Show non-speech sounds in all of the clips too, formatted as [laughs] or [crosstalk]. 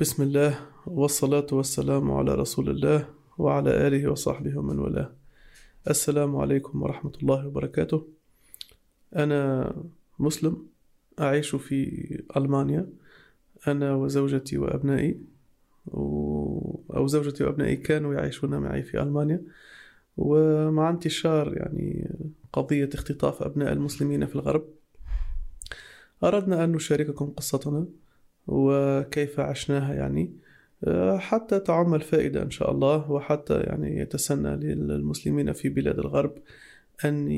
بسم الله والصلاة والسلام على رسول الله وعلى آله وصحبه ومن والاه. السلام عليكم ورحمة الله وبركاته. أنا مسلم أعيش في ألمانيا. أنا وزوجتي وأبنائي أو زوجتي وأبنائي كانوا يعيشون معي في ألمانيا. ومع انتشار يعني قضية اختطاف أبناء المسلمين في الغرب أردنا أن نشارككم قصتنا. وكيف عشناها يعني. حتى تعم الفائدة إن شاء الله وحتى يعني يتسنى للمسلمين في بلاد الغرب أن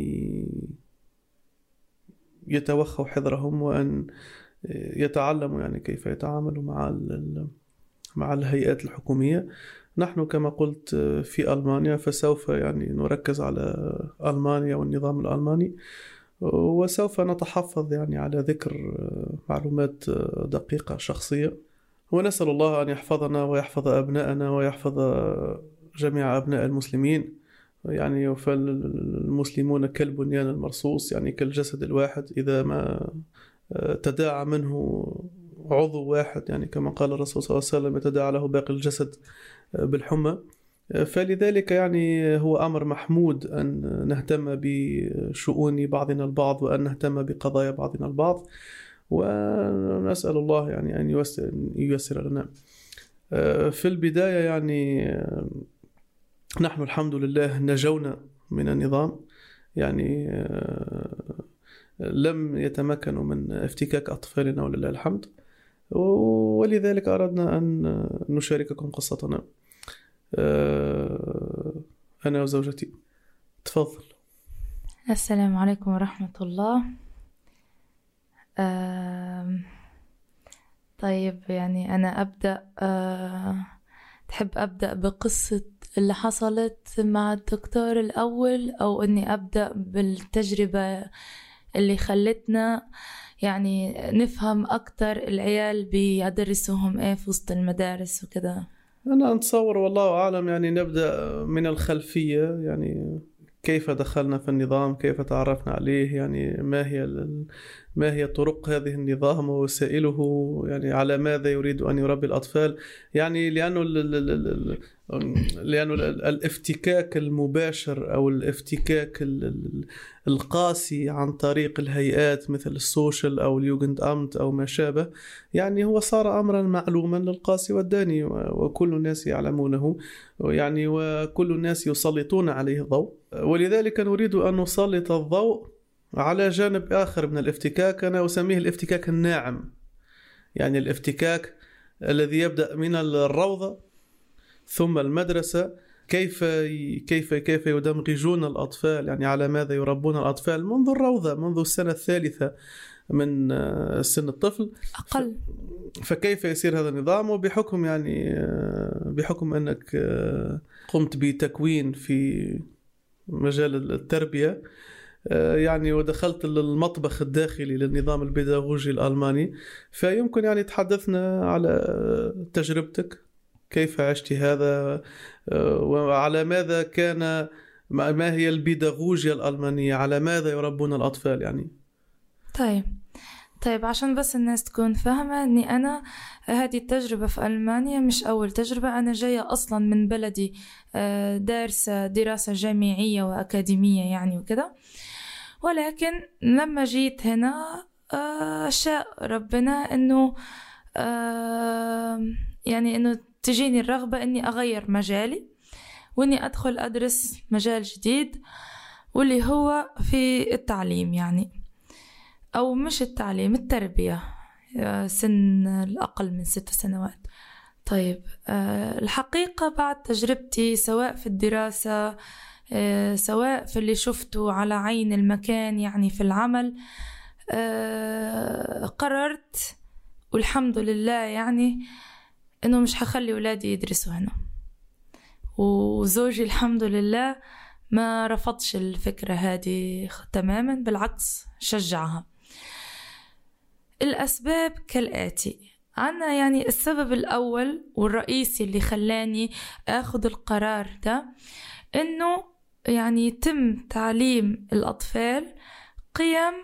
يتوخوا حذرهم وأن يتعلموا يعني كيف يتعاملوا مع مع الهيئات الحكومية. نحن كما قلت في ألمانيا فسوف يعني نركز على ألمانيا والنظام الألماني. وسوف نتحفظ يعني على ذكر معلومات دقيقة شخصية. ونسأل الله أن يحفظنا ويحفظ أبناءنا ويحفظ جميع أبناء المسلمين. يعني فالمسلمون كالبنيان المرصوص يعني كالجسد الواحد. إذا ما تداعى منه عضو واحد يعني كما قال الرسول صلى الله عليه وسلم يتداعى له باقي الجسد بالحمى. فلذلك يعني هو أمر محمود أن نهتم بشؤون بعضنا البعض وأن نهتم بقضايا بعضنا البعض ونسأل الله يعني أن ييسر لنا في البداية يعني نحن الحمد لله نجونا من النظام. يعني لم يتمكنوا من افتكاك أطفالنا ولله الحمد ولذلك أردنا أن نشارككم قصتنا. آه، أنا وزوجتي. تفضل. السلام عليكم ورحمة الله. طيب يعني أنا أبدأ آه، تحب أبدأ بقصة اللي حصلت مع الدكتور الأول أو إني أبدأ بالتجربة اللي خلتنا يعني نفهم أكتر العيال بيدرسوهم إيه في وسط المدارس وكده؟ أنا أتصور والله أعلم يعني نبدأ من الخلفية يعني كيف دخلنا في النظام كيف تعرفنا عليه يعني ما هي ما هي طرق هذه النظام ووسائله يعني على ماذا يريد أن يربي الأطفال؟ يعني لأنه لأنه الافتكاك المباشر أو الافتكاك القاسي عن طريق الهيئات مثل السوشيال أو اليوجند أمت أو ما شابه يعني هو صار أمرا معلوما للقاسي والداني وكل الناس يعلمونه يعني وكل الناس يسلطون عليه الضوء. ولذلك نريد أن نسلط الضوء على جانب آخر من الافتكاك أنا أسميه الافتكاك الناعم. يعني الافتكاك الذي يبدأ من الروضة ثم المدرسة كيف كيف كيف يدمغجون الأطفال؟ يعني على ماذا يربون الأطفال؟ منذ الروضة منذ السنة الثالثة من سن الطفل. أقل. فكيف يصير هذا النظام؟ وبحكم يعني بحكم أنك قمت بتكوين في مجال التربية يعني ودخلت للمطبخ الداخلي للنظام البيداغوجي الألماني فيمكن يعني تحدثنا على تجربتك. كيف عشت هذا وعلى ماذا كان ما هي البيداغوجيا الألمانية؟ على ماذا يربون الأطفال يعني؟ طيب طيب عشان بس الناس تكون فاهمة إني أنا هذه التجربة في ألمانيا مش أول تجربة أنا جاية أصلا من بلدي دارسة دراسة جامعية وأكاديمية يعني وكده. ولكن لما جيت هنا شاء ربنا إنه يعني إنه تجيني الرغبة إني أغير مجالي وإني أدخل أدرس مجال جديد واللي هو في التعليم يعني. أو مش التعليم التربية. سن الأقل من ست سنوات. طيب الحقيقة بعد تجربتي سواء في الدراسة سواء في اللي شفته على عين المكان يعني في العمل قررت والحمد لله يعني إنه مش هخلي ولادي يدرسوا هنا. وزوجي الحمد لله ما رفضش الفكرة هذه تماما بالعكس شجعها. الأسباب كالآتي. أنا يعني السبب الأول والرئيسي اللي خلاني أخذ القرار ده إنه يعني يتم تعليم الأطفال قيم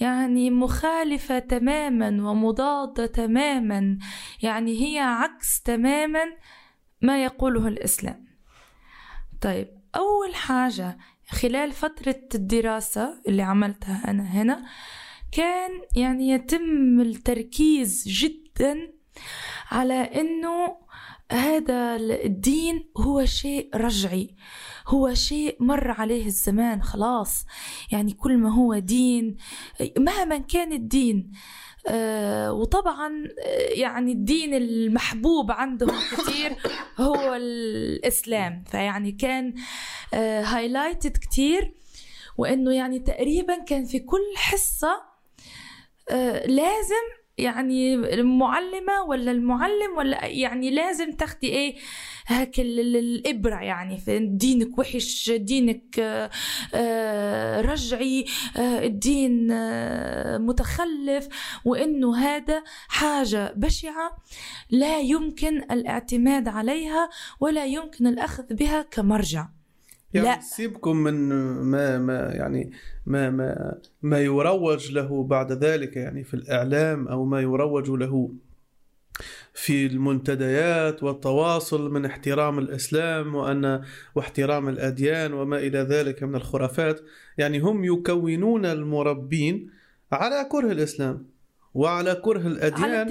يعني مخالفة تماما ومضادة تماما يعني هي عكس تماما ما يقوله الإسلام. طيب أول حاجة خلال فترة الدراسة اللي عملتها أنا هنا كان يعني يتم التركيز جدا على إنه هذا الدين هو شيء رجعي. هو شيء مر عليه الزمان خلاص. يعني كل ما هو دين مهما كان الدين آه وطبعا يعني الدين المحبوب عندهم كثير هو الإسلام. فيعني كان آه هايلايتد كثير وإنه يعني تقريبا كان في كل حصة آه لازم يعني المعلمة ولا المعلم ولا يعني لازم تاخدي إيه هاك الإبرة يعني في دينك وحش دينك رجعي الدين متخلف وإنه هذا حاجة بشعة لا يمكن الاعتماد عليها ولا يمكن الأخذ بها كمرجع. يعني لا سيبكم من ما ما يعني ما ما ما يروج له بعد ذلك يعني في الإعلام أو ما يروج له في المنتديات والتواصل من احترام الإسلام وأن واحترام الأديان وما إلى ذلك من الخرافات يعني هم يكونون المربين على كره الإسلام وعلى كره الأديان على.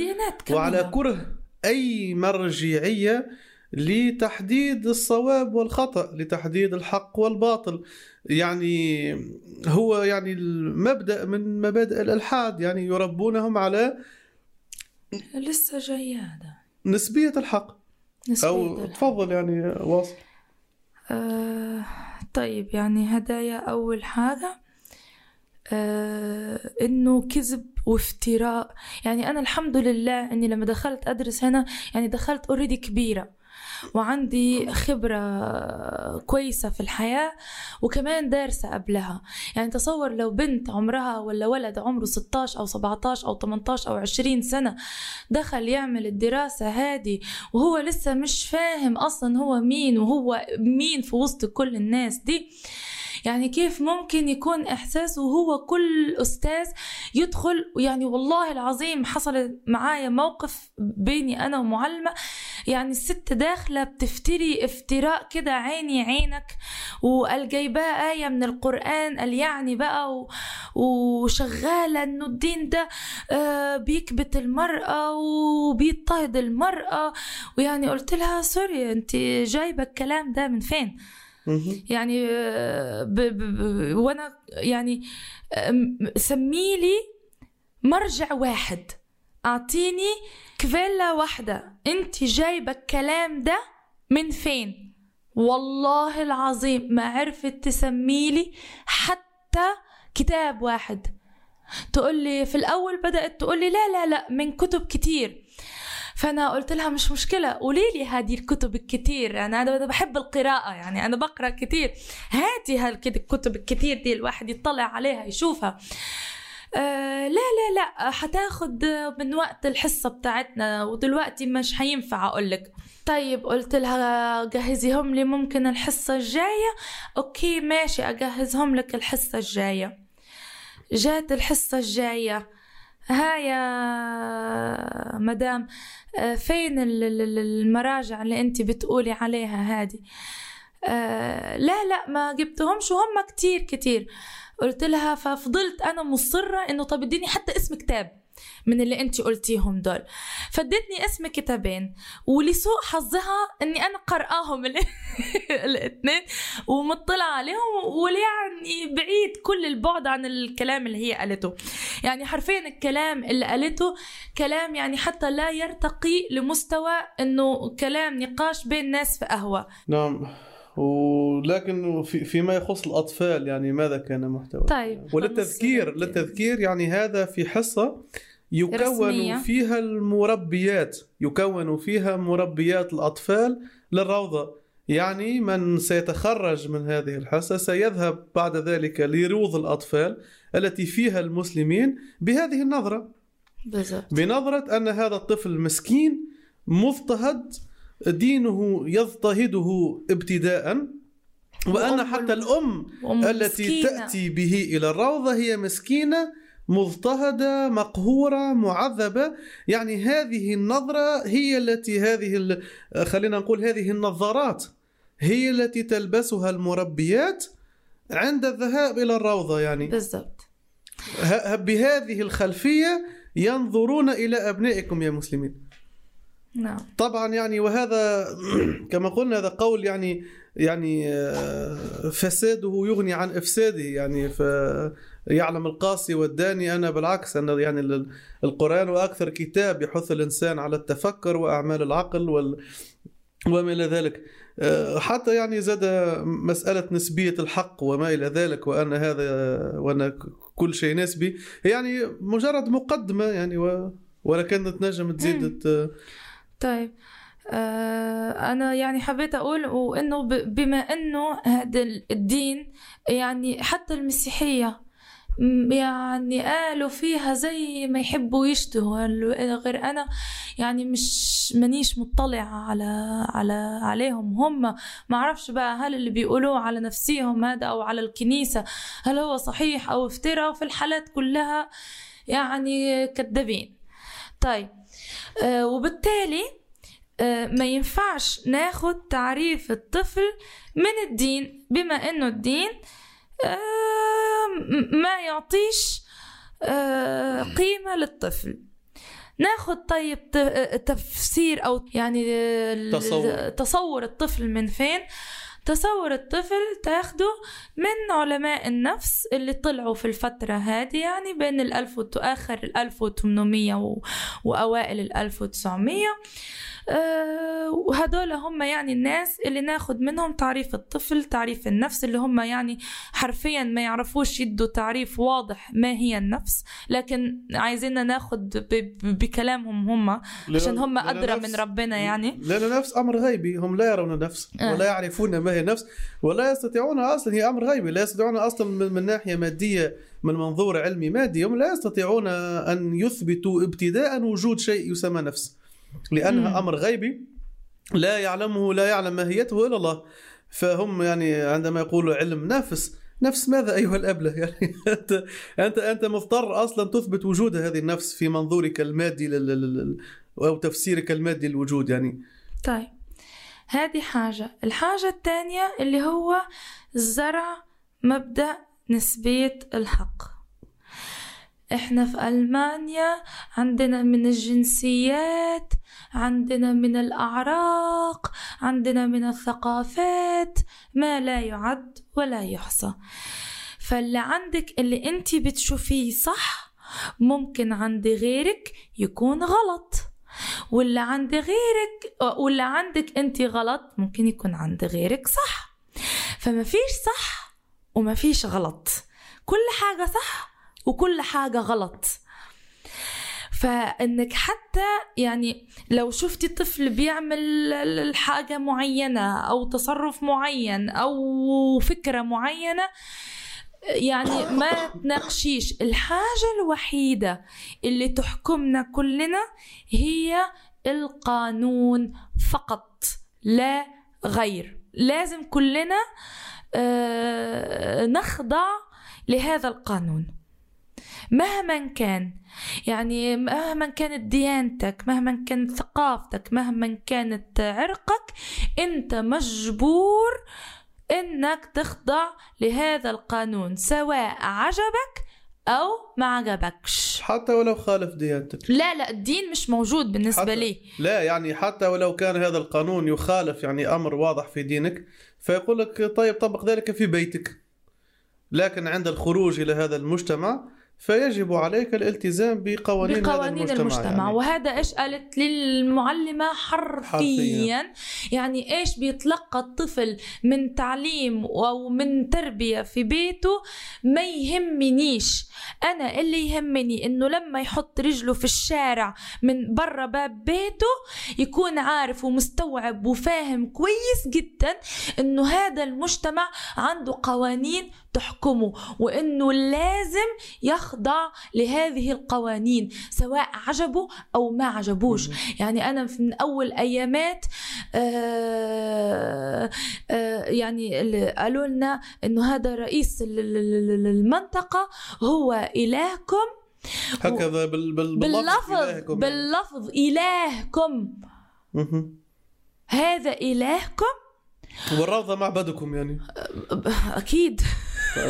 وعلى كره أي مرجعية لتحديد الصواب والخطأ لتحديد الحق والباطل. يعني هو يعني المبدأ من مبادئ الإلحاد يعني يربونهم على لسه جاي هذا. نسبية الحق. نسبية أو الحق. تفضل يعني واصل. آه طيب يعني هدايا أول حاجة آه إنه كذب وافتراء. يعني أنا الحمد لله إني لما دخلت أدرس هنا يعني دخلت أوريدي كبيرة. وعندي خبرة كويسة في الحياة وكمان دارسة قبلها. يعني تصور لو بنت عمرها ولا ولد عمره 16 أو 17 أو 18 أو 20 سنة دخل يعمل الدراسة هذه وهو لسه مش فاهم أصلا هو مين وهو مين في وسط كل الناس دي يعني كيف ممكن يكون إحساسه وهو كل أستاذ يدخل؟ يعني والله العظيم حصل معايا موقف بيني أنا ومعلمة يعني الست داخلة بتفتري افتراء كده عيني عينك وقال جايباه آية من القرآن قال يعني بقى و... وشغالة إنه الدين ده آه بيكبت المرأة وبيضطهد المرأة. ويعني قلت لها سوري أنت جايبة الكلام ده من فين؟ يعني ب ب ب وأنا يعني سميلي مرجع واحد. أعطيني كفيلا واحدة. أنت جايبة الكلام ده من فين؟ والله العظيم ما عرفت تسميلي حتى كتاب واحد. تقولي في الأول بدأت تقولي لا لا لا من كتب كتير. فأنا قلت لها مش مشكلة قولي لي هذه الكتب الكتير. أنا أنا بحب القراءة يعني أنا بقرأ كتير. هاتي هالكتب الكتير دي الواحد يطلع عليها يشوفها. آه لا لا لا حتاخد من وقت الحصة بتاعتنا ودلوقتي مش حينفع أقولك طيب قلت لها جهزيهم لي ممكن الحصة الجاية؟ أوكي ماشي أجهزهم لك الحصة الجاية. جات الحصة الجاية. ها يا مدام فين المراجع اللي انت بتقولي عليها هذه؟ آه لا لا ما جبتهمش وهم كتير كتير. قلت لها ففضلت أنا مصرة إنه طب اديني حتى اسم كتاب من اللي انت قلتيهم دول. فادتني اسم كتابين ولسوء حظها إني أنا قرأهم [laughs] الاثنين ومطلع عليهم ويعني بعيد كل البعد عن الكلام اللي هي قالته. يعني حرفيا الكلام اللي قالته كلام يعني حتى لا يرتقي لمستوى إنه كلام نقاش بين ناس في قهوة. نعم. ولكن في فيما يخص الأطفال يعني ماذا كان محتوى؟ طيب وللتذكير للتذكير يعني هذا في حصة يكون رسمية. فيها المربيات يكون فيها مربيات الأطفال للروضة. يعني من سيتخرج من هذه الحصة سيذهب بعد ذلك لروض الأطفال التي فيها المسلمين بهذه النظرة. بالضبط. بنظرة أن هذا الطفل مسكين مضطهد دينه يضطهده ابتداء وأن حتى الأم التي مسكينة. تأتي به إلى الروضة هي مسكينة مضطهدة مقهورة معذبة. يعني هذه النظرة هي التي هذه خلينا نقول هذه النظارات هي التي تلبسها المربيات عند الذهاب إلى الروضة يعني. بالضبط. بهذه الخلفية ينظرون إلى أبنائكم يا مسلمين. نعم. طبعا يعني وهذا [clears throat] كما قلنا هذا قول يعني يعني آه، فساده يغني عن إفساده يعني فيعلم القاسي والداني أنا بالعكس أن يعني القرآن وأكثر كتاب يحث الإنسان على التفكر وأعمال العقل وال وما إلى ذلك. آه، حتى يعني زاد مسألة نسبية الحق وما إلى ذلك وأن هذا وأن كل شيء نسبي يعني مجرد مقدمة يعني و ولكن تنجم تزيد طيب آه أنا يعني حبيت أقول وإنه بما إنه هذا الدين يعني حتى المسيحية يعني قالوا فيها زي ما يحبوا يشتهوا غير أنا يعني مش مانيش مطلع على على عليهم. هم ما أعرفش بقى هل اللي بيقولوه على نفسيهم هذا أو على الكنيسة هل هو صحيح أو افتراء في الحالات كلها يعني كذابين. طيب. آه وبالتالي آه ما ينفعش ناخد تعريف الطفل من الدين بما إنه الدين ما يعطيش آه، قيمة للطفل. ناخد طيب تفسير أو يعني تصور, تصور الطفل من فين؟ تصور الطفل تاخده من علماء النفس اللي طلعوا في الفترة هذه يعني بين الألف وآخر الألف وثمانمية وأوائل الألف وتسعمية. آه، وهدول هم يعني الناس اللي ناخد منهم تعريف الطفل تعريف النفس اللي هم يعني حرفيا ما يعرفوش يدوا تعريف واضح ما هي النفس لكن عايزيننا ناخد بكلامهم هم عشان هم أدرى من ربنا يعني لأن النفس أمر غيبي هم لا يرون النفس آه. ولا يعرفون ما هي النفس ولا يستطيعونها أصلا هي أمر غيبي لا يستطيعونها أصلا من, من ناحية مادية من منظور علمي مادي هم لا يستطيعون أن يثبتوا ابتداء وجود شيء يسمى نفس لأنها مم. أمر غيبي لا يعلمه لا يعلم ماهيته إلا الله. فهم يعني عندما يقولوا علم نفس نفس ماذا أيها الأبله [laughs] يعني أنت أنت أنت مضطر أصلا تثبت وجود هذه النفس في منظورك المادي لل... أو تفسيرك المادي للوجود يعني. طيب. هذه حاجة. الحاجة الثانية اللي هو زرع مبدأ نسبية الحق. إحنا في ألمانيا عندنا من الجنسيات عندنا من الأعراق عندنا من الثقافات ما لا يعد ولا يحصى. فاللي عندك اللي انت بتشوفيه صح ممكن عند غيرك يكون غلط. واللي عند غيرك واللي عندك انت غلط ممكن يكون عند غيرك صح. فما فيش صح وما فيش غلط. كل حاجة صح وكل حاجة غلط. فإنك حتى يعني لو شفتي طفل بيعمل حاجة معينة أو تصرف معين أو فكرة معينة يعني ما تناقشيش. الحاجة الوحيدة اللي تحكمنا كلنا هي القانون فقط لا غير. لازم كلنا آه، نخضع لهذا القانون. مهما كان يعني مهما كانت ديانتك مهما كانت ثقافتك مهما كانت عرقك أنت مجبور إنك تخضع لهذا القانون سواء عجبك أو ما عجبكش. حتى ولو خالف ديانتك. لا لا الدين مش موجود بالنسبة لي. لا يعني حتى ولو كان هذا القانون يخالف يعني أمر واضح في دينك فيقول لك طيب طبق ذلك في بيتك. لكن عند الخروج إلى هذا المجتمع فيجب عليك الالتزام بقوانين, بقوانين هذا المجتمع, المجتمع. يعني. وهذا إيش قالت للمعلمة حرفيا, حرفيا. يعني إيش بيتلقى الطفل من تعليم أو من تربية في بيته ما يهمنيش. أنا اللي يهمني إنه لما يحط رجله في الشارع من برا باب بيته يكون عارف ومستوعب وفاهم كويس جدا إنه هذا المجتمع عنده قوانين تحكمه وإنه لازم يخضع لهذه القوانين سواء عجبه أو ما عجبوش. يعني أنا من أول أيامات آه آه يعني قالوا لنا إنه هذا رئيس المنطقة هو إلهكم. هكذا بال بال باللفظ إلهكم يعني. باللفظ إلهكم. مهم. هذا إلهكم؟ والروضة معبدكم يعني. أكيد.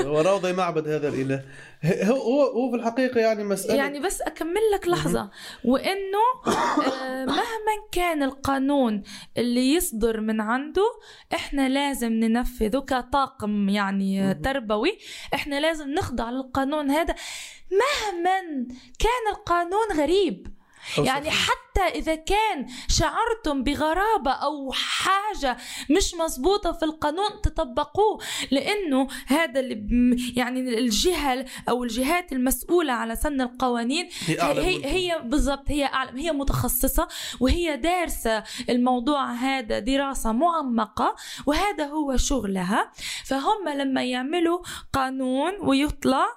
وروضة معبد هذا الإله. هو هو هو في الحقيقة يعني مسألة يعني بس أكمل لك لحظة. وإنه آه، مهما كان القانون اللي يصدر من عنده إحنا لازم ننفذه كطاقم يعني تربوي. إحنا لازم نخضع للقانون هذا مهما كان القانون غريب. يعني. حتى إذا كان شعرتم بغرابة أو حاجة مش مزبوطة في القانون تطبقوه لأنه هذا اللي يعني الجهة أو الجهات المسؤولة على سن القوانين هي هي. هي بالضبط هي أعلم هي متخصصة وهي دارسة الموضوع هذا دراسة معمقة وهذا هو شغلها فهم لما يعملوا قانون ويطلع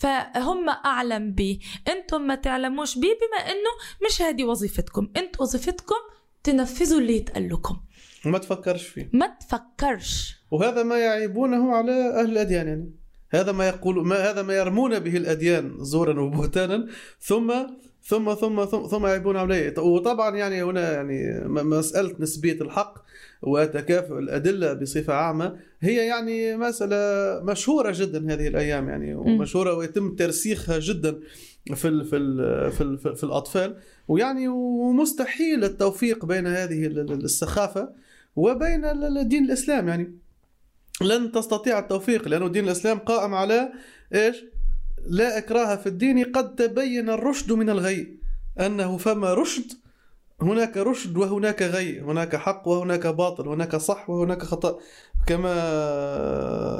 فهم أعلم به أنتم ما تعلموش به بما أنه مش هذه وظيفتكم. أنت وظيفتكم تنفذوا اللي يتقال لكم. ما تفكرش فيه. ما تفكرش. وهذا ما يعيبونه على أهل الأديان يعني. هذا ما يقول ما هذا ما يرمون به الأديان زورا وبهتانا. ثم ثم ثم ثم, ثم يعيبون عليه. وطبعا يعني هنا يعني م- مسألة نسبية الحق وتكافؤ الأدلة بصفة عامة هي يعني مسألة مشهورة جدا هذه الأيام يعني ومشهورة ويتم ترسيخها جدا. في ال في ال في, ال في الأطفال. ويعني ومستحيل التوفيق بين هذه ال- ال- السخافة وبين ال- الدين الإسلام. يعني لن تستطيع التوفيق لأنه دين الإسلام قائم على إيش؟ لا إكراه في الدين قد تبين الرشد من الغي أنه فما رشد هناك رشد وهناك غي هناك حق وهناك باطل هناك صح وهناك خطأ. كما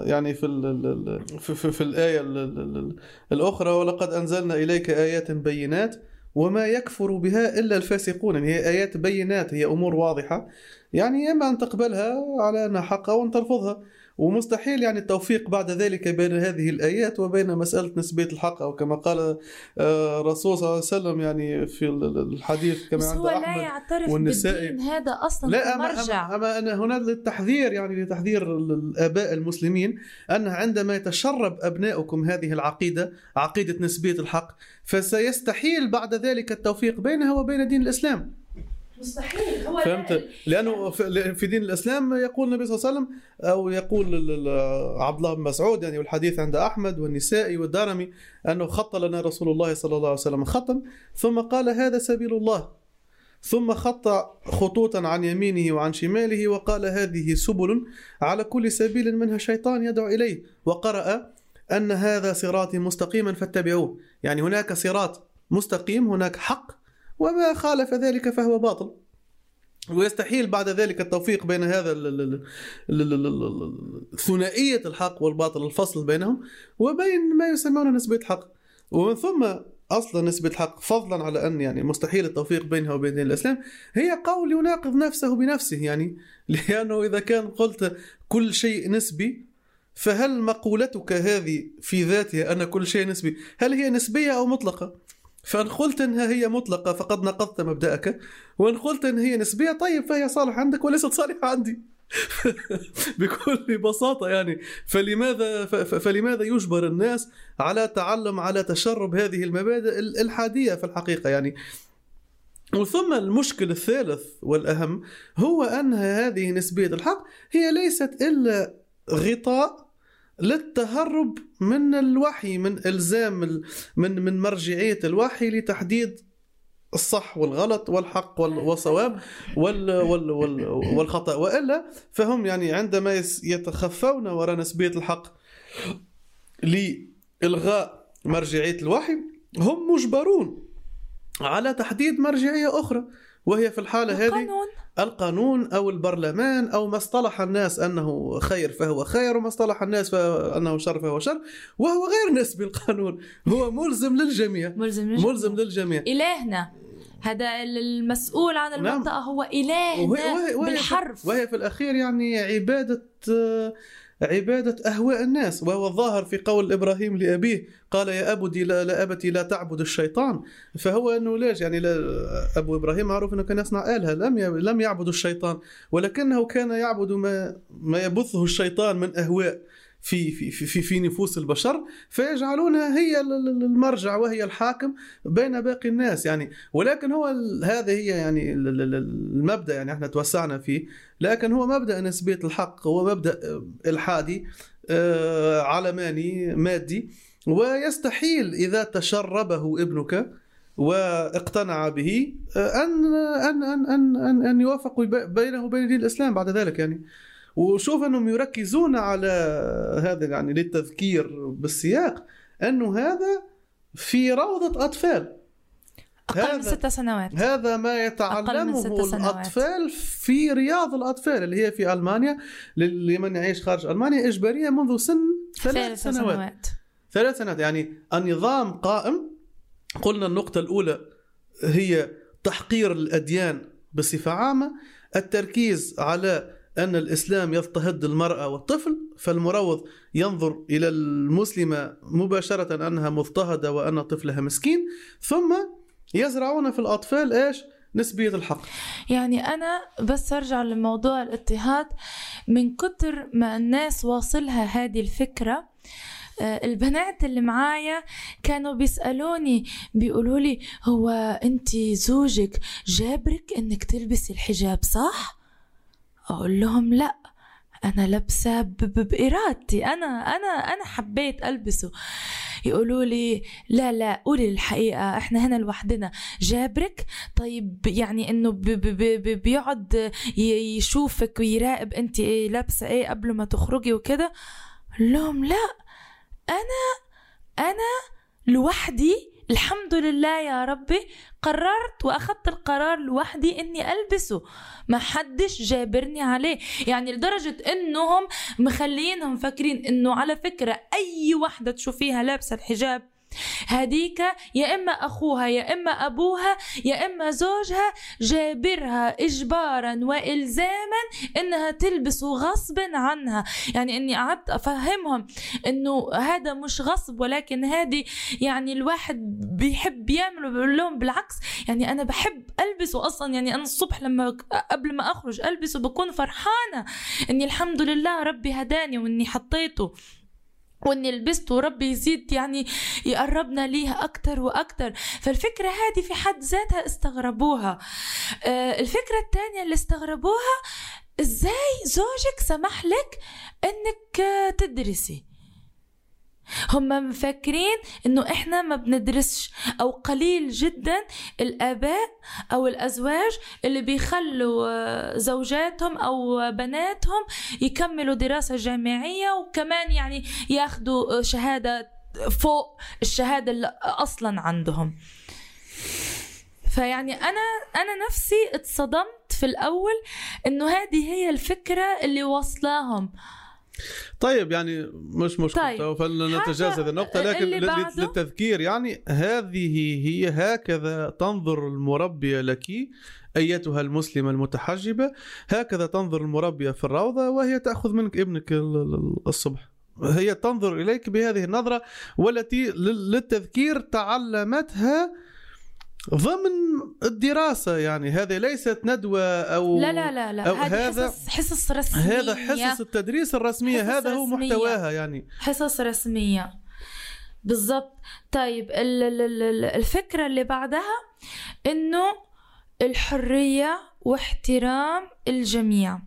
يعني في ال ال- في, في, في الآية ال- ال- ال- الأخرى ولقد أنزلنا إليك آيات بينات وما يكفر بها إلا الفاسقون. يعني هي آيات بينات هي أمور واضحة. يعني إما أن تقبلها على أنها حق أو أن ترفضها. ومستحيل يعني التوفيق بعد ذلك بين هذه الآيات وبين مسألة نسبية الحق أو كما قال آه، الرسول صلى الله عليه وسلم يعني في ال- ال- الحديث كما عند هو لا أحمد يعترف والنسائي. بالدين هذا أصلا لا أما, كمرجع أما, أما أنا هنا للتحذير يعني لتحذير ال- الآباء المسلمين أن عندما يتشرب أبناؤكم هذه العقيدة عقيدة نسبية الحق فسيستحيل بعد ذلك التوفيق بينها وبين دين الإسلام مستحيل هو فهمت؟ لأنه في دين الإسلام يقول النبي صلى الله عليه وسلم أو يقول عبد الله بن مسعود يعني والحديث عند أحمد والنسائي والدارمي أنه خط لنا رسول الله صلى الله عليه وسلم خطا ثم قال هذا سبيل الله. ثم خط خطوطا عن يمينه وعن شماله وقال هذه سبل على كل سبيل منها شيطان يدعو إليه. وقرأ أن هذا صراطي مستقيما فاتبعوه. يعني هناك صراط مستقيم هناك حق وما خالف ذلك فهو باطل. ويستحيل بعد ذلك التوفيق بين هذا ثنائية الحق والباطل الفصل بينهم وبين ما يسمونه نسبة الحق ومن ثم أصلا نسبة الحق فضلا على أن يعني مستحيل التوفيق بينها وبين دين الإسلام هي قول يناقض نفسه بنفسه يعني. [laughs] لأنه إذا كان قلت كل شيء نسبي فهل مقولتك هذه في ذاتها أن كل شيء نسبي هل هي نسبية أو مطلقة؟ فإن قلت إنها هي مطلقة فقد نقضت مبدأك وإن قلت إن هي نسبية طيب فهي صالحة عندك وليست صالحة عندي. [laughs] بكل بساطة يعني فلماذا فلماذا يجبر الناس على تعلم على تشرب هذه المبادئ ال- الحادية في الحقيقة يعني؟ وثم المشكل الثالث والأهم هو أن هذه نسبية الحق هي ليست إلا غطاء للتهرب من الوحي من إلزام ال- من من مرجعية الوحي لتحديد الصح والغلط والحق وال- والصواب وال وال وال والخطأ. وإلا فهم يعني عندما يتخفون وراء نسبية الحق لإلغاء مرجعية الوحي هم مجبرون على تحديد مرجعية أخرى. وهي في الحالة هذه القانون. القانون أو البرلمان أو ما اصطلح الناس أنه خير فهو خير وما اصطلح الناس أنه شر فهو شر وهو غير نسبي القانون هو ملزم للجميع ملزم ملزم للجميع. إلهنا. هذا المسؤول عن نعم. المنطقة هو إلهنا وهي وهي وهي بالحرف. وهي في الأخير يعني عبادة آه، عبادة أهواء الناس وهو الظاهر في قول إبراهيم لأبيه قال يا أبدي لا, لا أبتي لا تعبد الشيطان. فهو أنه ليش يعني لا أبو إبراهيم معروف أنه كان يصنع آلهة لم لم يعبد الشيطان ولكنه كان يعبد ما ما يبثه الشيطان من أهواء. في في في في نفوس البشر فيجعلونها هي المرجع وهي الحاكم بين باقي الناس. يعني ولكن هو هذه هي يعني المبدأ يعني إحنا توسعنا فيه. لكن هو مبدأ نسبية الحق هو مبدأ إلحادي آه، علماني مادي. ويستحيل إذا تشربه ابنك واقتنع به أن أن أن أن أن, أن يوافق بينه وبين دين الإسلام بعد ذلك يعني. وشوف انهم يركزون على هذا يعني للتذكير بالسياق انه هذا في روضة أطفال. أقل من ست سنوات. هذا ما يتعلمه الأطفال في رياض الأطفال اللي هي في ألمانيا لمن يعيش خارج ألمانيا إجبارية منذ سن ثلاث سنوات. سنوات. ثلاث سنوات يعني النظام قائم. قلنا النقطة الأولى هي تحقير الأديان بصفة عامة. التركيز على أن الإسلام يضطهد المرأة والطفل فالمروض ينظر إلى المسلمة مباشرة أنها مضطهدة وأن طفلها مسكين ثم يزرعون في الأطفال إيش؟ نسبية الحق يعني أنا بس أرجع لموضوع الاضطهاد من كتر ما الناس واصلها هذه الفكرة آه، البنات اللي معايا كانوا بيسألوني بيقولوا لي هو أنت زوجك جابرك إنك تلبسي الحجاب صح؟ أقول لهم لأ أنا لابسة بإرادتي أنا أنا أنا حبيت ألبسه. يقولوا لي لا لا قولي الحقيقة إحنا هنا لوحدنا. جابرك؟ طيب يعني إنه بيقعد يشوفك ويراقب انت إيه لابسة إيه قبل ما تخرجي وكده؟ لهم لا أنا أنا لوحدي الحمد لله يا ربي قررت وأخذت القرار لوحدي إني ألبسه. ما حدش جابرني عليه. يعني لدرجة إنهم مخلينهم فاكرين إنه على فكرة أي وحدة تشوفيها لابسة الحجاب هديك يا إما أخوها يا إما أبوها يا إما زوجها جابرها إجبارا وإلزاما إنها تلبسه غصب عنها. يعني إني قعدت أفهمهم إنه هذا مش غصب ولكن هذه يعني الواحد بيحب بيقول لهم بالعكس يعني أنا بحب ألبسه أصلا. يعني أنا الصبح لما قبل ما أخرج ألبسه بكون فرحانة إني الحمد لله ربي هداني وإني حطيته. واني لبست وربي يزيد يعني يقربنا ليها أكتر وأكتر. فالفكرة هذه في حد ذاتها استغربوها. آه، الفكرة الثانية اللي استغربوها إزاي زوجك سمح لك إنك تدرسي؟ هم مفكرين إنه إحنا ما بندرسش أو قليل جدا الآباء أو الأزواج اللي بيخلوا آه، زوجاتهم أو بناتهم يكملوا دراسة جامعية وكمان يعني ياخذوا شهادة فوق الشهادة اللي أصلا عندهم. فيعني أنا أنا نفسي اتصدمت في الأول إنه هذه هي الفكرة اللي وصلاهم طيب يعني مش مشكلة طيب. فلنتجاوز هذه النقطة لكن للتذكير يعني هذه هي هكذا تنظر المربية لك أيتها المسلمة المتحجبة هكذا تنظر المربية في الروضة وهي تأخذ منك ابنك الصبح هي تنظر إليك بهذه النظرة والتي للتذكير تعلمتها ضمن الدراسة يعني هذه ليست ندوة أو لا لا لا, لا. أو هذا حصص, حصص رسمية هذا حصص التدريس الرسمية حصص هذا هو رسمية. محتواها يعني حصص رسمية بالضبط طيب الفكرة اللي بعدها إنه الحرية واحترام الجميع.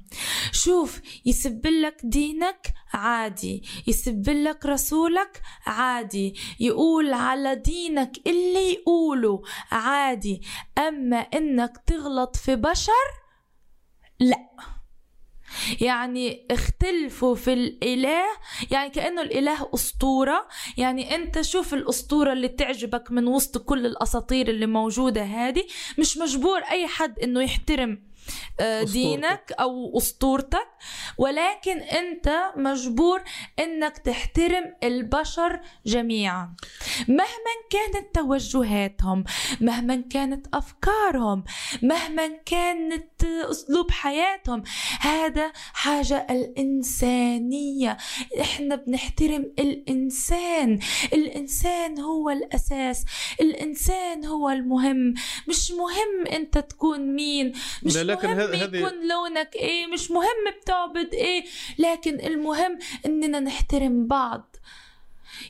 شوف يسبلك دينك عادي يسبلك رسولك عادي يقول على دينك اللي يقوله عادي. أما إنك تغلط في بشر لأ. يعني اختلفوا في الإله يعني كأنه الإله أسطورة. يعني أنت شوف الأسطورة اللي تعجبك من وسط كل الأساطير اللي موجودة هذه. مش مجبور أي حد إنه يحترم دينك أو أسطورتك. ولكن أنت مجبور إنك تحترم البشر جميعا. مهما كانت توجهاتهم مهما كانت أفكارهم مهما كانت أسلوب حياتهم. هذا حاجة الإنسانية. إحنا بنحترم الإنسان. الإنسان هو الأساس. الإنسان هو المهم. مش مهم أنت تكون مين. مش لا لكن مهم هذ- يكون لونك إيه مش مهم بتعبد إيه لكن المهم إننا نحترم بعض.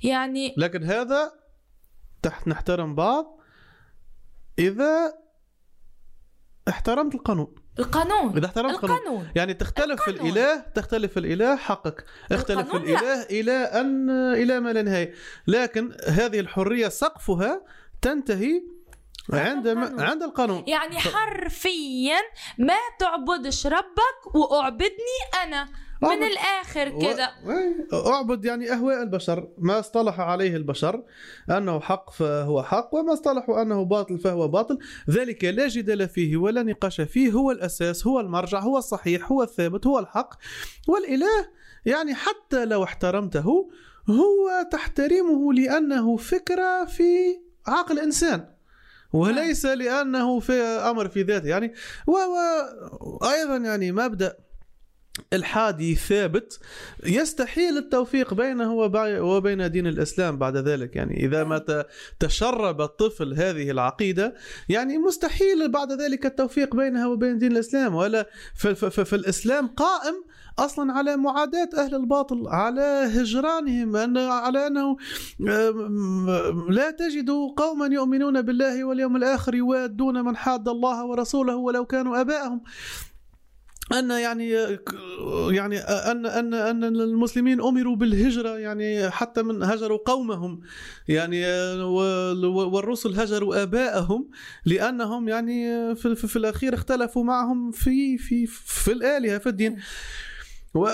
يعني لكن هذا تحت نحترم بعض إذا احترمت القانون. القانون إذا احترمت القانون. القانون. يعني تختلف القانون. الإله تختلف الإله حقك. اختلف القانون لا. الإله إلى أن إلى ما لا نهاية. لكن هذه الحرية سقفها تنتهي القانون. عند القانون. يعني حرفيا ما تعبدش ربك وأعبدني أنا. من أعبد- الآخر كده. و- أعبد يعني أهواء البشر. ما اصطلح عليه البشر. أنه حق فهو حق وما اصطلحوا أنه باطل فهو باطل. ذلك لا جدال فيه ولا نقاش فيه. هو الأساس هو المرجع هو الصحيح هو الثابت هو الحق. والإله يعني حتى لو احترمته هو تحترمه لأنه فكرة في عقل إنسان. وليس لأنه في أمر في ذاته يعني وأيضا يعني مبدأ الحادي ثابت يستحيل التوفيق بينه وبين دين الإسلام بعد ذلك. يعني إذا ما تشرب الطفل هذه العقيدة يعني مستحيل بعد ذلك التوفيق بينها وبين دين الإسلام. ولا فالاسلام قائم أصلا على معاداة أهل الباطل على هجرانهم على أنه لا تجد قوما يؤمنون بالله واليوم الآخر يوادون من حاد الله ورسوله ولو كانوا آباءهم. أن يعني يعني أن أن أن المسلمين أمروا بالهجرة يعني حتى من هجروا قومهم يعني وال- والرسل هجروا آباءهم لأنهم يعني في, في, في الأخير اختلفوا معهم في في في الآلهة في الدين. و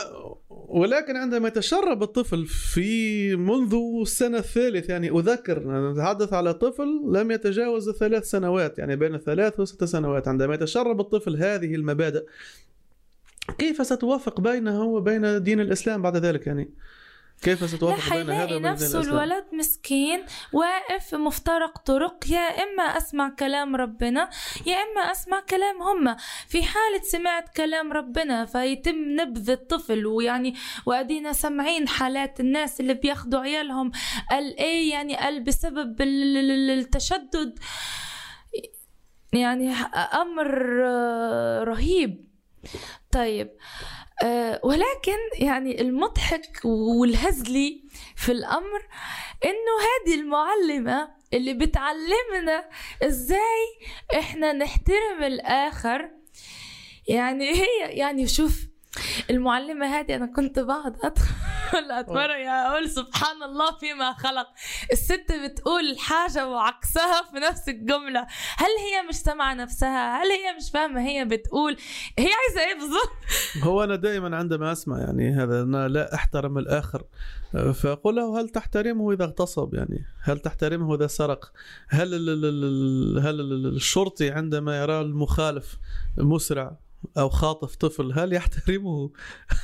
ولكن عندما يتشرب الطفل في منذ السنة الثالث يعني أذكر أنا أتحدث على طفل لم يتجاوز ثلاث سنوات يعني بين ثلاث وست سنوات عندما يتشرب الطفل هذه المبادئ كيف ستوافق بينه وبين دين الإسلام بعد ذلك يعني؟ كيف ستوافق بين هذا وبين دين نفسه الإسلام؟ الولد مسكين واقف في مفترق طرق يا إما أسمع كلام ربنا يا إما أسمع كلام هم. في حالة سمعت كلام ربنا فيتم نبذ الطفل ويعني وأدينا سامعين حالات الناس اللي بياخدوا عيالهم قال إيه يعني قال بسبب ال- ال- ال- التشدد. يعني أمر آه، رهيب. طيب. آه، ولكن يعني المضحك والهزلي في الأمر إنه هذه المعلمة اللي بتعلمنا إزاي إحنا نحترم الآخر يعني هي يعني شوف المعلمة هذه أنا كنت بقعد أدخل أتفرج أقول سبحان الله فيما خلق. الست بتقول حاجة وعكسها في نفس الجملة. هل هي مش سامعة نفسها؟ هل هي مش فاهمة؟ هي بتقول هي عايزة إيه بالظبط؟ [laughs] هو أنا دائما عندما أسمع يعني هذا أنا لا أحترم الآخر. فأقول له هل تحترمه إذا اغتصب يعني؟ هل تحترمه إذا سرق؟ هل هل ال- الشرطي عندما يرى المخالف مسرع؟ أو خاطف طفل هل يحترمه؟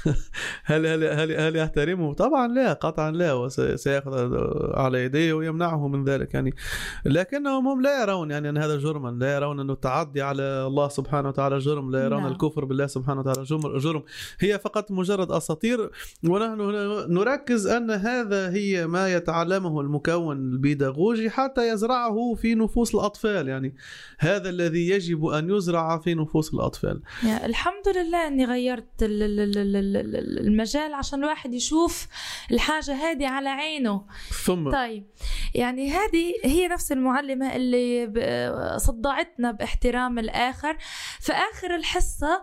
[laughs] هل هل هل, هل يحترمه؟ طبعا لا قطعا لا وسيأخذ على يديه ويمنعه من ذلك يعني. لكنهم هم لا يرون يعني أن هذا جرما لا يرون أنه التعدي على الله سبحانه وتعالى جرم لا يرون نعم. الكفر بالله سبحانه وتعالى جرم هي فقط مجرد أساطير ونحن نركز أن هذا هي ما يتعلمه المكون البيداغوجي حتى يزرعه في نفوس الأطفال يعني. هذا الذي يجب أن يزرع في نفوس الأطفال. الحمد لله إني غيرت ال- ال- ال- ال- ال- ال- المجال عشان الواحد يشوف الحاجة هذه على عينه. ثم طيب يعني هذه هي نفس المعلمة اللي صدعتنا باحترام الحصة آه، آه،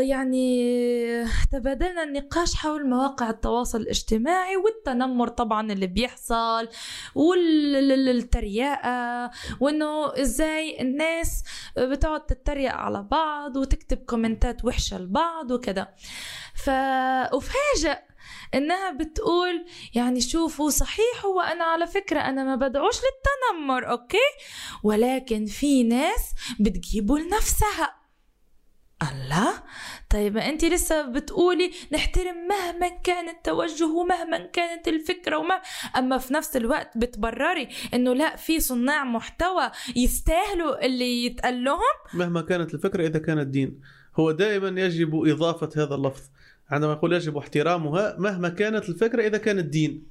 يعني تبادلنا النقاش حول مواقع التواصل الاجتماعي والتنمر طبعا اللي بيحصل والتريقة وإنه إزاي الناس بتقعد تتريق على بعض وتكتب كومنتات وحشة لبعض وكده. فأفاجأ إنها بتقول يعني شوفوا صحيح هو أنا على فكرة أنا ما بدعوش للتنمر okay؟ ولكن في ناس بتجيبه لنفسها. الله. طيب أنت لسه بتقولي نحترم مهما كان التوجه ومهما كانت الفكرة وما أما في نفس الوقت بتبرري إنه لا في صناع محتوى يستاهلوا اللي يتقال لهم؟ مهما كانت الفكرة إذا كانت دين هو دائما يجب إضافة هذا اللفظ. عندما يقول يجب احترامها مهما كانت الفكرة إذا كانت دين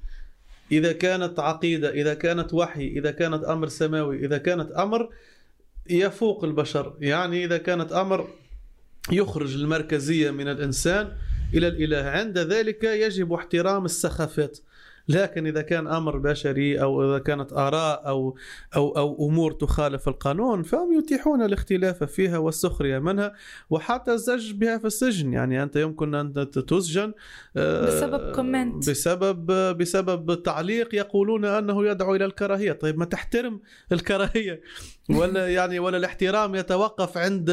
إذا كانت عقيدة إذا كانت وحي إذا كانت أمر سماوي إذا كانت أمر يفوق البشر. يعني إذا كانت أمر يخرج المركزية من الإنسان إلى الإله. عند ذلك يجب احترام السخافات. لكن إذا كان أمر بشري أو إذا كانت آراء أو أو أو أمور تخالف القانون فهم يتيحون الاختلاف فيها والسخرية منها وحتى الزج بها في السجن. يعني أنت يمكن أن تسجن آه، بسبب كومنت بسبب بسبب تعليق يقولون أنه يدعو إلى الكراهية. طيب ما تحترم الكراهية؟ ولا [laughs] يعني ولا الاحترام يتوقف عند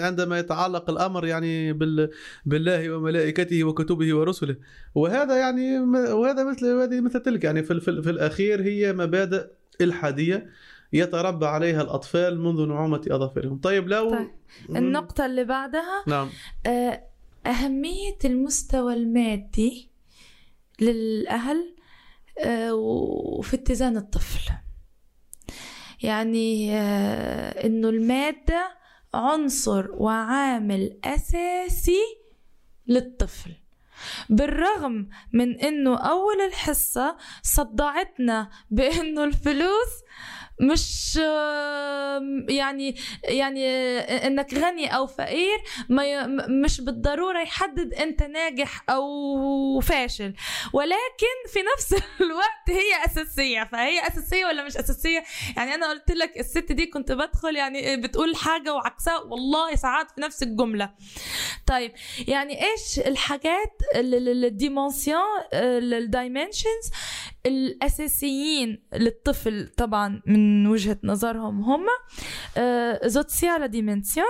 عندما يتعلق الأمر يعني بالله وملائكته وكتبه ورسله. وهذا يعني وهذا مثل هذه مثل تلك يعني في, في, في الأخير هي مبادئ الحادية يتربى عليها الأطفال منذ نعومة أظافرهم. طيب لو طيب. النقطة اللي بعدها نعم. آه، أهمية المستوى المادي للأهل آه، وفي اتزان الطفل. يعني آه، إنه المادة عنصر وعامل أساسي للطفل. بالرغم من إنه أول الحصة صدعتنا بإنه الفلوس مش يعني يعني إنك غني أو فقير ما مش بالضرورة يحدد أنت ناجح أو فاشل. ولكن في نفس [laughs] الوقت هي أساسية. فهي أساسية ولا مش أساسية؟ يعني أنا قلت لك الست دي كنت بدخل يعني بتقول حاجة وعكسها والله ساعات في نفس الجملة. طيب يعني إيش الحاجات ال Dimensionen ال dimensions الأساسيين للطفل طبعا من وجهة نظرهم هم soziale Dimension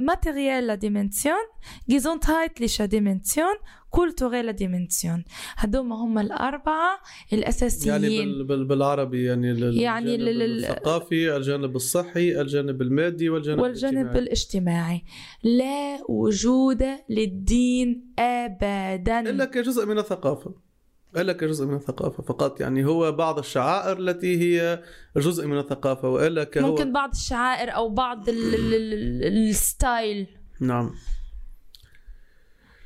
materielle Dimension gesundheitliche Dimension kulturelle Dimension. هذوما هم الأربعة الأساسيين. يعني بال بالعربي يعني الجانب يعني الثقافي الجانب الصحي الجانب المادي والجانب والجانب الاجتماعي. الاجتماعي. لا وجود للدين أبدا. إلا كجزء من الثقافة. إلا كجزء من الثقافة فقط. يعني هو بعض الشعائر التي هي جزء من الثقافة وإلا كهو ممكن بعض الشعائر أو بعض الستايل. نعم.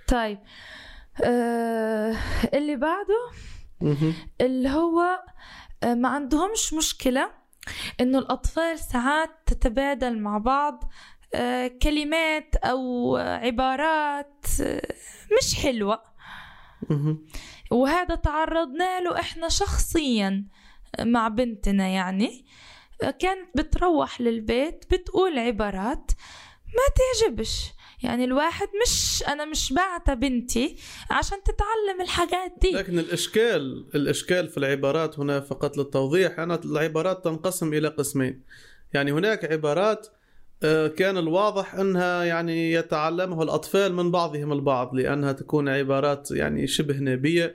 طيب. آه اللي بعده اللي هو آه ما عندهمش مشكلة إنه الأطفال ساعات تتبادل مع بعض آه كلمات أو عبارات آه مش حلوة. وهذا تعرضنا له إحنا شخصيا مع بنتنا يعني. كانت بتروح للبيت بتقول عبارات ما تعجبش. يعني الواحد مش أنا مش بعت بنتي عشان تتعلم الحاجات دي. لكن الإشكال الإشكال في العبارات هنا فقط للتوضيح أنا العبارات تنقسم إلى قسمين. يعني هناك عبارات كان الواضح أنها يعني يتعلمها الأطفال من بعضهم البعض لأنها تكون عبارات يعني شبه نابيه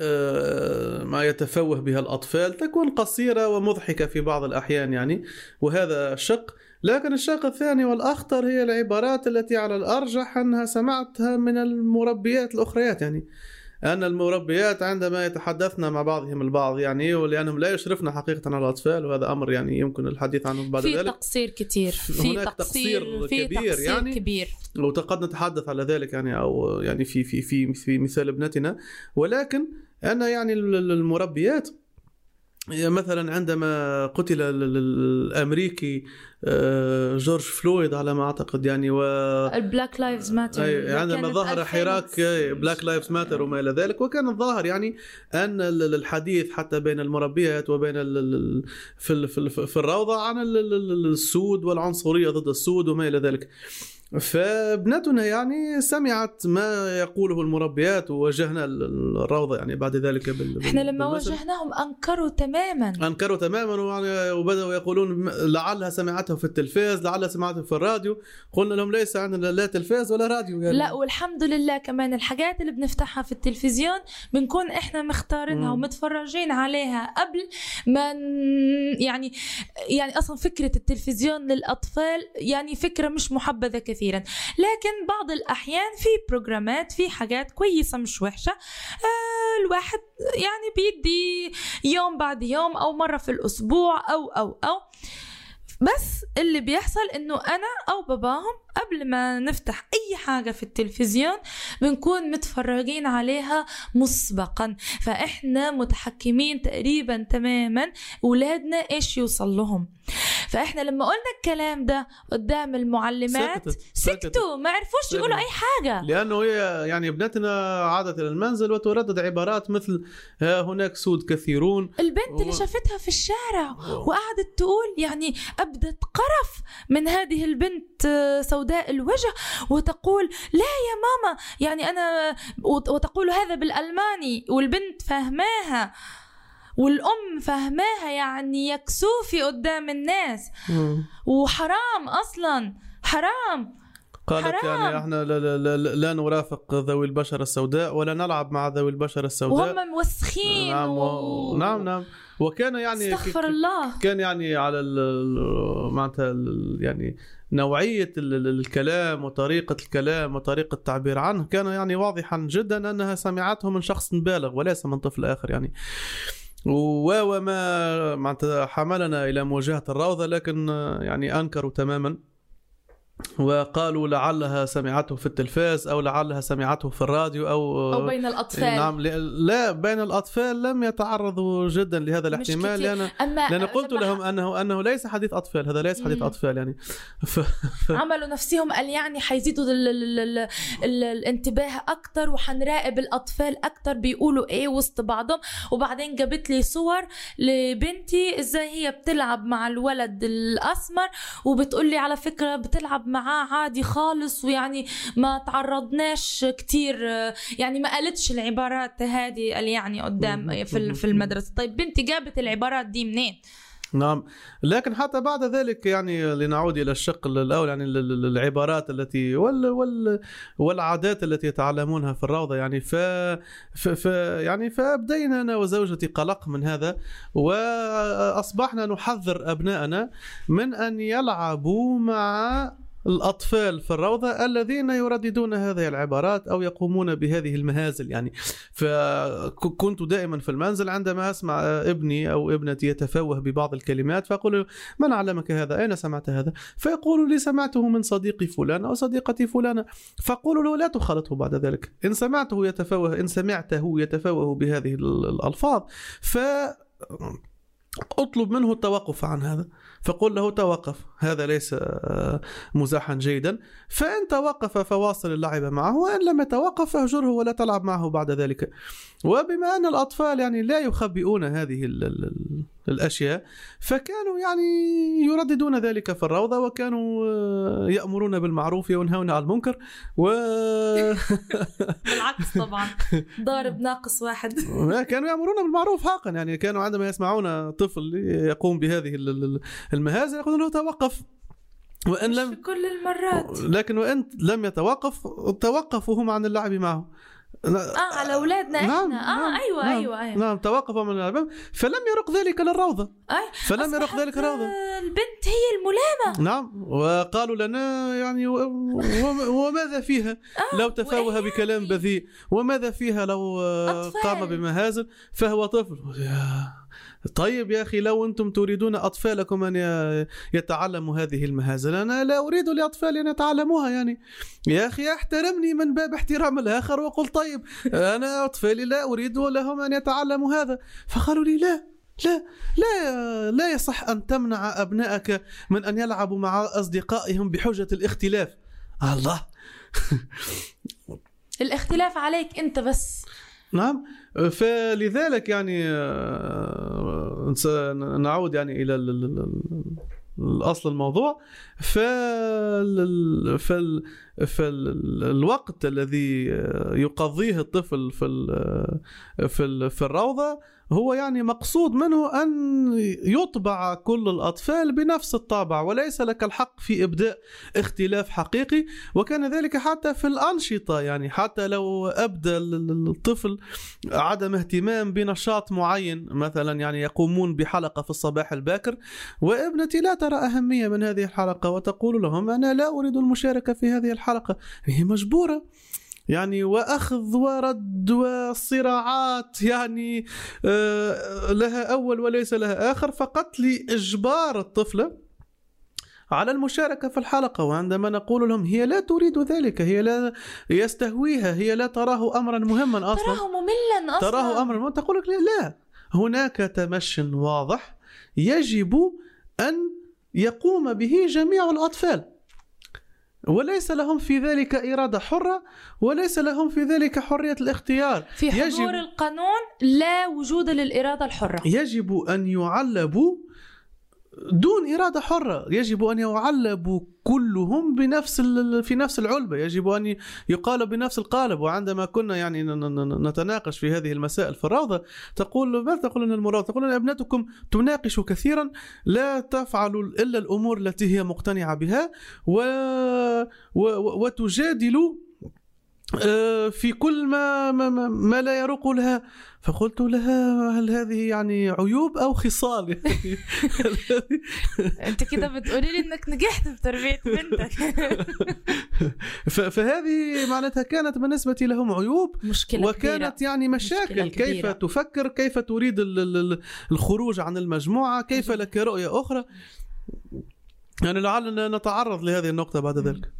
آه، ما يتفوه بها الأطفال تكون قصيرة ومضحكة في بعض الأحيان يعني وهذا شق. لكن الشق الثاني والأخطر هي العبارات التي على الأرجح أنها سمعتها من المربيات الأخريات يعني. أن المربيات عندما يتحدثن مع بعضهم البعض يعني ولأنهم لا يشرفن حقيقة على الأطفال وهذا أمر يعني يمكن الحديث عنه بعد في ذلك. تقصير كثير [laughs] في هناك تقصير, في كبير تقصير يعني. كبير. وقد نتحدث على ذلك يعني أو يعني في في في في مثال ابنتنا ولكن أن يعني المربيات مثلا عندما قتل الأمريكي آه، جورج فلويد على ما أعتقد يعني و ال Black Lives Matter عندما ظهر حراك Black Lives Matter وما إلى ذلك. وكان الظاهر يعني أن الحديث حتى بين المربيات وبين في في الروضة عن السود والعنصرية ضد السود وما إلى ذلك. فابنتنا يعني سمعت ما يقوله المربيات وواجهنا الروضة يعني بعد ذلك بال إحنا لما واجهناهم أنكروا تماما. أنكروا تماما وبدأوا يقولون لعلها سمعته في التلفاز لعلها سمعته في الراديو. قلنا لهم ليس عندنا لا تلفاز ولا راديو يعني. لا والحمد لله كمان الحاجات اللي بنفتحها في التلفزيون بنكون إحنا مختارينها ومتفرجين عليها قبل ما يعني يعني أصلا فكرة التلفزيون للأطفال يعني فكرة مش محبذة كثير. كثيرا. لكن بعض الأحيان في بروجرامات في حاجات كويسة مش وحشة آه الواحد يعني بيدي يوم بعد يوم أو مرة في الأسبوع أو أو أو. بس اللي بيحصل إنه أنا أو باباهم قبل ما نفتح أي حاجة في التلفزيون بنكون متفرجين عليها مسبقا. فإحنا متحكمين تقريبا تماما اولادنا إيش يوصل لهم. فإحنا لما قلنا الكلام ده قدام المعلمات سكتت سكتت. سكتوا ما عرفوش. يقولوا أي حاجة لأنه هي يعني ابنتنا عادت إلى المنزل وتردد عبارات مثل ها هناك سود كثيرون البنت اللي و- شافتها في الشارع وقعدت تقول يعني أبدت قرف من هذه البنت سوداء الوجه وتقول لا يا ماما يعني وت- وتقول هذا بالألماني والبنت فهماها والأم فهماها يعني يكسوفي قدام الناس. وحرام أصلا حرام قالت حرام. يعني إحنا لا, لا, لا, لا نرافق ذوي البشرة السوداء ولا نلعب مع ذوي البشرة السوداء. وهم موسخين نعم و... و... نعم نعم. وكان يعني استغفر ك- الله. كان يعني على معناتها ال- يعني نوعية ال- ال- الكلام وطريقة الكلام وطريقة التعبير عنه كان يعني واضحا جدا أنها سمعته من شخص بالغ وليس من طفل آخر يعني. وما معناتها حملنا إلى مواجهة الروضة لكن يعني أنكروا تماما. وقالوا لعلها سمعته في التلفاز أو لعلها سمعته في الراديو أو أو بين الأطفال نعم لا بين الأطفال لم يتعرضوا جدا لهذا الاحتمال. لأن أما لأن قلت لهم أنه أنه ليس حديث أطفال هذا ليس حديث مم. أطفال يعني ف... عملوا نفسهم قال يعني حيزيدوا ال ال ال ال الانتباه أكتر وحنراقب الأطفال أكتر بيقولوا إيه وسط بعضهم وبعدين جابت لي صور لبنتي إزاي هي بتلعب مع الولد الأسمر وبتقول لي على فكرة بتلعب معاه عادي خالص ويعني ما تعرضناش كتير يعني ما قالتش العبارات هذه قال يعني قدام في في المدرسة. طيب بنتي جابت العبارات دي منين؟ نعم. لكن حتى بعد ذلك يعني لنعود إلى الشق الأول يعني ال- ال- العبارات التي وال وال والعادات التي يتعلمونها في الروضة. يعني ف, ف, ف يعني فأبدينا أنا وزوجتي قلق من هذا وأصبحنا نحذر ابنائنا من أن يلعبوا مع الأطفال في الروضة الذين يرددون هذه العبارات أو يقومون بهذه المهازل. يعني فكنت دائما في المنزل عندما أسمع ابني أو ابنتي يتفوه ببعض الكلمات فأقول من علمك هذا؟ أين سمعت هذا؟ فيقول لي سمعته من صديقي فلان أو صديقتي فلانة. فأقول له لا تخالطه بعد ذلك. إن سمعته يتفوه إن سمعته يتفوه بهذه الألفاظ ف اطلب منه التوقف عن هذا. فقل له توقف. هذا ليس آه، مزاحا جيدا. فإن توقف فواصل اللعب معه وإن لم يتوقف فاهجره ولا تلعب معه بعد ذلك. وبما أن الأطفال يعني لا يخبئون هذه الأشياء فكانوا يعني يرددون ذلك في الروضة وكانوا آه، يأمرون بالمعروف وينهون عن المنكر و [laughs] بالعكس طبعا. [laughs] ضارب ناقص واحد. كانوا يأمرون بالمعروف حقا يعني كانوا عندما يسمعون طفل يقوم بهذه ال- ال- المهازل يقولون له توقف. في لم كل المرات لكن وإن لم يتوقف توقفوا هم عن اللعب معه. آه على أولادنا إحنا. نعم، آه نعم، أيوه نعم، أيوه أيوه. نعم توقفوا من اللعب فلم يرق ذلك للروضة. أي. فلم يرق ذلك الروضة آه، البنت هي الملامة. نعم وقالوا لنا يعني وماذا فيها؟ لو تفوه وإيه؟ بكلام؟ بذيء. وماذا فيها لو آه، أطفال. قام بمهازل؟ فهو طفل. طيب يا أخي لو أنتم تريدون أطفالكم أن يتعلموا هذه المهازل أنا لا أريد لأطفالي أن يتعلموها يعني. يا أخي احترمني من باب احترام الآخر وقل طيب أنا أطفالي لا أريد لهم أن يتعلموا هذا. فقالوا لي لا لا لا لا يصح أن تمنع أبنائك من أن يلعبوا مع أصدقائهم بحجة الاختلاف. الله. [laughs] الاختلاف عليك أنت بس. نعم. فلذلك يعني آه، نعود يعني إلى ال- ال- ال- الأصل الموضوع. فال فال فالوقت الذي يقضيه الطفل في في الروضة هو يعني مقصود منه أن يطبع كل الأطفال بنفس الطابع وليس لك الحق في إبداء اختلاف حقيقي وكان ذلك حتى في الأنشطة. يعني حتى لو ال- الطفل عدم اهتمام بنشاط معين مثلا يعني يقومون بحلقة في الصباح الباكر وابنتي لا ترى أهمية من هذه الحلقة وتقول لهم أنا لا أريد المشاركة في هذه الحلقة. هي مجبورة. يعني وأخذ ورد وصراعات يعني آه، لها أول وليس لها آخر فقط لإجبار الطفلة على المشاركة في الحلقة. وعندما نقول لهم هي لا تريد ذلك هي لا يستهويها هي لا تراه أمرا مهما أصلا. تراه مملا أصلا. تراه امرا ما تقول لك لا هناك تمشي واضح يجب أن يقوم به جميع الأطفال. وليس لهم في ذلك إرادة حرة وليس لهم في ذلك حرية الاختيار. في حضور يجب القانون لا وجود للإرادة الحرة. يجب أن يعلبوا دون إرادة حرة. يجب أن يعلبوا كلهم بنفس في نفس العلبة. يجب أن يقال بنفس القالب. وعندما كنا يعني نتناقش في هذه المسائل في الروضة تقول ماذا تقول أن المراوضة تقول أن ابنتكم تناقش كثيرا. لا تفعل إلا الأمور التي هي مقتنعة بها و... و... وتجادل في كل ما ما, ما لا يروق لها. فقلت لها هل هذه يعني عيوب أو خصال؟ [laughs] أنت كده بتقولي لي إنك نجحت في تربية بنتك. [laughs] فهذه معناتها كانت بالنسبة لهم عيوب مشكلة وكانت كبيرة. يعني مشاكل. كيف تفكر؟ كيف تريد الخروج عن المجموعة؟ كيف لك رؤية أخرى؟ يعني لعلنا نتعرض لهذه النقطة بعد ذلك.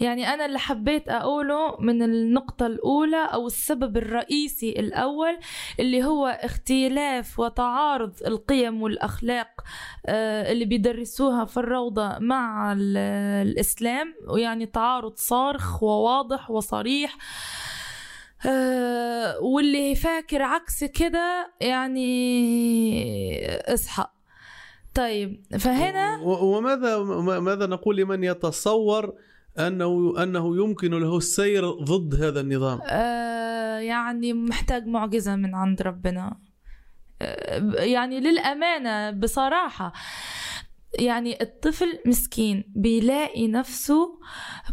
يعني أنا اللي حبيت أقوله من النقطة الأولى أو السبب الرئيسي الأول اللي هو اختلاف وتعارض القيم والأخلاق آه، اللي بيدرسوها في الروضة مع الإسلام ويعني تعارض صارخ وواضح وصريح أه واللي فاكر عكس كده يعني اصحى طيب فهنا وماذا ماذا نقول لمن يتصور أنه أنه يمكن له السير ضد هذا النظام. آه يعني محتاج معجزة من عند ربنا. آه يعني للأمانة بصراحة يعني الطفل مسكين بيلاقي نفسه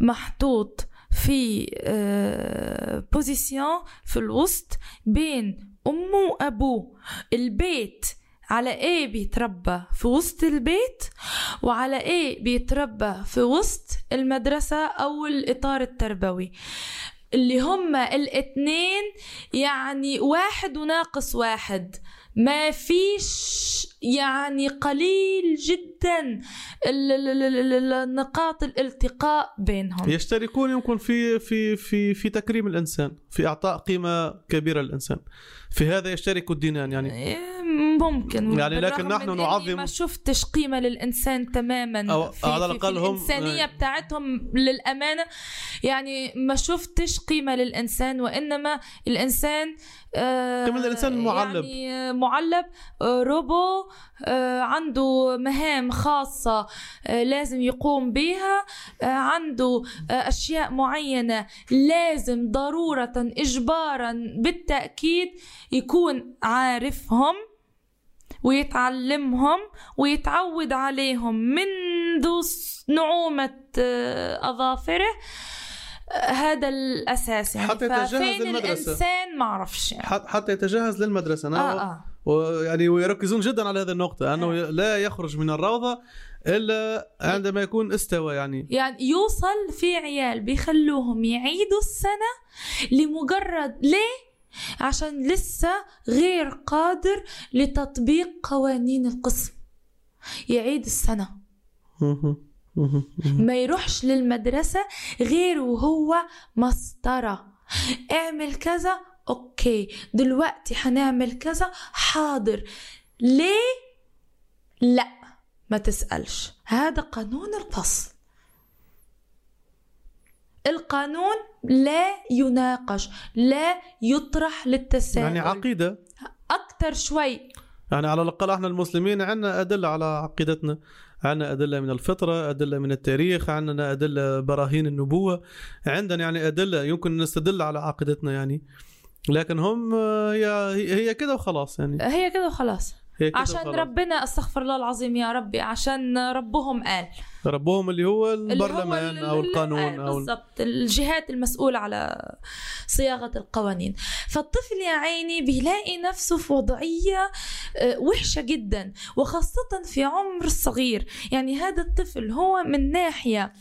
محطوط في آه بوزيسيون في الوسط بين أمه وأبوه. البيت على إيه بيتربى في وسط البيت وعلى إيه بيتربى في وسط المدرسة أو الإطار التربوي؟ اللي هما الاتنين يعني واحد وناقص واحد. ما فيش يعني قليل جدا نقاط الالتقاء بينهم. يشتركون يمكن في في في في تكريم الإنسان في إعطاء قيمة كبيرة للإنسان. في هذا يشترك الدينان يعني. إيه، ممكن. يعني لكن نحن نعظم ما شفتش قيمة للإنسان تماما أو في على الأقل هم الإنسانية. بتاعتهم للأمانة يعني ما شفتش قيمة للإنسان وإنما الإنسان آه الانسان المعلب يعني معلب آه روبو عنده مهام خاصة آه لازم يقوم بها آه عنده آه أشياء معينة لازم ضرورة اجبارا بالتأكيد يكون عارفهم ويتعلمهم ويتعود عليهم منذ نعومة آه، أظافره. هذا الأساس يعني. حتى يتجهز للمدرسة. الإنسان ما أعرفش يعني. حتى يتجهز للمدرسة. نعم آه آه. ويعني ويركزون جدا على هذه النقطة أنه آه. لا يخرج من الروضة إلا عندما يكون استوى يعني. يعني يوصل في عيال بيخلوهم يعيدوا السنة لمجرد ليه؟ عشان لسه غير قادر لتطبيق قوانين القسم. يعيد السنة. ما يروحش للمدرسة غير وهو مسطرة. اعمل كذا أوكي دلوقتي هنعمل كذا حاضر. ليه؟ لا ما تسألش. هذا قانون الفصل. القانون لا يناقش لا يطرح للتساؤل. يعني عقيدة. أكثر شوي. يعني على الأقل إحنا المسلمين عندنا أدلة على عقيدتنا. عندنا أدلة من الفطرة أدلة من التاريخ عندنا أدلة براهين النبوة. عندنا يعني أدلة يمكن نستدل على عقيدتنا يعني. لكن هم هي هي كده وخلاص يعني. هي كده وخلاص. عشان خلاص. ربنا استغفر الله العظيم يا ربي عشان ربهم قال. ربهم اللي هو البرلمان اللي هو أو القانون أو بالضبط الجهات المسؤولة على صياغة القوانين. فالطفل يا عيني بيلاقي نفسه في وضعية آه، وحشة جدا وخاصة في عمر الصغير يعني هذا الطفل هو من ناحية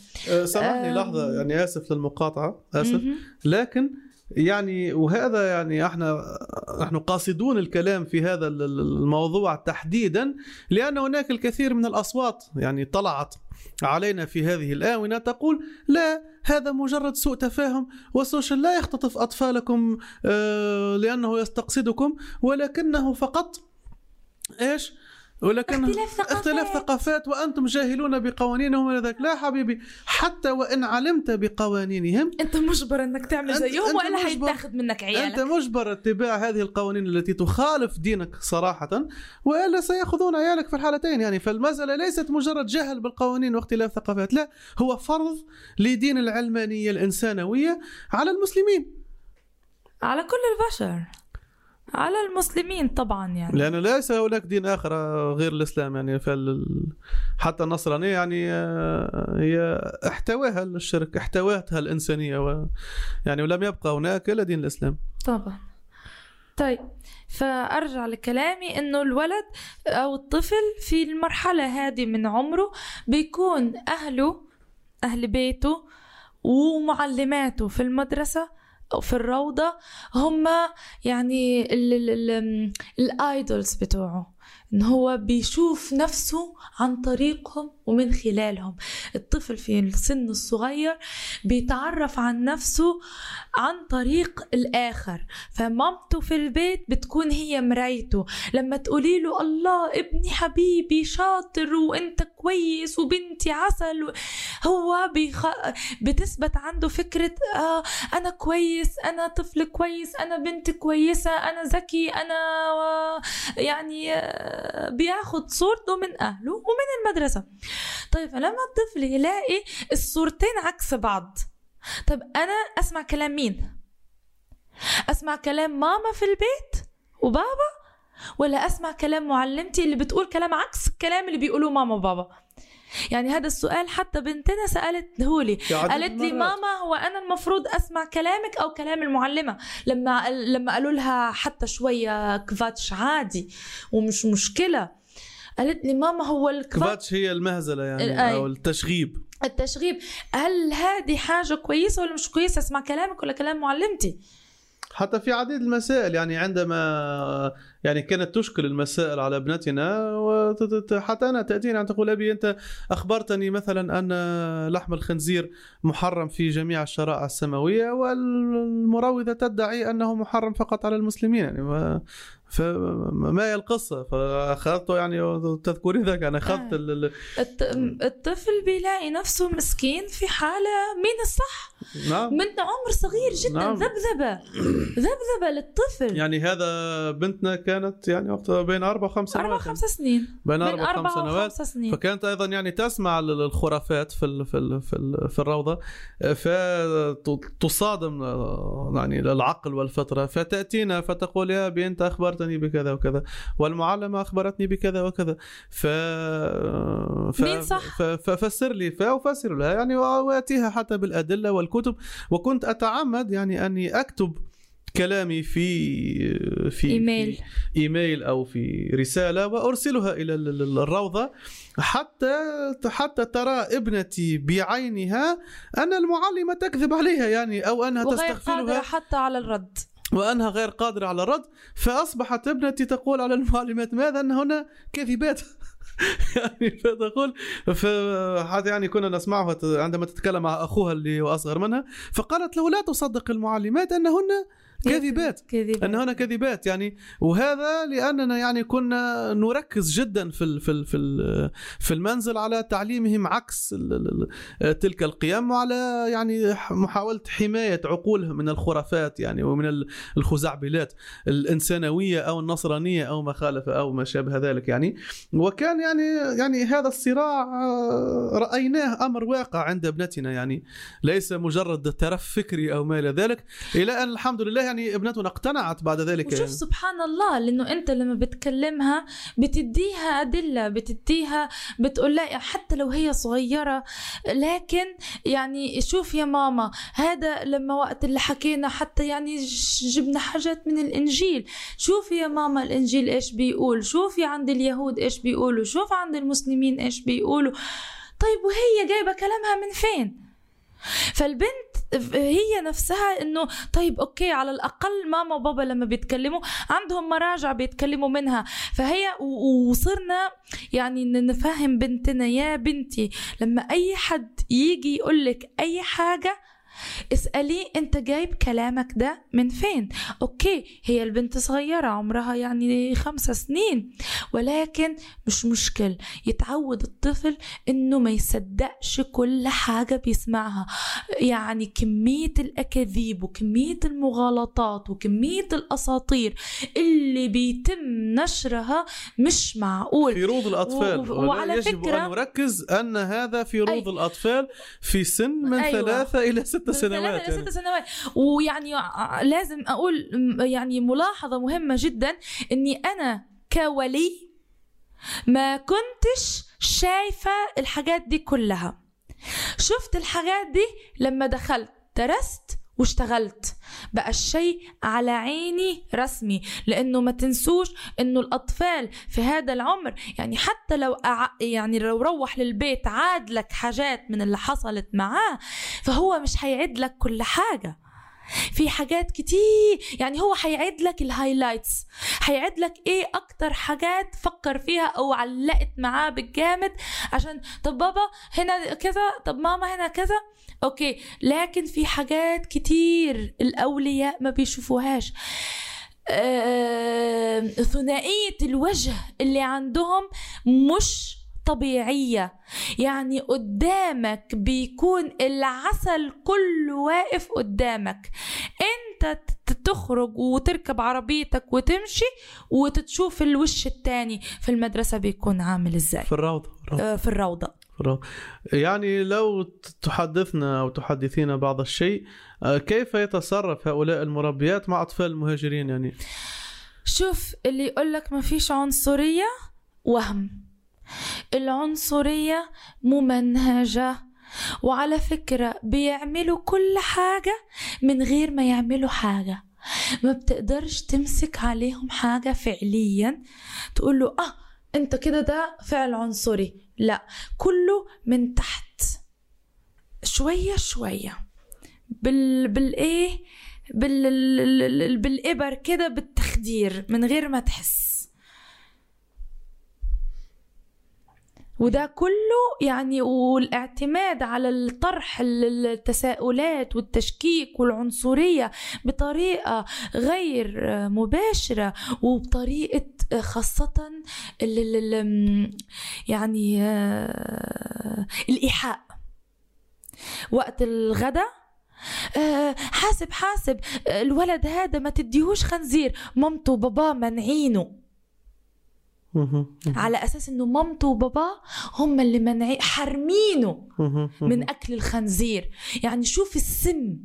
سامحني لحظة يعني آسف للمقاطعة آسف. لكن يعني وهذا يعني إحنا نحن قاصدون الكلام في هذا الموضوع تحديدا لأن هناك الكثير من الأصوات يعني طلعت علينا في هذه الآونة تقول لا هذا مجرد سوء تفاهم والسوشيال لا يختطف أطفالكم آه، لأنه يستقصدكم ولكنه فقط إيش؟ ولكن اختلاف ثقافات. اختلاف ثقافات وأنتم جاهلون بقوانينهم ولا ذاك لا حبيبي حتى وإن علمت بقوانينهم أنت مجبر إنك تعمل زيهم وإلا. حيتاخذ منك أنت عيالك مجبر اتباع هذه القوانين التي تخالف دينك صراحة وإلا سيأخذون عيالك في الحالتين يعني فالمسألة ليست مجرد جهل بالقوانين واختلاف ثقافات لا هو فرض لدين العلمانية الإنسانوية على المسلمين على كل البشر على المسلمين طبعا يعني. لأن ليس هناك دين آخر غير الإسلام يعني فال... حتى النصرانية يعني آه، هي احتواها الشرك احتواتها الإنسانية و... يعني ولم يبقى هناك إلا دين الإسلام. طبعا. طيب فأرجع لكلامي إنه الولد أو الطفل في المرحلة هذه من عمره بيكون أهله أهل بيته ومعلماته في المدرسة في الروضة هم يعني الآيدولز بتوعه إن هو بيشوف نفسه عن طريقهم ومن خلالهم الطفل في السن الصغير بيتعرف عن نفسه عن طريق الآخر. فمامته في البيت بتكون هي مرايته. لما تقولي له الله ابني حبيبي شاطر وانت كويس وبنتي عسل هو بيخ... بتثبت عنده فكرة آه أنا كويس أنا طفل كويس أنا بنت كويسة أنا ذكي أنا يعني آه، بياخد صورته من أهله ومن المدرسة. طيب فلما الطفل يلاقي الصورتين عكس بعض طب أنا أسمع كلام مين؟ أسمع كلام ماما في البيت وبابا ولا أسمع كلام معلمتي اللي بتقول كلام عكس الكلام اللي بيقولوه ماما وبابا يعني هذا السؤال حتى بنتنا سألته لي قالت لي. ماما هو أنا المفروض أسمع كلامك أو كلام المعلمة لما لما قالوا لها حتى شوية كفاتش عادي ومش مشكلة قالت لي ماما هو الكفاتش كفاتش هي المهزلة يعني. أو التشغيب. التشغيب. هل هذه حاجة كويسة ولا مش كويسة؟ اسمع كلامك ولا كلام معلمتي. حتى في عديد المسائل يعني عندما يعني كانت تشكل المسائل على ابنتنا حتى أنا تأتيني أن تقول أبي أنت أخبرتني مثلا أن لحم الخنزير محرم في جميع الشرائع السماوية والمروضه تدعي أنه محرم فقط على المسلمين. يعني فما هي القصة فاخذت يعني تذكري ذاك أنا أخذت آه. ال- ال- الط- الطفل بيلاقي نفسه مسكين في حالة مين الصح نعم. من عمر صغير جدا نعم. ذبذبة. [clears throat] ذبذبة للطفل. يعني هذا بنتنا كانت يعني وقتها بين أربع وخمس سنوات. أربع خمس سنين. بين أربع خمس سنوات. سنين. فكانت أيضا يعني تسمع ال- الخرافات في ال في ال في, ال في الروضة. فتصادم يعني العقل والفطرة. فتأتينا فتقول يا ابي انت أخبرتني بكذا وكذا والمعلمة أخبرتني بكذا وكذا. ف, ف... مين صح؟ ف... ففسر لي فأفسر لها يعني واتيها حتى بالأدلة والكتب وكنت أتعمد يعني أني أكتب كلامي في في إيميل. في إيميل. أو في رسالة وأرسلها إلى ال- ال- الروضة. حتى حتى ترى ابنتي بعينها أن المعلمه تكذب عليها يعني أو أنها وغير قادرة تستغفلها حتى على الرد. وأنها غير قادرة على الرد فأصبحت ابنتي تقول على المعلمات ماذا؟ إن هنا كذبات. يعني فتقول ف حتى يعني كنا نسمعها عندما تتكلم مع أخوها اللي هو أصغر منها فقالت له لا تصدق المعلمات أنهن كذبات أن هنا كذبات يعني وهذا لأننا يعني كنا نركز جدا في في في في المنزل على تعليمهم عكس تلك القيم وعلى يعني محاولة حماية عقولهم من الخرافات يعني ومن ال- الخزعبلات الإنسانوية أو النصرانية أو ما خالف أو ما شابه ذلك يعني. وكان يعني يعني هذا الصراع آه، رأيناه أمر واقع عند ابنتنا يعني. ليس مجرد ترف فكري أو ما إلى ذلك. إلى أن الحمد لله يعني ابنتنا اقتنعت بعد ذلك. وشوف يعني. سبحان الله لأنه أنت لما بتكلمها بتديها أدلة بتديها بتقول لها حتى لو هي صغيرة. لكن يعني شوف يا ماما هذا لما وقت اللي حكينا حتى يعني جبنا حاجات من الإنجيل. شوفي يا ماما الإنجيل إيش بيقول. شوفي عند اليهود إيش بيقولوا. شوف عند المسلمين إيش بيقولوا. طيب وهي جايبة كلامها من فين؟ فالبنت هي نفسها إنه طيب أوكي على الأقل ماما وبابا لما بيتكلموا عندهم مراجع بيتكلموا منها. فهي وصرنا يعني نفهم بنتنا يا بنتي لما أي حد يجي يقول لك أي حاجة اسأليه انت جايب كلامك ده من فين أوكي هي البنت صغيرة عمرها يعني خمسة سنين ولكن مش مشكل يتعود الطفل إنه ما يصدقش كل حاجة بيسمعها يعني كمية الأكاذيب وكمية المغالطات وكمية الأساطير اللي بيتم نشرها مش معقول في روض الأطفال و- وعلى يجب فكرة- ان نركز أن هذا في روض أي. الأطفال في سن من أيوة. ثلاثة إلى ست من سنوات ثلاثة يعني. لست سنوات ويعني ع- لازم أقول يعني ملاحظة مهمة جدا إني أنا كولي ما كنتش شايفة الحاجات دي كلها شفت الحاجات دي لما دخلت درست واشتغلت. بقى الشيء على عيني رسمي لأنه ما تنسوش إنه الأطفال في هذا العمر يعني حتى لو أع... يعني لو روح للبيت عاد لك حاجات من اللي حصلت معاه فهو مش هيعد لك كل حاجة. في حاجات كتير. يعني هو هيعد لك الهايلايتس هيعد لك إيه أكتر حاجات فكر فيها أو علقت معاه بالجامد. عشان طب بابا هنا كذا طب ماما هنا كذا. أوكي. لكن في حاجات كتير الأولياء ما بيشوفوهاش. آه، ثنائية الوجه اللي عندهم مش طبيعية. يعني قدامك بيكون العسل كله واقف قدامك. انت تخرج وتركب عربيتك وتمشي وتتشوف الوش التاني. في المدرسة بيكون عامل إزاي؟ في الروضة في الروضة. آه، في الروضة. في الروضة. يعني لو تحدثنا أو تحدثينا بعض الشيء آه، كيف يتصرف هؤلاء المربيات مع أطفال المهاجرين يعني؟ شوف اللي يقولك ما فيش عنصرية وهم. العنصرية ممنهجة. وعلى فكرة بيعملوا كل حاجة من غير ما يعملوا حاجة. ما بتقدرش تمسك عليهم حاجة فعليا. تقول له آه أنت كده ده فعل عنصري. لا كله من تحت. شوية شوية. بال بالإيه؟ بال... بالإبر كده بالتخدير من غير ما تحس. وده كله يعني والاعتماد على الطرح ال- التساؤلات والتشكيك والعنصرية بطريقة غير مباشرة وبطريقة خاصة يعني آه، الإيحاء وقت الغداء آه، حاسب حاسب آه، الولد هذا ما تديهوش خنزير مامته وباباه منعينه. على أساس إنه مامته وباباه هم اللي منعي حارمينه. من أكل الخنزير يعني شوف السم.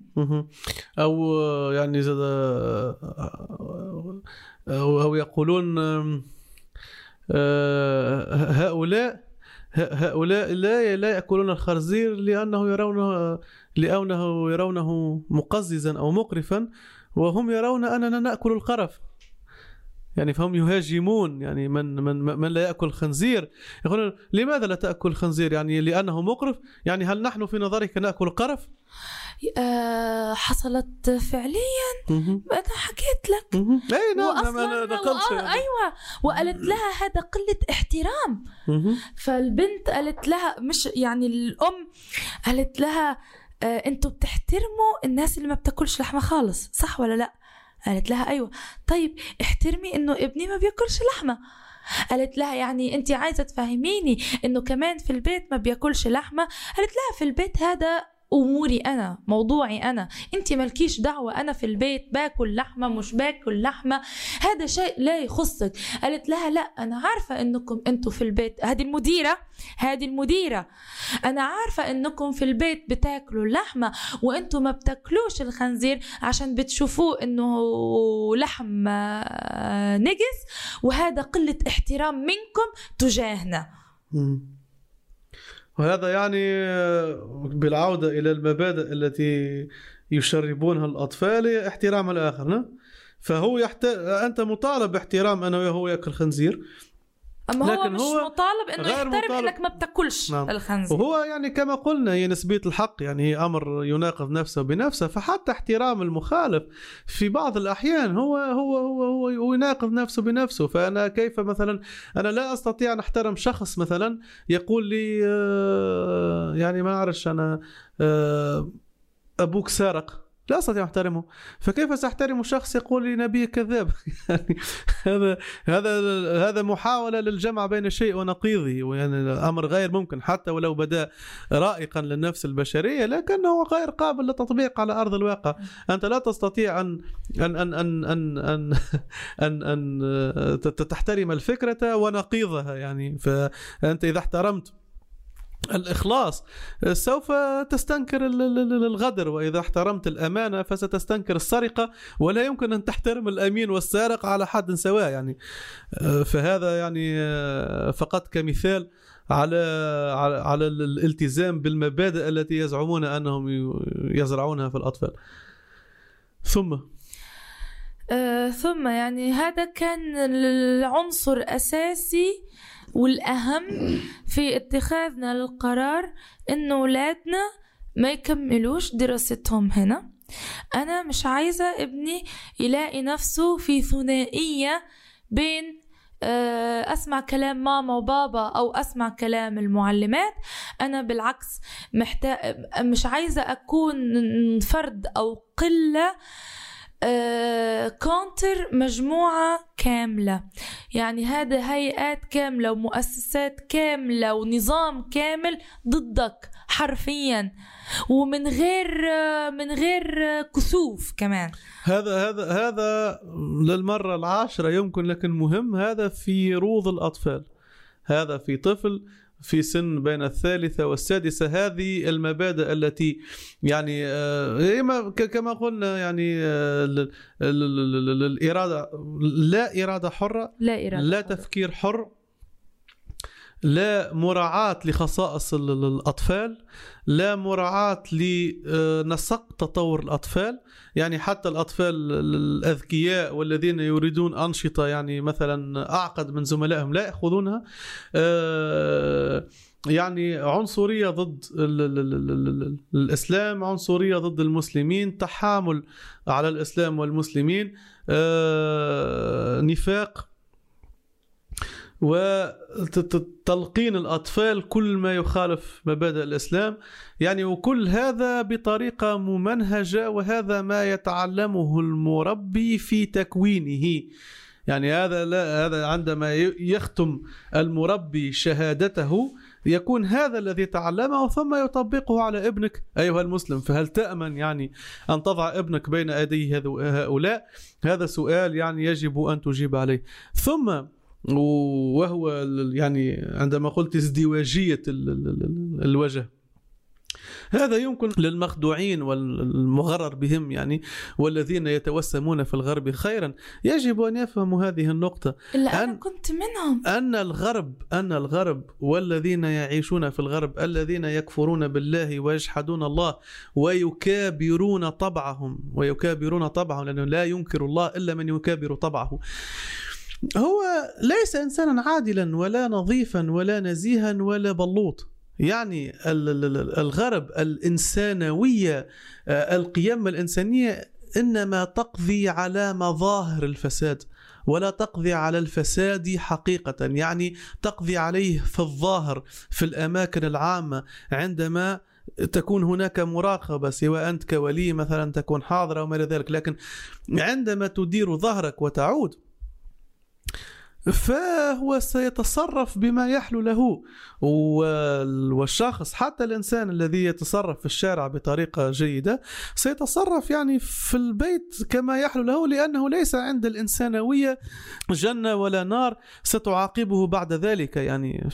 أو يعني آه، أو يقولون آه، هؤلاء هؤلاء لا لا يأكلون الخنزير لأنه يرونه لأنه يرونه مقززا أو مقرفا وهم يرون أننا نأكل القرف يعني فهم يهاجمون يعني من من من لا يأكل الخنزير. يقولون لماذا لا تأكل الخنزير؟ يعني لأنه مقرف؟ يعني هل نحن في نظرك نأكل القرف آه حصلت فعليا. أنا حكيت لك. أي نعم نعم أنا نقلت يعني. أيوه. وقالت لها هذا قلة احترام. فالبنت قالت لها مش يعني الأم قالت لها آه أنتوا بتحترموا الناس اللي ما بتاكلش لحمة خالص صح ولا لأ؟ قالت لها أيوه. طيب احترمي إنه ابني ما بياكلش لحمة. قالت لها يعني انت عايزة تفهميني إنه كمان في البيت ما بياكلش لحمة؟ قالت لها في البيت هذا أموري أنا موضوعي أنا. انت مالكيش دعوة أنا في البيت باكل لحمة مش باكل لحمة. هذا شيء لا يخصك. قالت لها لا أنا عارفة إنكم أنتوا في البيت. هذه المديرة هذه المديرة. أنا عارفة إنكم في البيت بتاكلوا اللحمه وأنتوا ما بتاكلوش الخنزير عشان بتشوفوه إنه لحم آه، نجس. وهذا قلة احترام منكم تجاهنا. وهذا يعني بالعودة إلى المبادئ التي يشربونها الأطفال هي احترام الآخر؟ فهو يحت... أنت مطالب باحترام أنا وهو يأكل خنزير أما هو لكن مش هو مطالب إنه يحترم مطالب. إنك ما بتاكلش نعم. الخنزير وهو يعني كما قلنا هي نسبية الحق يعني هي أمر يناقض نفسه بنفسه فحتى احترام المخالف في بعض الأحيان هو هو هو هو, هو يناقض نفسه بنفسه فأنا كيف مثلا أنا لا أستطيع أن أحترم شخص مثلا يقول لي آه، يعني ما أعرفش أنا آه، أبوك سارق لا أستطيع أحترمه. فكيف سأحترم شخص يقول لي نبي كذاب؟ [laughs] يعني هذا هذا هذا محاولة للجمع بين الشيء ونقيضه ويعني أمر غير ممكن حتى ولو بدا رائقا للنفس البشرية لكنه غير قابل للتطبيق على أرض الواقع. أنت لا تستطيع أن أن أن أن أن أن, أن, أن تحترم الفكرة ونقيضها يعني. فأنت إذا احترمت الإخلاص سوف تستنكر الغدر وإذا احترمت الأمانة فستستنكر السرقة ولا يمكن أن تحترم الأمين والسارق على حد سواء. يعني فهذا يعني فقط كمثال على على الالتزام بالمبادئ التي يزعمون أنهم يزرعونها في الأطفال. ثم؟ آه ثم يعني هذا كان العنصر اساسي والأهم في اتخاذنا للقرار إنه أولادنا ما يكملوش دراستهم هنا. أنا مش عايزة ابني يلاقي نفسه في ثنائية بين آه، أسمع كلام ماما وبابا أو أسمع كلام المعلمات. أنا بالعكس محتاج مش عايزة أكون فرد أو قلة كونتر آه، مجموعة كاملة. يعني هذا هيئات كاملة ومؤسسات كاملة ونظام كامل ضدك حرفيا. ومن غير من غير كسوف كمان. هذا هذا هذا للمرة العاشرة يمكن لكن مهم هذا في روض الأطفال. هذا في طفل في سن بين الثالثة والسادسة هذه المبادئ التي يعني آه، كما قلنا يعني آه، الإرادة لا إرادة حرة لا إرادة لا تفكير حر لا مراعاة لخصائص الأطفال لا مراعاة لنسق تطور الأطفال. يعني حتى الأطفال الأذكياء والذين يريدون أنشطة يعني مثلا أعقد من زملائهم لا يأخذونها آه، يعني عنصرية ضد الإسلام عنصرية ضد المسلمين تحامل على الإسلام والمسلمين آه، نفاق وتلقين الأطفال كل ما يخالف مبادئ الإسلام. يعني وكل هذا بطريقة ممنهجة وهذا ما يتعلمه المربي في تكوينه. يعني هذا لا هذا عندما يختم المربي شهادته يكون هذا الذي تعلمه ثم يطبقه على ابنك. أيها المسلم فهل تأمن يعني أن تضع ابنك بين ايدي هؤلاء؟ هذا سؤال يعني يجب أن تجيب عليه. ثم وهو يعني عندما قلت ازدواجية الوجه. هذا يمكن للمخدوعين والمغرر بهم يعني والذين يتوسمون في الغرب خيرا. يجب أن يفهموا هذه النقطة. إلا أنا كنت منهم. أن الغرب أن الغرب والذين يعيشون في الغرب الذين يكفرون بالله ويجحدون الله ويكابرون طبعهم ويكابرون طبعهم لأنه لا ينكر الله إلا من يكابر طبعه. هو ليس إنسانا عادلا ولا نظيفا ولا نزيها ولا بلوط. يعني الغرب الإنسانوية آه، القيم الإنسانية إنما تقضي على مظاهر الفساد ولا تقضي على الفساد حقيقة. يعني تقضي عليه في الظاهر في الأماكن العامة. عندما تكون هناك مراقبة سواء أنت كولي مثلا تكون حاضر أو ما إلى ذلك. لكن عندما تدير ظهرك وتعود فهو سيتصرف بما يحلو له. والشخص حتى الإنسان الذي يتصرف في الشارع بطريقة جيدة سيتصرف يعني في البيت كما يحلو له لأنه ليس عند الإنسانوية جنة ولا نار ستعاقبه بعد ذلك يعني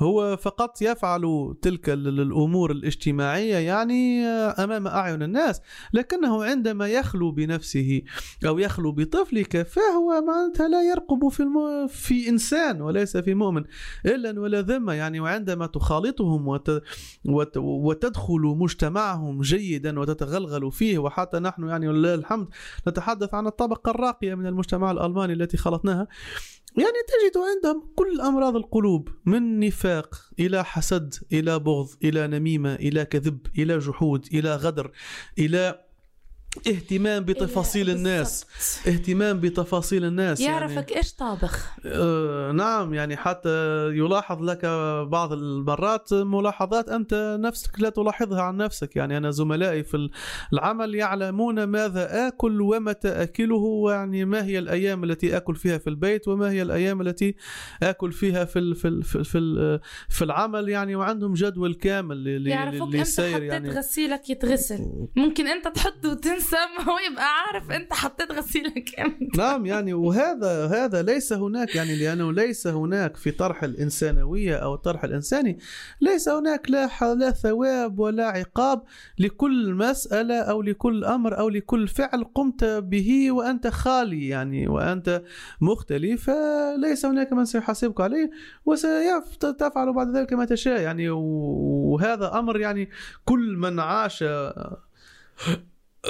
هو فقط يفعل تلك الأمور الاجتماعية يعني أمام أعين الناس لكنه عندما يخلو بنفسه أو يخلو بطفلك فهو معناتها لا يرقب في. في إنسان وليس في مؤمن إلا ولا ذمه يعني وعندما تخالطهم وت... وت... وتدخل مجتمعهم جيدا وتتغلغل فيه وحتى نحن يعني ولله الحمد نتحدث عن الطبقة الراقية من المجتمع الألماني التي خلطناها يعني تجد عندهم كل أمراض القلوب من نفاق إلى حسد إلى بغض إلى نميمة إلى كذب إلى جحود إلى غدر إلى اهتمام بتفاصيل إيه، الناس. اهتمام بتفاصيل الناس يعرفك يعني إيش طابخ. آه نعم يعني حتى يلاحظ لك بعض المرات ملاحظات أنت نفسك لا تلاحظها عن نفسك. يعني أنا زملائي في العمل يعلمون ماذا آكل ومتى أكله ويعني ما هي الأيام التي آكل فيها في البيت وما هي الأيام التي آكل فيها في ال في ال في, ال في, ال في العمل يعني وعندهم جدول كامل ل- ل- يعرفوك للسير حطيت يعني. غسيلك يتغسل. ممكن أنت تحطه وتنسى ما هو [laughs] يبقى عارف انت حطيت غسيلك إمتى. نعم يعني وهذا هذا ليس هناك يعني لأنه ليس هناك في طرح الإنسانوية أو الطرح الإنساني ليس هناك لا لا ثواب ولا عقاب لكل مسألة أو لكل أمر أو لكل فعل قمت به وأنت خالي يعني وأنت مختلي فليس هناك من سيحاسبك عليه وستفعل بعد ذلك ما تشاء يعني وهذا أمر يعني كل من عاش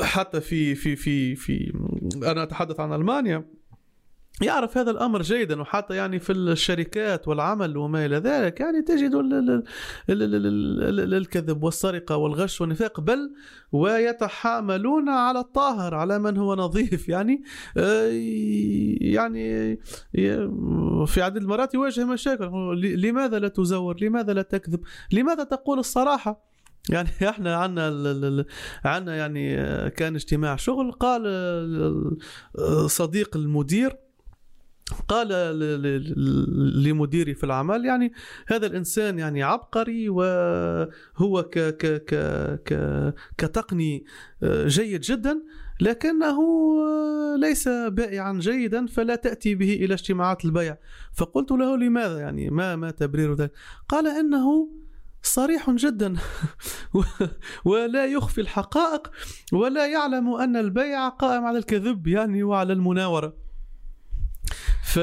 حتى في في في في أنا أتحدث عن ألمانيا يعرف هذا الأمر جيدا وحتى يعني في الشركات والعمل وما إلى ذلك يعني تجد ال- ال- ال- ال- ال- ال- الكذب والسرقة والغش والنفاق بل ويتحاملون على الطاهر على من هو نظيف. يعني آه، يعني في عدد المرات يواجه مشاكل لماذا لا تزور؟ لماذا لا تكذب؟ لماذا تقول الصراحة؟ يعني [laughs] إحنا عندنا عندنا يعني آه، كان اجتماع شغل قال آه، آه، صديق المدير قال لمديري في العمل يعني هذا الإنسان يعني عبقري وهو ك ك ك ك كتقني جيد جدا لكنه ليس بائعا جيدا فلا تأتي به إلى اجتماعات البيع. فقلت له لماذا يعني؟ ما ما تبرير ذلك؟ قال إنه صريح جدا. [laughs] ولا يخفي الحقائق ولا يعلم أن البيع قائم على الكذب يعني وعلى المناورة. ف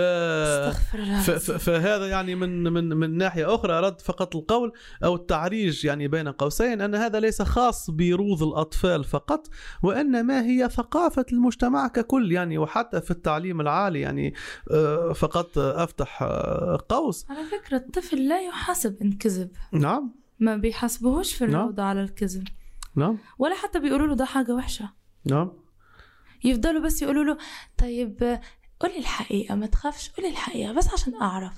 ف- ف- فهذا يعني من من من ناحية أخرى ارد فقط القول أو التعريج يعني بين قوسين أن هذا ليس خاص بروض الأطفال فقط وإنما هي ثقافة المجتمع ككل يعني وحتى في التعليم العالي يعني آه، فقط أفتح آه، قوس. على فكرة الطفل لا يحاسب إن كذب. نعم. ما بيحاسبوهوش في نعم. الروضة على الكذب. نعم. ولا حتى بيقولوا له ده حاجة وحشة. نعم. يفضلوا بس يقولوا له طيب قولي الحقيقة ما تخافش قولي الحقيقة بس عشان أعرف.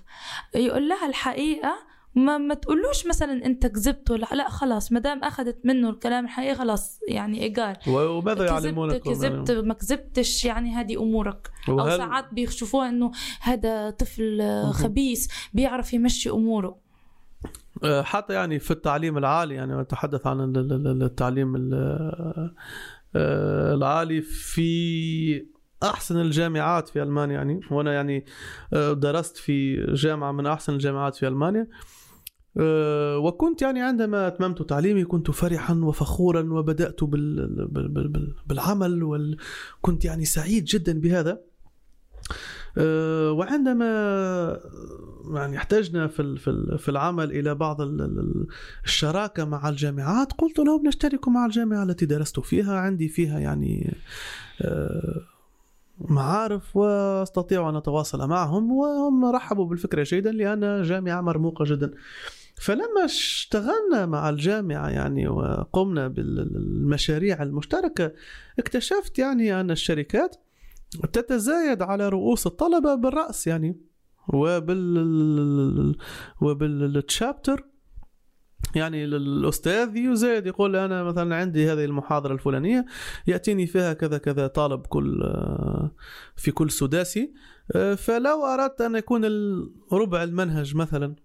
يقول لها الحقيقة ما ما تقولوش مثلا أنت كذبت ولا لا خلاص ما دام أخذت منه الكلام الحقيقي خلاص يعني ايجال وماذا كذبت يعلمونكم كذبت ما كذبتش يعني هذه أمورك. أو وهل- ساعات بيشوفوها إنه هذا طفل. خبيث بيعرف يمشي أموره. آه، حتى يعني في التعليم العالي يعني أتحدث عن ال- ال- ال- التعليم ال- آه، العالي في أحسن الجامعات في ألمانيا يعني. وأنا يعني آه، درست في جامعة من أحسن الجامعات في ألمانيا. آه، وكنت يعني عندما أتممت تعليمي كنت فرحا وفخورا بال- بالعمل وكنت يعني سعيد جدا بهذا. آه، وعندما يعني احتجنا في في ال- في العمل إلى بعض ال- ال- الشراكة مع الجامعات قلت لهم نشترك مع الجامعة التي درست فيها. عندي فيها يعني معارف واستطيع أن أتواصل معهم وهم رحبوا بالفكرة جيدا لأن جامعة مرموقة جدا. فلما اشتغلنا مع الجامعة يعني وقمنا بالمشاريع المشتركة اكتشفت يعني أن الشركات تتزايد على رؤوس الطلبة بالرأس يعني وبال وبالتشابتر يعني الاستاذ يزايد يقول أنا مثلا عندي هذه المحاضرة الفلانية يأتيني فيها كذا كذا طالب كل في كل سداسي فلو أردت أن يكون ربع المنهج مثلا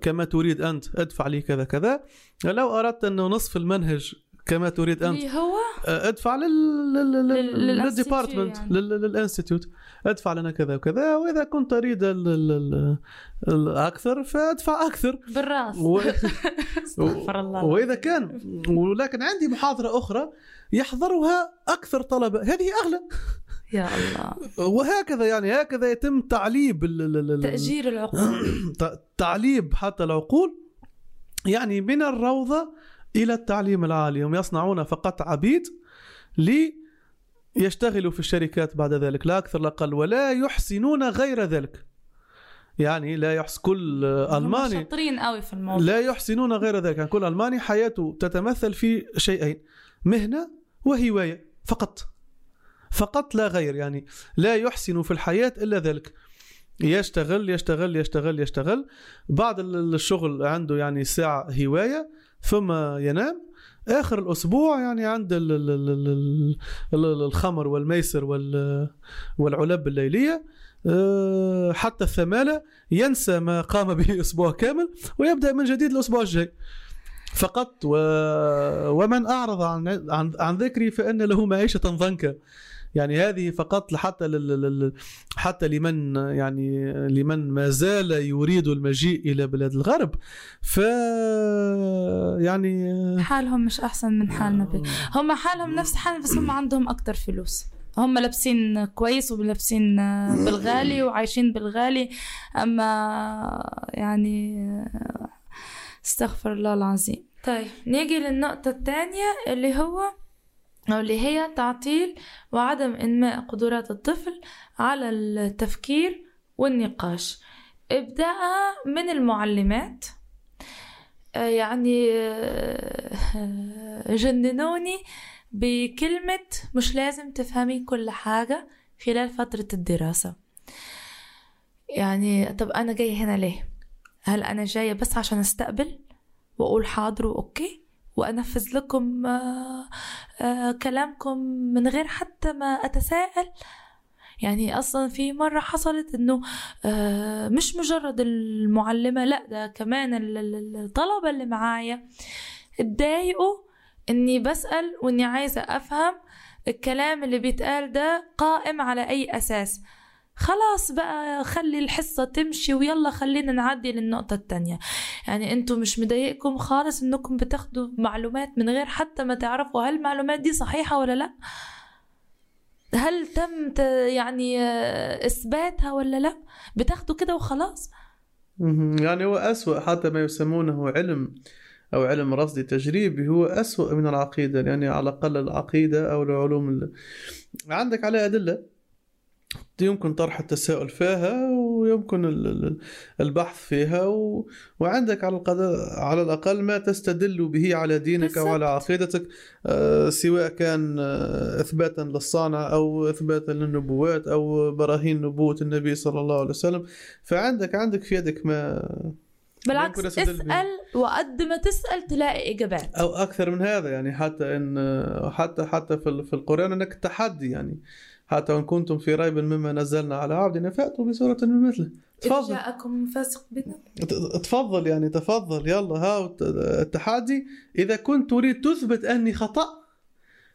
كما تريد أنت أدفع لي كذا كذا. لو أردت انه نصف المنهج كما تريد أنت. اللي هو ادفع لل department لل institute ادفع لنا كذا وكذا وإذا كنت أريد الأكثر فادفع أكثر. بالراس. و... [laughs] استغفر الله. وإذا كان ولكن عندي محاضرة أخرى يحضرها أكثر طلبة. هذه أغلى. يا الله. وهكذا يعني هكذا يتم تعليب تأجير العقول. [clears throat] تعليب حتى العقول. يعني من الروضة إلى التعليم العالي هم يصنعون فقط عبيد ليشتغلوا في الشركات بعد ذلك لا أكثر لا أقل ولا يحسنون غير ذلك. يعني لا يحس كل ألماني شاطرين قوي في الموضوع. لا يحسنون غير ذلك يعني كل ألماني حياته تتمثل في شيئين مهنة وهواية فقط. فقط لا غير يعني لا يحسن في الحياة إلا ذلك. يشتغل يشتغل يشتغل يشتغل. بعد الشغل عنده يعني ساعة هواية ثم ينام. آخر الأسبوع يعني عند الخمر والميسر والعلب الليليه آه، حتى الثمالة ينسى ما قام به [laughs] أسبوع كامل ويبدأ من جديد الأسبوع الجاي. فقط و... ومن أعرض عن عن, عن ذكري فإن له معيشة ضنكا. يعني هذه فقط حتى. حتى لمن يعني لمن ما زال يريد المجيء إلى بلاد الغرب. ف يعني حالهم مش أحسن من حالنا هم حالهم نفس حالنا بس هم عندهم أكثر فلوس. هم لابسين كويس ولابسين بالغالي وعايشين بالغالي. أما يعني استغفر الله العظيم. طيب نيجي للنقطة الثانية اللي هو أو اللي هي تعطيل وعدم إنماء قدرات الطفل على التفكير والنقاش. ابدأ من المعلمات. آه، يعني آه، [laughs] جننوني بكلمة مش لازم تفهمي كل حاجة خلال فترة الدراسة. يعني طب أنا جاية هنا ليه؟ هل أنا جاية بس عشان أستقبل وأقول حاضر وأوكي؟ وأنفذ لكم آه، آه، كلامكم من غير حتى ما أتساءل. يعني أصلا في مرة حصلت إنه آه، مش مجرد المعلمة لأ ده كمان الطلبة اللي معايا اتضايقوا إني بسأل وإني عايزة أفهم الكلام اللي بيتقال ده قائم على أي أساس. خلاص بقى خلي الحصة تمشي ويلا خلينا نعدي للنقطة التانية. يعني أنتوا مش مضايقكم خالص انكم بتاخدوا معلومات من غير حتى ما تعرفوا هل المعلومات دي صحيحة ولا لا؟ هل تم يعني إثباتها ولا لا؟ بتاخدوا كده وخلاص؟ يعني هو أسوأ حتى ما يسمونه علم أو علم رصدي تجريبي هو أسوأ من العقيدة. يعني على الأقل العقيدة أو العلوم عندك عليه أدلة. يمكن طرح التساؤل فيها ويمكن البحث فيها و... وعندك على القدر على الأقل ما تستدل به على دينك أو على عقيدتك آه، سواء كان آه، إثباتا للصانع أو إثباتا للنبوات أو براهين نبوة النبي صلى الله عليه وسلم. فعندك عندك في يدك ما بالعكس اسأل وقد ما تسأل تلاقي إجابات. أو أكثر من هذا يعني حتى إن حتى حتى في في القرآن أنك تحدي يعني. حتى وان كنتم في ريب مما نزلنا على عبدنا فاتوا بسورة من مثله. تفضل. جاءكم فاسق بنا. تفضل يعني تفضل. يلا ها التحدي. إذا كنت تريد تثبت أني خطأ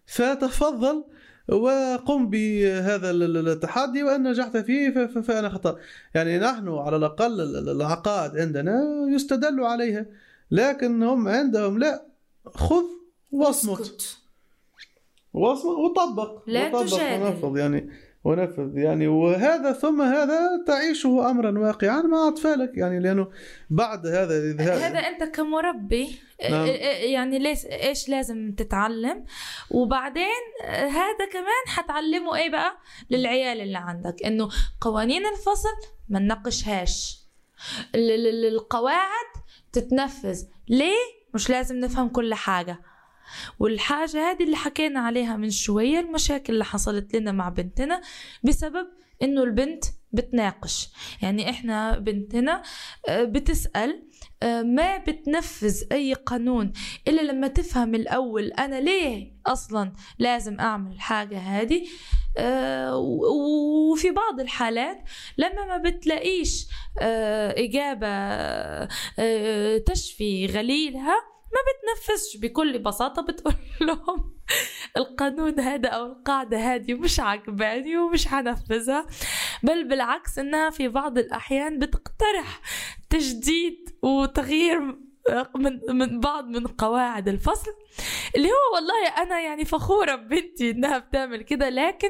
فتفضل وقم بهذا التحدي وإن نجحت فيه فأنا خطأ. يعني نحن على الأقل العقائد عندنا يستدل عليها لكن هم عندهم لا. خذ واصمت. واصمت وطبق. لا وطبق. ونفذ يعني ونفذ يعني وهذا ثم هذا تعيشه امرا واقعا مع أطفالك. يعني لأنه بعد هذا هذا أنت كمربي نعم. يعني ليش إيش لازم تتعلم؟ وبعدين هذا كمان حتعلمه إيه بقى؟ للعيال اللي عندك. إنه قوانين الفصل ما نناقشهاش القواعد تتنفذ. ليه؟ مش لازم نفهم كل حاجة. والحاجة هذه اللي حكينا عليها من شوية المشاكل اللي حصلت لنا مع بنتنا بسبب إنه البنت بتناقش. يعني إحنا بنتنا آه، بتسأل آه، ما بتنفذ أي قانون إلا لما تفهم الأول أنا ليه أصلا لازم أعمل الحاجة هذه؟ آه، وفي بعض الحالات لما ما بتلاقيش إجابة تشفي غليلها ما بتنفذش بكل بساطة بتقول [laughs] لهم القانون هذا أو القاعدة هذه مش عجباني ومش هنفذها. بل بالعكس إنها في بعض الأحيان بتقترح تجديد وتغيير من من بعض من قواعد الفصل اللي هو والله أنا يعني فخورة ببنتي إنها بتعمل كده لكن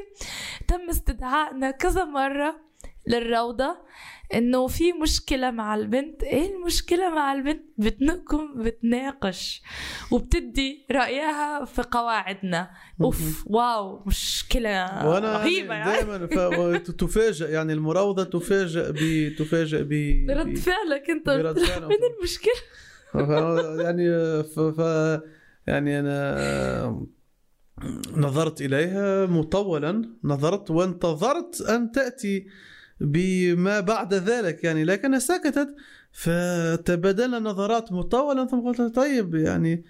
تم استدعائنا كذا مرة للروضة. إنه في مشكلة مع البنت. إيه المشكلة مع البنت؟ بتنكم بتناقش وبتدي رأيها في قواعدنا. أوف واو مشكلة وأنا رهيبة يعني. دائما تفاجئ يعني المراوضة تفاجئ ب تفاجئ ب برد فعلك أنت. برد فعلك. [laughs] من المشكلة؟ [laughs] يعني ف... ف... يعني أنا نظرت إليها مطولا. نظرت وانتظرت أن تأتي بما بعد ذلك يعني لكنها سكتت فتبادلنا نظرات مطولة ثم قلت طيب يعني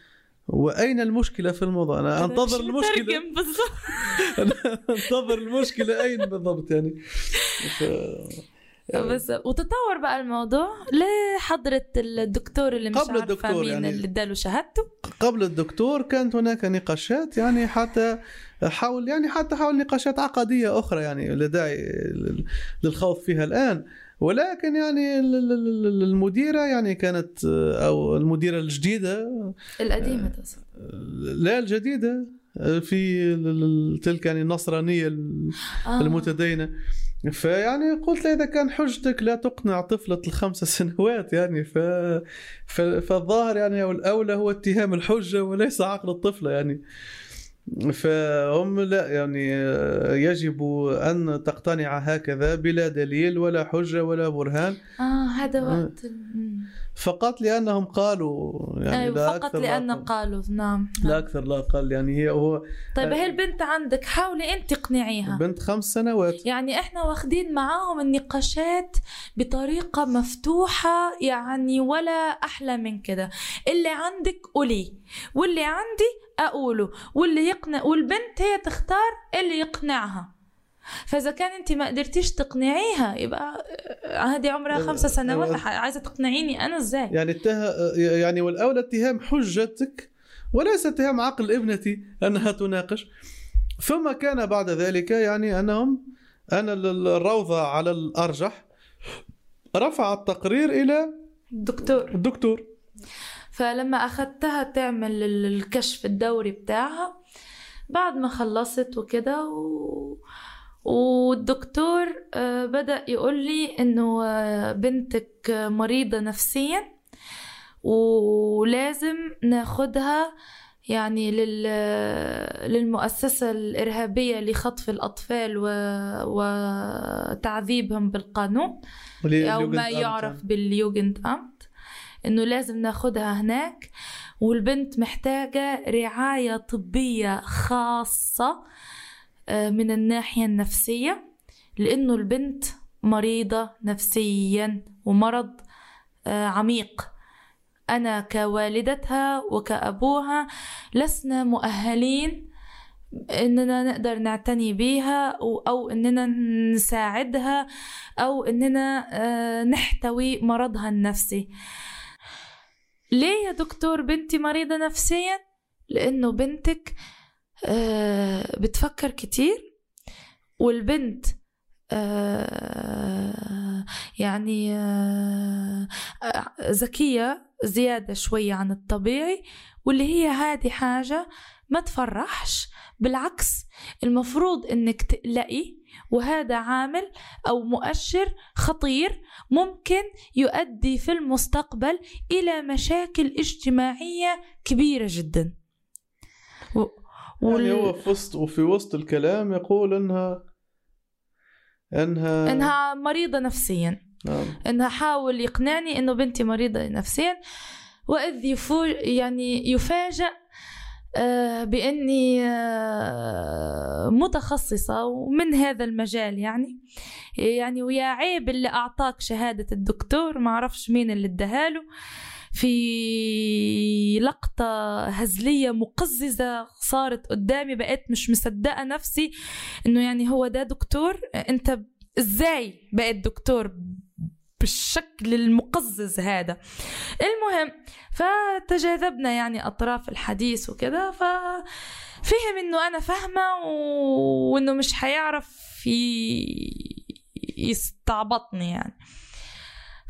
وأين المشكلة في الموضوع؟ أنا أنتظر المشكلة. [laughs] أنا أنتظر المشكلة أين بالضبط يعني. ف... بس وتطور بقى الموضوع لحضرة الدكتور اللي مش قبل عارفة الدكتور مين يعني اللي اداله شهادته. قبل الدكتور كانت هناك نقاشات يعني حتى حول يعني حتى حول نقاشات عقدية أخرى يعني لا داعي للخوض فيها الآن. ولكن يعني المديرة يعني كانت أو المديرة الجديدة القديمة تقصد. لا الجديدة في تلك يعني النصرانية آه. فيعني قلت له إذا كان حجتك لا تقنع طفلة الخمس [laughs] سنوات يعني ف... ف... فالظاهر يعني أو الاولى هو اتهام الحجة وليس عقل الطفلة يعني. فهم لا يعني يجب أن تقتنع هكذا بلا دليل ولا حجة ولا برهان. آه هذا آه. فقط لأنهم قالوا يعني أيوة لا فقط لأن قالوا نعم لا أكثر لا أقل يعني هي هو طيب هي البنت عندك حاولي أنت تقنعيها. بنت خمس سنوات. يعني إحنا واخدين معاهم النقاشات بطريقة مفتوحة يعني ولا أحلى من كده. اللي عندك قولي واللي عندي أقوله واللي يقنع والبنت هي تختار اللي يقنعها. فإذا كان أنت ما قدرتيش تقنعيها يبقى هذه عمرها خمسة سنوات عايزة تقنعيني أنا إزاي؟ يعني الته... يعني والأولى اتهام حجتك وليس اتهام عقل ابنتي أنها تناقش. ثم كان بعد ذلك يعني أنهم أنا الروضة على الأرجح رفع التقرير إلى الدكتور الدكتور فلما أخذتها تعمل الكشف الدوري بتاعها بعد ما خلصت وكده و... والدكتور آه، بدأ يقول لي إنه آه، بنتك مريضة نفسيا ولازم ناخدها يعني للمؤسسة الإرهابية لخطف الأطفال و... وتعذيبهم بالقانون أو ما يعرف باليوجند أمت إنه لازم ناخدها هناك. والبنت محتاجة رعاية طبية خاصة آه، من الناحية النفسية لأنه البنت مريضة نفسيا ومرض آه، عميق. أنا كوالدتها وكأبوها لسنا مؤهلين إننا نقدر نعتني بيها أو إننا نساعدها أو إننا آه، نحتوي مرضها النفسي. ليه يا دكتور بنتي مريضة نفسيا؟ لأنه بنتك آه، بتفكر كتير والبنت آه، يعني آه، ذكية زيادة شوية عن الطبيعي واللي هي هذه حاجة ما تفرحش. بالعكس المفروض إنك تقلقي وهذا عامل أو مؤشر خطير ممكن يؤدي في المستقبل إلى مشاكل اجتماعية كبيرة جدا. وال... يعني هو في وسط وفي وسط الكلام يقول انها انها إنها مريضة نفسيا. نعم. إنها حاول يقنعني إنه بنتي مريضة نفسيا وإذ يفو يعني يفاجأ آه، بإني آه، متخصصة ومن هذا المجال يعني. يعني ويا عيب اللي أعطاك شهادة الدكتور ما أعرفش مين اللي اداها في لقطة هزلية مقززة صارت قدامي بقيت مش مصدقة نفسي إنه يعني هو ده دكتور. أنت إزاي بقيت دكتور بالشكل المقزز هذا؟ المهم فتجاذبنا يعني أطراف الحديث وكده ففهم إنه أنا فاهمة وإنه مش حيعرف يستعبطني يعني.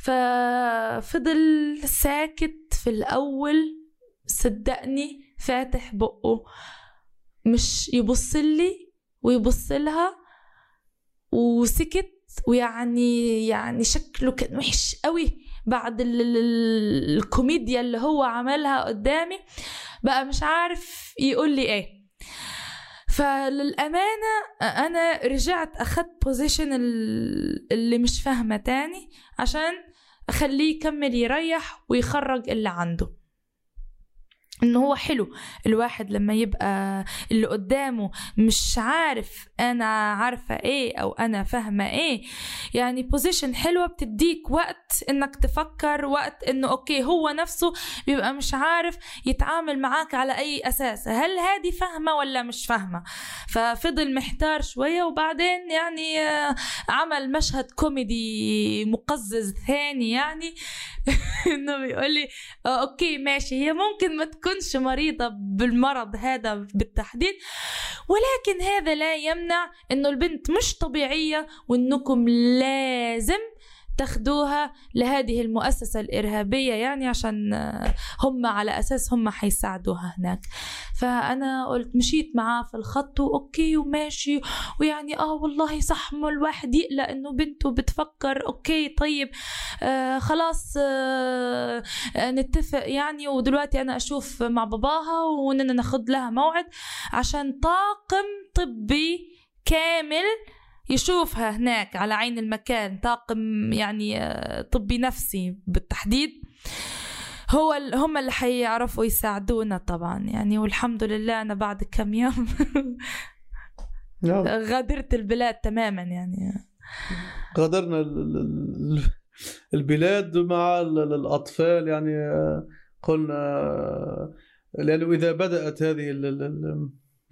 ففضل ساكت في الأول صدقني فاتح بقه مش يبص لي ويبص لها وسكت ويعني يعني شكله كان وحش قوي بعد الكوميديا اللي هو عملها قدامي بقى مش عارف يقول لي إيه. فللأمانة أنا رجعت أخدت position اللي مش فاهمة تاني عشان أخليه يكمل يريح ويخرج اللي عنده. انه هو حلو. الواحد لما يبقى اللي قدامه مش عارف أنا عارفة إيه أو أنا فاهمة إيه. يعني position حلوة بتديك وقت إنك تفكر وقت إنه okay هو نفسه بيبقى مش عارف يتعامل معاك على أي أساس. هل هذه فاهمة ولا مش فاهمة؟ ففضل محتار شوية وبعدين يعني آه، عمل مشهد كوميدي مقزز ثاني يعني. [laughs] إنه بيقول لي آه، okay ماشي. هي ممكن ما تكونش مريضة بالمرض هذا بالتحديد ولكن هذا لا يمنع إنه البنت مش طبيعية وإنكم لازم تاخدوها لهذه المؤسسة الإرهابية يعني عشان آه، هم على أساس هم حيساعدوها هناك. فأنا قلت مشيت معاه في الخط و okay وماشي ويعني آه والله صح ما الواحد يقلق إنه بنته بتفكر okay طيب آه خلاص آه نتفق يعني. ودلوقتي أنا أشوف مع باباها وإننا ناخد لها موعد عشان طاقم طبي كامل يشوفها هناك على عين المكان طاقم يعني آه، طبي نفسي بالتحديد هو هم اللي حيعرفوا يساعدونا طبعا يعني والحمد لله أنا بعد كم يوم. [laughs] غادرت البلاد تماما يعني غادرنا ال- ال- البلاد مع ال- الأطفال يعني آه، قلنا آه، لأنه إذا بدأت هذه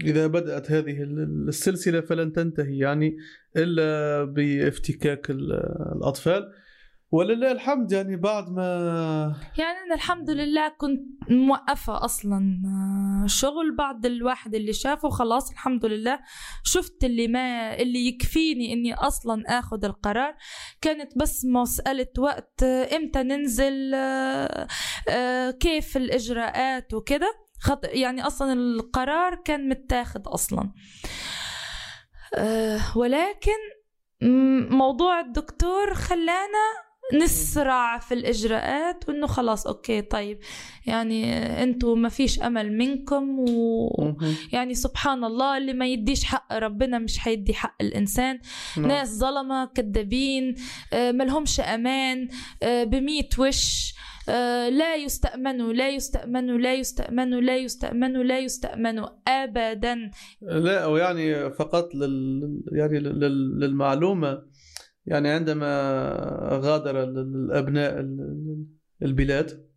إذا بدأت هذه ال- السلسلة فلن تنتهي يعني إلا بافتكاك ال- الأطفال. ولله الحمد يعني بعد ما يعني أنا الحمد لله كنت موقفة أصلا آه، شغل بعد الواحد اللي شافه خلاص الحمد لله شفت اللي ما اللي يكفيني إني أصلا أخذ القرار. كانت بس مسألة وقت آه، إمتى ننزل آه، كيف الإجراءات وكده. خط يعني أصلا القرار كان متاخد أصلا. آه، ولكن موضوع الدكتور خلانا نسرع في الإجراءات وإنه خلاص أوكي طيب يعني أنتوا ما فيش أمل منكم ويعني سبحان الله اللي ما يديش حق ربنا مش حيدي حق الإنسان. نعم. ناس ظلمة كذابين آه، ملهمش أمان آه، بميت وش. لا يستأمنوا لا يستأمنوا لا يستأمنوا لا يستأمنوا لا يستأمنوا أبدا. لا ويعني فقط لل يعني لل- للمعلومة. يعني عندما غادر ال- الأبناء ال- البلاد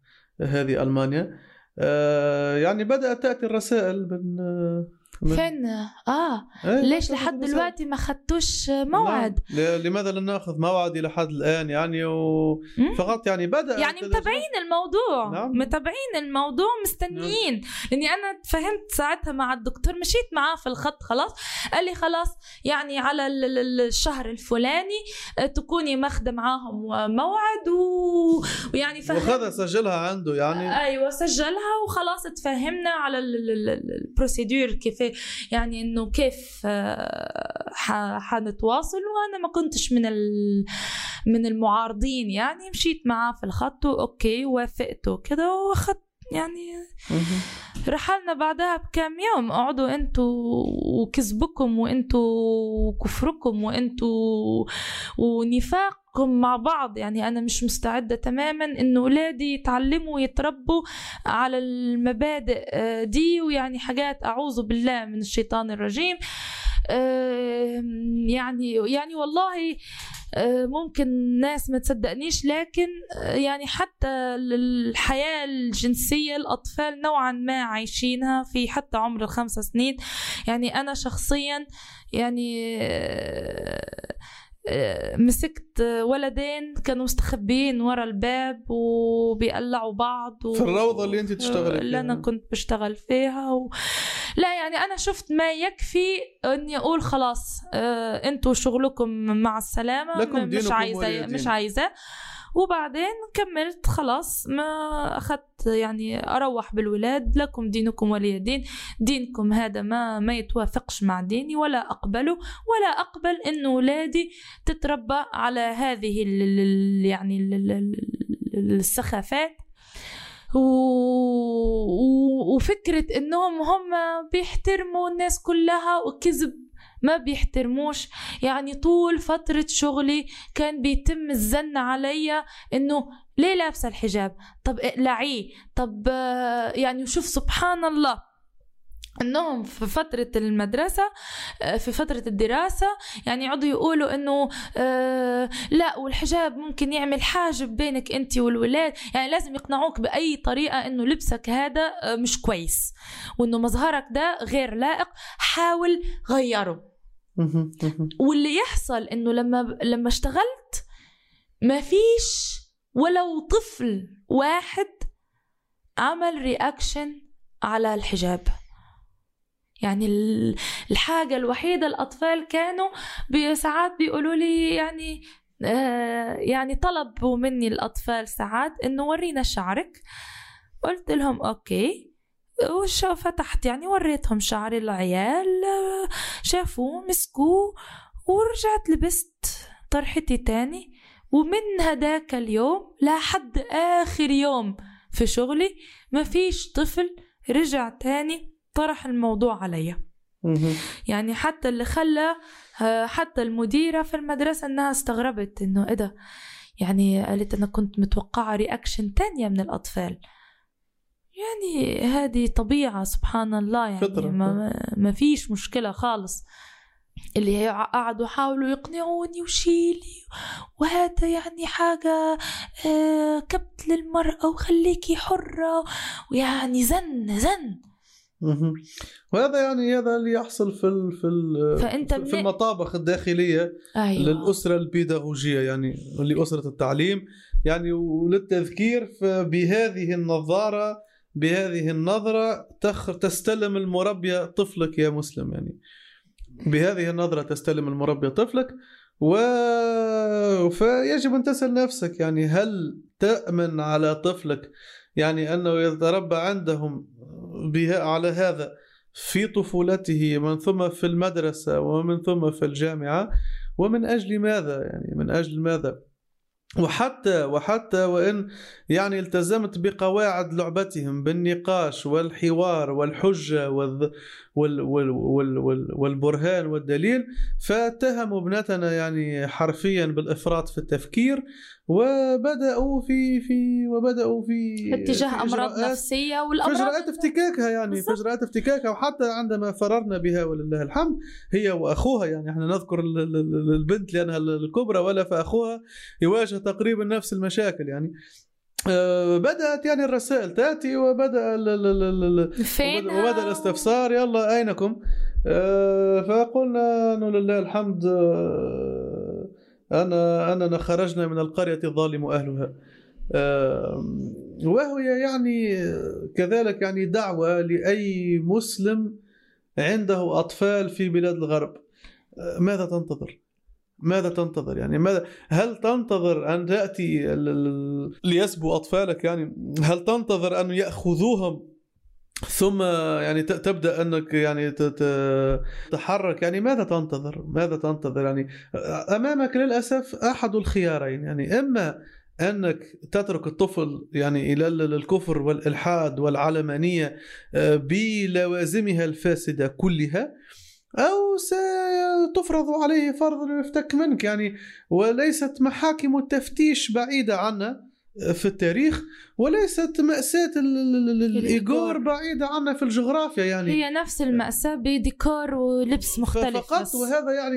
هذه ألمانيا آه، يعني بدأت تأتي الرسائل من- فين آه. إيه، ليش لحد. دلوقتي ما خدتوش موعد؟ نعم. ل- لماذا لن ناخذ موعد إلى حد الآن يعني؟ مم. وفقط يعني بدأ يعني متابعين الموضوع. نعم. متابعين الموضوع مستنيين. لأني أنا فهمت ساعتها مع الدكتور مشيت معاه في الخط خلاص. قال لي خلاص يعني على ال- ال- ال- الشهر الفلاني آه، تكوني ماخذه معاهم موعد و... ويعني فهم وخذ سجلها عنده يعني. أيوه سجلها وخلاص اتفهمنا على ال- ال- يعني إنه كيف آه، حنتواصل. وأنا ما كنتش من من المعارضين يعني. مشيت معاه في الخط أوكي وافقت وكده واخدت يعني رحلنا بعدها بكام يوم. اقعدوا أنتوا وكذبكم وانتوا وكفركم وانتوا ونفاقكم مع بعض. يعني أنا مش مستعدة تماما انه اولادي يتعلموا ويتربوا على المبادئ آه، دي ويعني حاجات أعوذ بالله من الشيطان الرجيم. آه، يعني يعني والله ممكن ناس ما تصدقنيش لكن آه، يعني حتى الحياة الجنسية الأطفال نوعا ما عايشينها في حتى عمر الخمس سنين. يعني أنا شخصيا يعني آه، آه، مسكت ولدين كانوا مستخبيين ورا الباب وبيقلعوا بعض و... في الروضة اللي أنت تشتغلي اللي أنا فيها. كنت بشتغل فيها و... لا يعني أنا شفت ما يكفي إني أقول خلاص آه أنتوا شغلكم مع السلامة لكم مش عايزة مش. عايزة وبعدين كملت خلاص. ما أخذت يعني أروح بالولاد لكم دينكم ولي دين دينكم هذا ما ما يتوافقش مع ديني ولا أقبله ولا أقبل إنه ولادي تتربى على هذه ال ال- يعني ال- ال- ال- السخافات. و... وفكرة إنهم هم بيحترموا الناس كلها وكذب ما بيحترموش. يعني طول فترة شغلي كان بيتم الزن عليا إنه ليه لابسة الحجاب؟ طب اقلعيه. طب آه، يعني شوف سبحان الله. إنهم في فترة المدرسة آه، في فترة الدراسة يعني يقعدوا يقولوا إنه آه لا والحجاب ممكن يعمل حاجب بينك أنت والولاد. يعني لازم يقنعوك بأي طريقة إنه لبسك هذا آه مش كويس وإنه مظهرك ده غير لائق. حاول غيره. واللي يحصل إنه لما لما اشتغلت ما فيش ولو طفل واحد عمل رياكشن على الحجاب. يعني الحاجة الوحيدة الأطفال كانوا ساعات بيقولوا لي يعني آه يعني طلبوا مني الأطفال ساعات إنه ورينا شعرك. قلت لهم أوكي. وش فتحت يعني وريتهم شعري العيال شافوه مسكوه ورجعت لبست طرحتي تاني. ومن هداك اليوم لحد آخر يوم في شغلي ما فيش طفل رجع تاني طرح الموضوع عليا. يعني حتى اللي خلى حتى المديرة في المدرسة إنها استغربت إنه إيه ده؟ يعني قالت أنا كنت متوقعة رياكشن تانية من الأطفال. يعني هذه طبيعة سبحان الله يعني فطرة. ما, ما فيش مشكلة خالص اللي قعدوا يحاولوا يقنعوني وشيلي وهذا يعني حاجة آه، كبت للمرأة وخليكي حرة ويعني زن زن وهذا يعني هذا اللي يحصل في ال في ال فأنت في المطابخ الداخلية أيوة. للأسرة البيداغوجية يعني لأسرة التعليم يعني وللتذكير بهذه النظارة بهذه النظرة تستلم المربية طفلك يا مسلم يعني. بهذه النظرة تستلم المربية طفلك و... فيجب أن تسأل نفسك يعني هل تأمن على طفلك يعني أنه يتربى عندهم بها على هذا في طفولته من ثم في المدرسة ومن ثم في الجامعة ومن أجل ماذا يعني؟ من أجل ماذا؟ وحتى وحتى وإن يعني التزمت بقواعد لعبتهم بالنقاش والحوار والحجة وال وال وال وال والبرهان والدليل فاتهموا ابنتنا يعني حرفيا بالإفراط في التفكير وبدأوا في في وبدأوا في اتجاه أمراض نفسية والأمراض في إجراءات افتكاكها يعني في إجراءات افتكاكها وحتى عندما فررنا بها ولله الحمد هي وأخوها يعني إحنا نذكر البنت لأنها الكبرى ولا فأخوها يواجه تقريبا نفس المشاكل يعني. بدأت يعني الرسائل تأتي وبدأ فين وبدأ الاستفسار يلا أينكم؟ آه، فقلنا إنه لله الحمد آه، أنا اننا خرجنا من القرية الظالم أهلها. وهي يعني كذلك يعني دعوة لأي مسلم عنده أطفال في بلاد الغرب. ماذا تنتظر؟ ماذا تنتظر يعني؟ ماذا هل تنتظر أن تأتي ليسبوا أطفالك يعني؟ هل تنتظر أن يأخذوهم ثم يعني تبدأ أنك يعني تتحرك؟ يعني ماذا تنتظر؟ ماذا تنتظر يعني؟ أمامك للأسف أحد الخيارين يعني إما أنك تترك الطفل يعني إلى الكفر والإلحاد والعلمانية آه، بلوازمها الفاسدة كلها أو ستفرض عليه فرض يفتك منك يعني وليست محاكم التفتيش بعيدة عنا. في التاريخ وليست مأساة الإيجور بعيدة عنا في الجغرافيا يعني. هي نفس المأساة بديكور ولبس مختلف فقط بس. وهذا يعني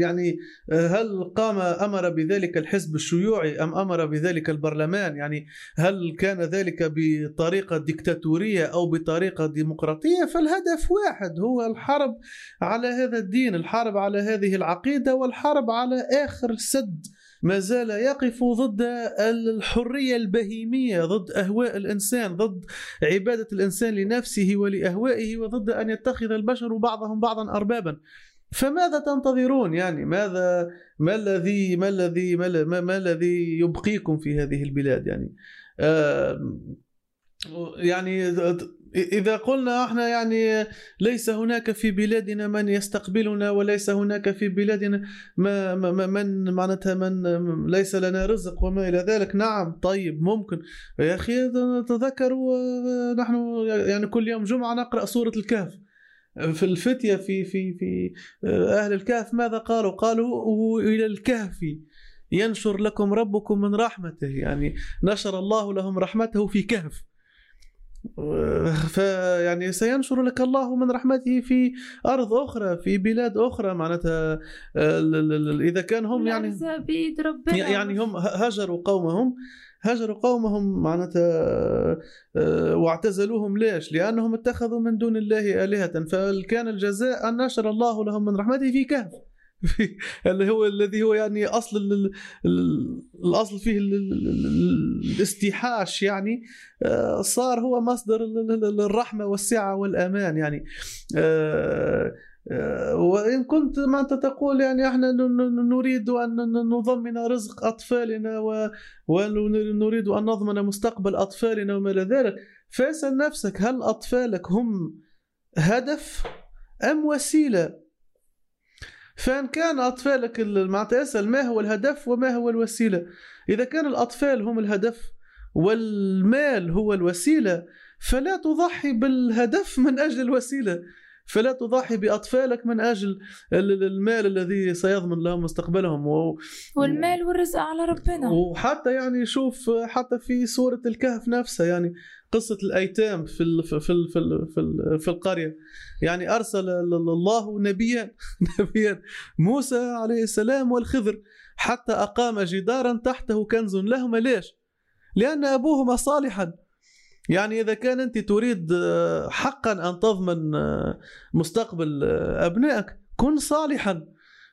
يعني هل قام أمر بذلك الحزب الشيوعي أم أمر بذلك البرلمان؟ يعني هل كان ذلك بطريقة ديكتاتورية أو بطريقة ديمقراطية؟ فالهدف واحد هو الحرب على هذا الدين الحرب على هذه العقيدة والحرب على آخر سد ما زال يقف ضد الحرية البهيمية ضد أهواء الإنسان ضد عبادة الإنسان لنفسه ولأهوائه وضد أن يتخذ البشر بعضهم بعضا اربابا. فماذا تنتظرون يعني؟ ماذا ما الذي ما الذي ما, الذي يبقيكم في هذه البلاد يعني؟ آه يعني إذا قلنا إحنا يعني ليس هناك في بلادنا من يستقبلنا وليس هناك في بلادنا ما من معناتها من ليس لنا رزق وما إلى ذلك. نعم طيب ممكن. يا أخي تذكروا نحن يعني كل يوم جمعة نقرأ سورة الكهف. في الفتية في في في أهل الكهف ماذا قالوا؟ قالوا إلى الكهف ينشر لكم ربكم من رحمته. يعني نشر الله لهم رحمته في كهف. فيعني سينشر لك الله من رحمته في أرض أخرى في بلاد أخرى معناتها إذا كان هم يعني يعني هم هجروا قومهم هجروا قومهم معناتها واعتزلوهم ليش؟ لأنهم اتخذوا من دون الله آلهة. فكان الجزاء أن نشر الله لهم من رحمته في كهف. [laughs] اللي هو الذي هو يعني أصل الأصل فيه الاستيحاش يعني آه، صار هو مصدر الرحمة والسعة والأمان يعني. آه، آه، وإن كنت ما أنت تقول يعني إحنا نريد أن نضمن رزق أطفالنا ونريد أن نضمن مستقبل أطفالنا وما إلى ذلك. فاسأل نفسك هل أطفالك هم هدف أم وسيلة فإن كان أطفالك معناتها اسأل ما هو الهدف وما هو الوسيلة؟ إذا كان الأطفال هم الهدف والمال هو الوسيلة فلا تضحي بالهدف من أجل الوسيلة. فلا تضحي بأطفالك من أجل المال الذي سيضمن لهم مستقبلهم. و... والمال والرزق على ربنا. وحتى يعني شوف حتى في سورة الكهف نفسها يعني قصة الأيتام في ال في ال في ال في, ال في القرية. يعني أرسل الله نبيا [laughs] نبيا موسى عليه السلام والخضر حتى أقام جدارا تحته كنز لهما ليش؟ لأن أبوهما صالحا. يعني إذا كان أنت تريد حقا أن تضمن مستقبل أبنائك كن صالحا.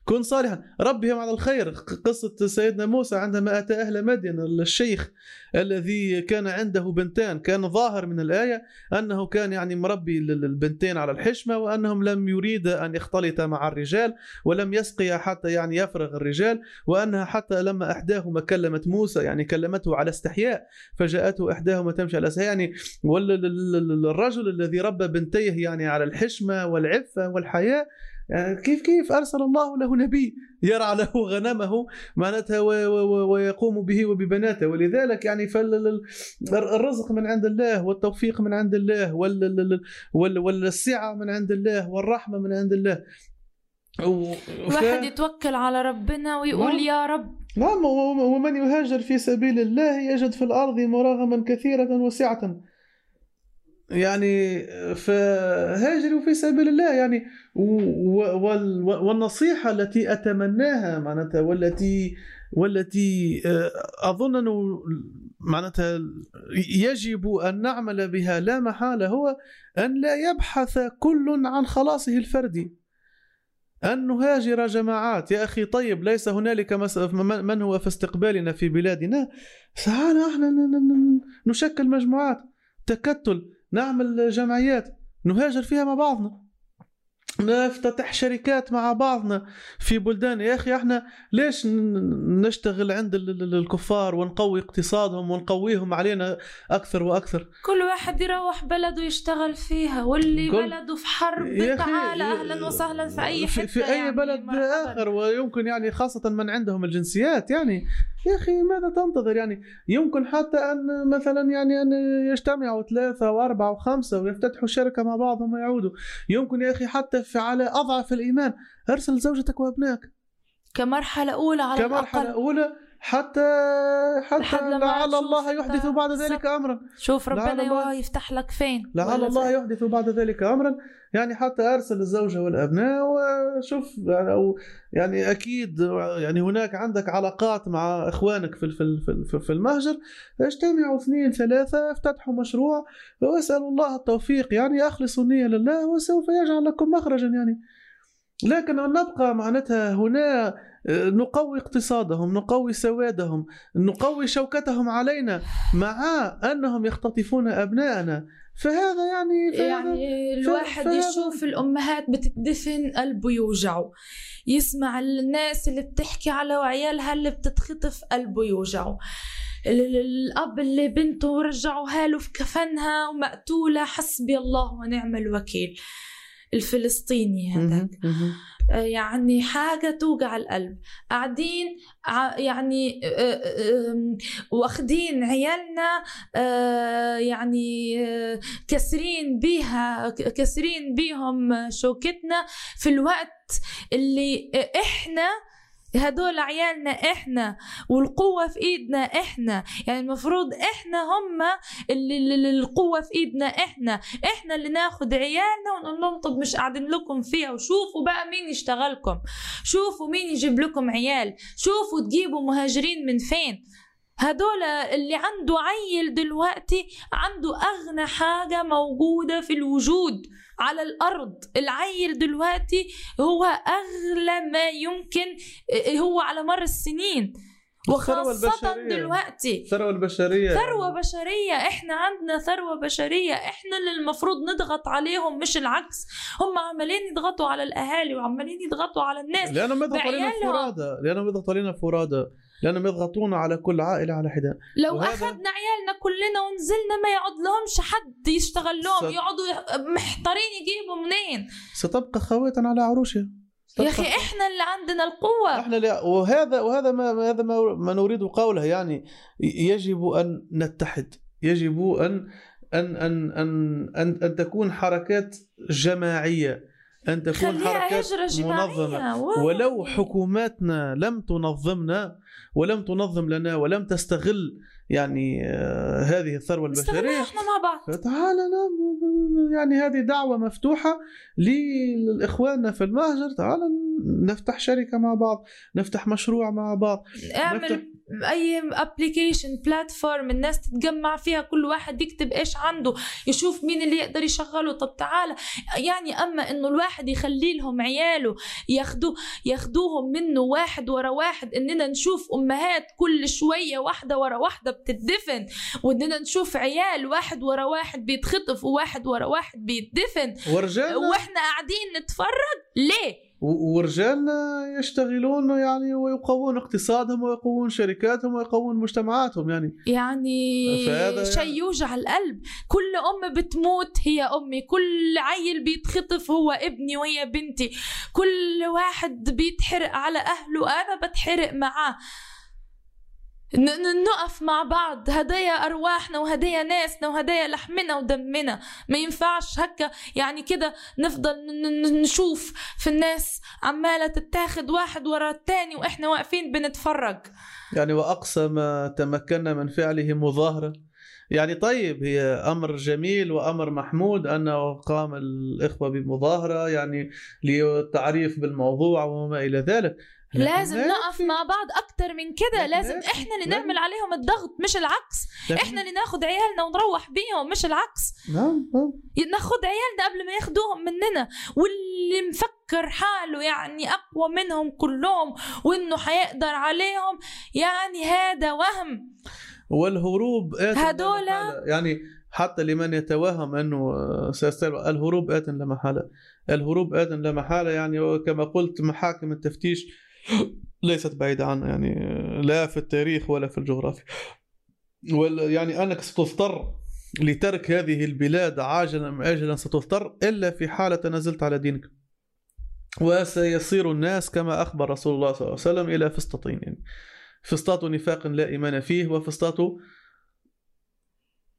كن صالحا. ربهم على الخير. قصة سيدنا موسى عندما أتى أهل مدين الشيخ الذي كان عنده بنتان كان ظاهر من الآية أنه كان يعني مربي البنتين على الحشمة وأنهم لم يريد أن يختلط مع الرجال ولم يسقي حتى يعني يفرغ الرجال وأنها حتى لما إحداهما كلمت موسى يعني كلمته على استحياء فجاءته إحداهما تمشي على استحياء. يعني الرجل الذي ربى بنتيه يعني على الحشمة والعفة والحياء كيف كيف أرسل الله له نبي يرعى له غنمه معناتها ويقوم به وببناته. ولذلك يعني فالرزق من عند الله والتوفيق من عند الله والسعة من عند الله والرحمة من عند الله. واحد يتوكل على ربنا ويقول نعم. يا رب. نعم ومن يهاجر في سبيل الله يجد في الأرض مراغما كثيرة وسعة. يعني فهاجروا في سبيل الله يعني. والنصيحة التي أتمناها معناتها والتي والتي آه، أظن أنه معناتها يجب أن نعمل بها لا محالة هو أن لا يبحث كل عن خلاصه الفردي أن نهاجر جماعات. يا أخي طيب ليس هنالك من هو في استقبالنا في بلادنا؟ تعال إحنا نشكل مجموعات. تكتل. نعمل جمعيات نهاجر فيها مع بعضنا. نفتتح شركات مع بعضنا في بلدان. يا أخي إحنا ليش نشتغل عند الكفار ونقوي اقتصادهم ونقويهم علينا أكثر وأكثر؟ كل واحد يروح بلده يشتغل فيها واللي بلده في حرب تعال أهلا وسهلا في أي حتة في, في أي يعني بلد آخر. ويمكن يعني خاصة من عندهم الجنسيات يعني. يا أخي ماذا تنتظر يعني؟ يمكن حتى أن مثلا يعني أن يجتمعوا ثلاثة وأربعة وخمسة ويفتتحوا شركة مع بعضهم ويعودوا. يمكن يا أخي حتى في على أضعف الإيمان. ارسل زوجتك وابنائك كمرحلة أولى على كمرحلة الأقل. أولى حتى حتى لعل الله يحدث بعد ذلك امرا. شوف ربنا يفتح لك فين. لعل الله يحدث بعد ذلك امرا. يعني حتى أرسل الزوجة والأبناء وشوف يعني أو يعني أكيد يعني هناك عندك علاقات مع إخوانك في في في المهجر اجتمعوا اثنين ثلاثة افتتحوا مشروع واسألوا الله التوفيق يعني اخلصوا النية لله وسوف يجعل لكم مخرجا يعني. لكن أن نبقى معناتها هنا نقوي اقتصادهم نقوي سوادهم نقوي شوكتهم علينا مع أنهم يختطفون أبناءنا. فهذا يعني فهذا يعني الواحد فهذا يشوف الأمهات بتدفن قلبه يوجعه يسمع الناس اللي بتحكي على عيالها اللي بتتخطف قلبه يوجعه الأب اللي بنته رجعوها له في كفنها ومقتولة حسبي الله ونعم الوكيل. الفلسطيني هذاك. آه، يعني حاجة توجع القلب. قاعدين يعني آه، آه، واخدين عيالنا يعني كسرين بيها كسرين بيهم شوكتنا في الوقت اللي إحنا هدول عيالنا إحنا والقوة في إيدنا إحنا. يعني المفروض إحنا هم اللي, القوة في إيدنا إحنا. إحنا اللي ناخد عيالنا ونقول لهم طب مش قاعدين لكم فيها. وشوفوا بقى مين يشتغلكم. شوفوا مين يجيب لكم عيال. شوفوا تجيبوا مهاجرين من فين. هدول اللي عنده عيل دلوقتي عنده أغنى حاجة موجودة في الوجود. على الأرض. العيل دلوقتي هو أغلى ما يمكن هو على مر السنين. وخاصة دلوقتي. الثروة البشرية. ثروة بشرية. إحنا عندنا ثروة بشرية. إحنا اللي المفروض نضغط عليهم مش العكس. هم عمالين يضغطوا على الأهالي وعمالين يضغطوا على الناس. لأنهم يضغطوا علينا فرادى لأنهم يضغطوا علينا فرادى لأنهم يضغطون على كل عائلة على حدة. لو وهذا... أخذنا عيالنا كلنا ونزلنا ما يقعد لهمش حد يشتغل لهم ست... يقعدوا محتارين يجيبوا منين؟ ستبقى خويه على عروشها يا أخي إحنا اللي عندنا القوة. إحنا اللي وهذا وهذا ما هذا ما نريد قوله. يعني يجب أن نتحد. يجب ان ان ان ان ان, أن تكون حركات جماعية. أن تكون حركات منظمة. ولو حكوماتنا لم تنظمنا ولم تنظم لنا ولم تستغل يعني آه هذه الثروة البشرية. إحنا مع بعض. تعال يعني هذه دعوة مفتوحة لإخواننا في المهجر. تعال نفتح شركة مع بعض نفتح مشروع مع بعض. اعمل أي ابلكيشن بلاتفورم الناس تتجمع فيها كل واحد يكتب إيش عنده يشوف مين اللي يقدر يشغله. طب تعالى يعني أما إنه الواحد يخلي لهم عياله ياخدوه ياخدوهم منه واحد ورا واحد إننا نشوف أمهات كل شوية واحدة ورا واحدة بتدفن وإننا نشوف عيال واحد ورا واحد بيتخطف وواحد ورا واحد بيتدفن. ورجال وإحنا قاعدين نتفرج؟ ليه؟ ورجالنا يشتغلون يعني ويقوون اقتصادهم ويقوون شركاتهم ويقوون مجتمعاتهم يعني. يعني شيء يعني يوجع القلب. كل أم بتموت هي أمي كل عيل بيتخطف هو ابني وهي بنتي كل واحد بيتحرق على أهله أنا بتحرق معاه. نقف مع بعض. هدايا أرواحنا وهدايا ناسنا وهدايا لحمنا ودمنا. ما ينفعش هكا يعني كده نفضل نشوف في الناس عمالة تتاخد واحد ورا التاني وإحنا واقفين بنتفرج. يعني وأقصى ما تمكنا من فعله مظاهرة. يعني طيب هي أمر جميل وأمر محمود انه قام الإخوة بمظاهرة يعني للتعريف بالموضوع وما إلى ذلك. لازم نقف مع بعض أكتر من كده. لازم إحنا اللي نعمل عليهم الضغط مش العكس. إحنا اللي ناخد عيالنا ونروح بيهم مش العكس. نعم نعم. ناخد عيالنا قبل ما ياخدوهم مننا. واللي مفكر حاله يعني أقوى منهم كلهم وإنه حيقدر عليهم يعني هذا وهم. والهروب هدول يعني حتى لمن يتوهم أنه سيستمر الهروب ات لا محالة. الهروب ات لا محالة يعني كما قلت محاكم التفتيش ليست بعيدة عنا يعني لا في التاريخ ولا في الجغرافيا. يعني أنك ستضطر لترك هذه البلاد عاجلا أم آجلا ستضطر إلا في حالة تنازلت على دينك. وسيصير الناس كما أخبر رسول الله صلى الله عليه وسلم إلى فسطتين يعني فسطاط نفاق لا إيمان فيه وفسطاط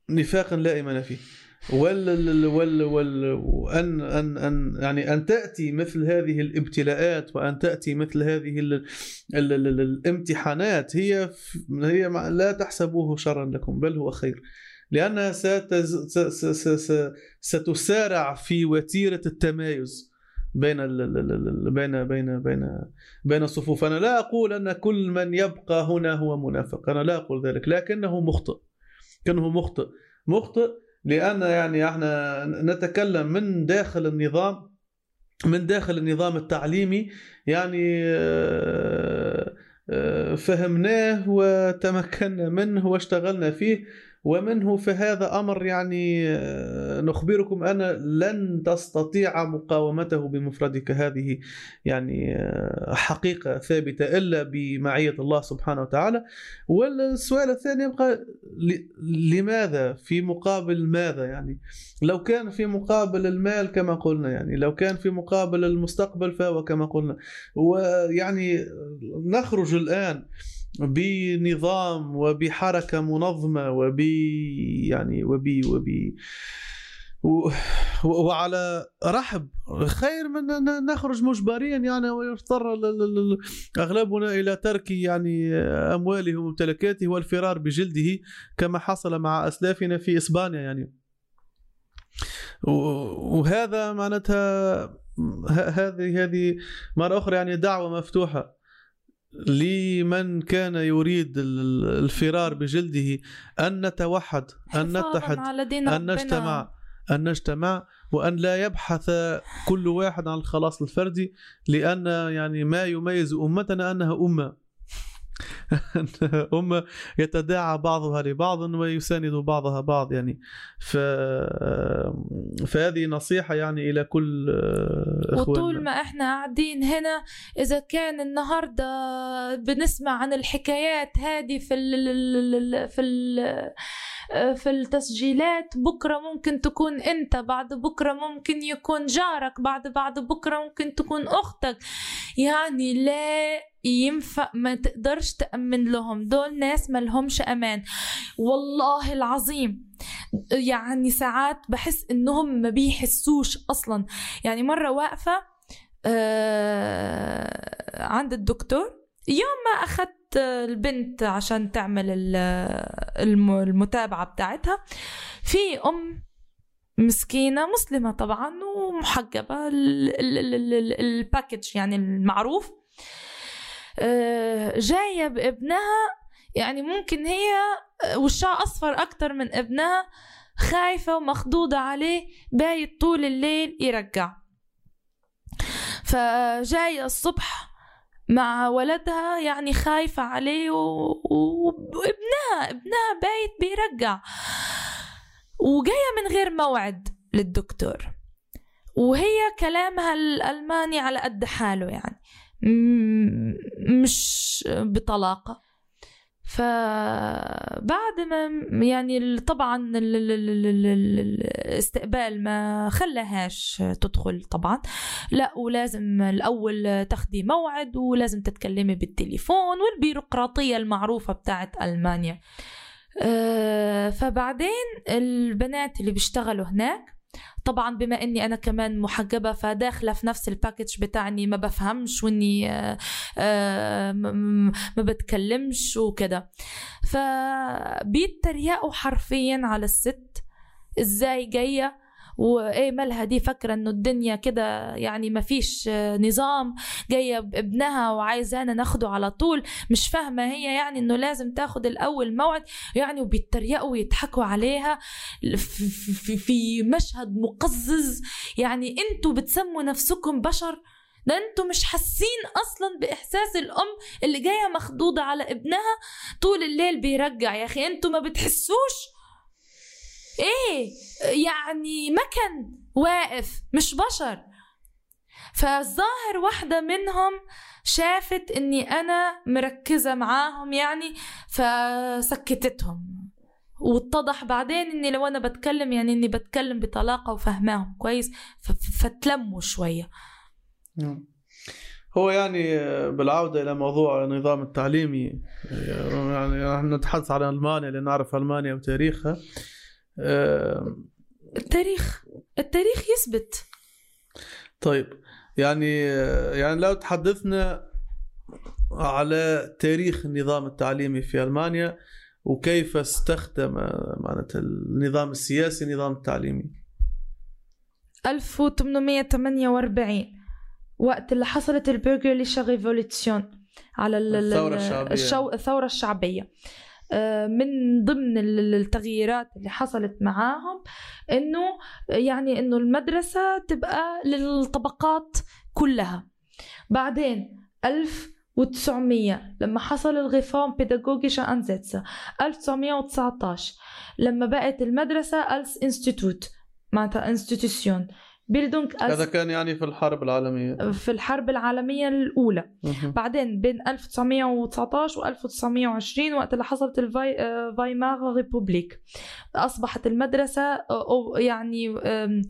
نفاق لا إيمان فيه. وال وال وال وان ان ان يعني أن تأتي مثل هذه الابتلاءات وأن تأتي مثل هذه ال ال ال الامتحانات هي هي لا تحسبوه شرا لكم بل هو خير. لأنها ستسارع في وتيرة التمايز بين ال بين بين بين بين الصفوف. أنا لا أقول أن كل من يبقى هنا هو منافق أنا لا أقول ذلك لكنه مخطئ كأنه مخطئ. مخطئ لأن يعني إحنا نتكلم من داخل النظام من داخل النظام التعليمي يعني آه، آه، فهمناه وتمكنا منه واشتغلنا فيه. ومنه فهذا أمر يعني آه، نخبركم أن لن تستطيع مقاومته بمفردك هذه يعني آه، حقيقة ثابتة إلا بمعية الله سبحانه وتعالى. والسؤال الثاني يبقى لماذا؟ في مقابل ماذا يعني؟ لو كان في مقابل المال كما قلنا يعني لو كان في مقابل المستقبل فهو كما قلنا. ويعني نخرج الآن بنظام وبحركة منظمة وب يعني وب وب و... وعلى رحب. خير من أن نخرج مجبريا يعني ويضطر أغلبنا إلى ترك يعني أمواله وممتلكاته والفرار بجلده كما حصل مع أسلافنا في إسبانيا يعني. وهذا معناتها هذه هذه مرة أخرى يعني دعوة مفتوحة. لمن كان يريد ال- الفرار بجلده أن نتوحد أن حفاظاً نتحد أن. نجتمع أن نجتمع وأن لا يبحث كل واحد عن الخلاص الفردي لأن يعني ما يميز أمتنا أنها أمة أمة يتداعى بعضها لبعض ويساند بعضها بعض يعني. ف... فهذه نصيحة يعني إلى كل إخواننا. وطول ما إحنا قاعدين هنا إذا كان النهارده بنسمع عن الحكايات هذه في ال في ال في التسجيلات بكرة ممكن تكون أنت بعد بكرة ممكن يكون جارك بعد بعد بكرة ممكن تكون أختك. يعني لا ينفع ما تقدرش تأمن لهم دول ناس ما لهمش أمان والله العظيم يعني ساعات بحس إنهم ما بيحسوش أصلا يعني مرة واقفة آه عند الدكتور يوم ما أخذت البنت عشان تعمل ال- الم- المتابعة بتاعتها في أم مسكينة مسلمة طبعا ومحجبة ال- ال- ال- ال- ال- ال package يعني المعروف آه، جاية بابنها يعني ممكن هي وشها أصفر أكتر من ابنها خايفة ومخضوضة عليه بايت طول الليل يرجع. فجاية الصبح مع ولدها يعني خايفة عليه وابنها ابنها بايت بيرجع. وجاية من غير موعد للدكتور. وهي كلامها الألماني على قد حاله يعني. مش بطلاقة. فبعد ما يعني طبعا ال- ال- ال- ال- ال- الاستقبال ما خلاهاش تدخل طبعا. لا ولازم الأول تاخدي موعد ولازم تتكلمي بالتليفون والبيروقراطية المعروفة بتاعت ألمانيا. آه، فبعدين البنات اللي بيشتغلوا هناك طبعا بما إني أنا كمان محجبة فداخلة في نفس الباكج بتاعني ما بفهمش وإني آه، آه، ما بتكلمش وكده. فبيتريقوا حرفيا على الست إزاي جاية وإيه مالها دي فاكرة إنه الدنيا كده يعني ما فيش آه، نظام جاية بابنها وعايزانا ناخده على طول. مش فاهمة هي يعني إنه لازم تاخد الأول موعد يعني وبيتريقوا ويضحكوا عليها في مشهد مقزز. يعني أنتوا بتسموا نفسكم بشر؟ ده أنتوا مش حاسين أصلا بإحساس الأم اللي جاية مخضوضة على ابنها طول الليل بيرجع. يا أخي أنتوا ما بتحسوش؟ إيه يعني مكن واقف مش بشر. فالظاهر واحدة منهم شافت إني أنا مركزة معاهم يعني فسكتتهم. واتضح بعدين إني لو أنا بتكلم يعني إني بتكلم بطلاقة وفهماهم كويس فتلموا شوية. نعم. هو يعني بالعودة إلى موضوع النظام التعليمي يعني نحن نتحدث عن ألمانيا لنعرف ألمانيا وتاريخها. التاريخ التاريخ يثبت. طيب يعني يعني لو تحدثنا على تاريخ النظام التعليمي في ألمانيا وكيف استخدم معناتها النظام السياسي النظام التعليمي؟ 1848 وقت اللي حصلت ال bürgerliche Revolution على ال- ال- الثورة الشعبية. الشو... الثورة الشعبية. من ضمن ال- ال- التغييرات اللي حصلت معاهم إنه يعني إنه المدرسة تبقى للطبقات كلها. بعدين 1900 لما حصل الغيفورم بيداغوجيشا انزيتسا 1919 لما بقت المدرسة ألس إنستيتوت معناتها انستيتيوشن بيلدونج هذا كان يعني في الحرب العالمية. في الحرب العالمية الأولى. مهم. بعدين بين 1919 و 1920 وقت اللي حصلت الفاي آه، ريبوبليك أصبحت المدرسة آه، أو- يعني آه،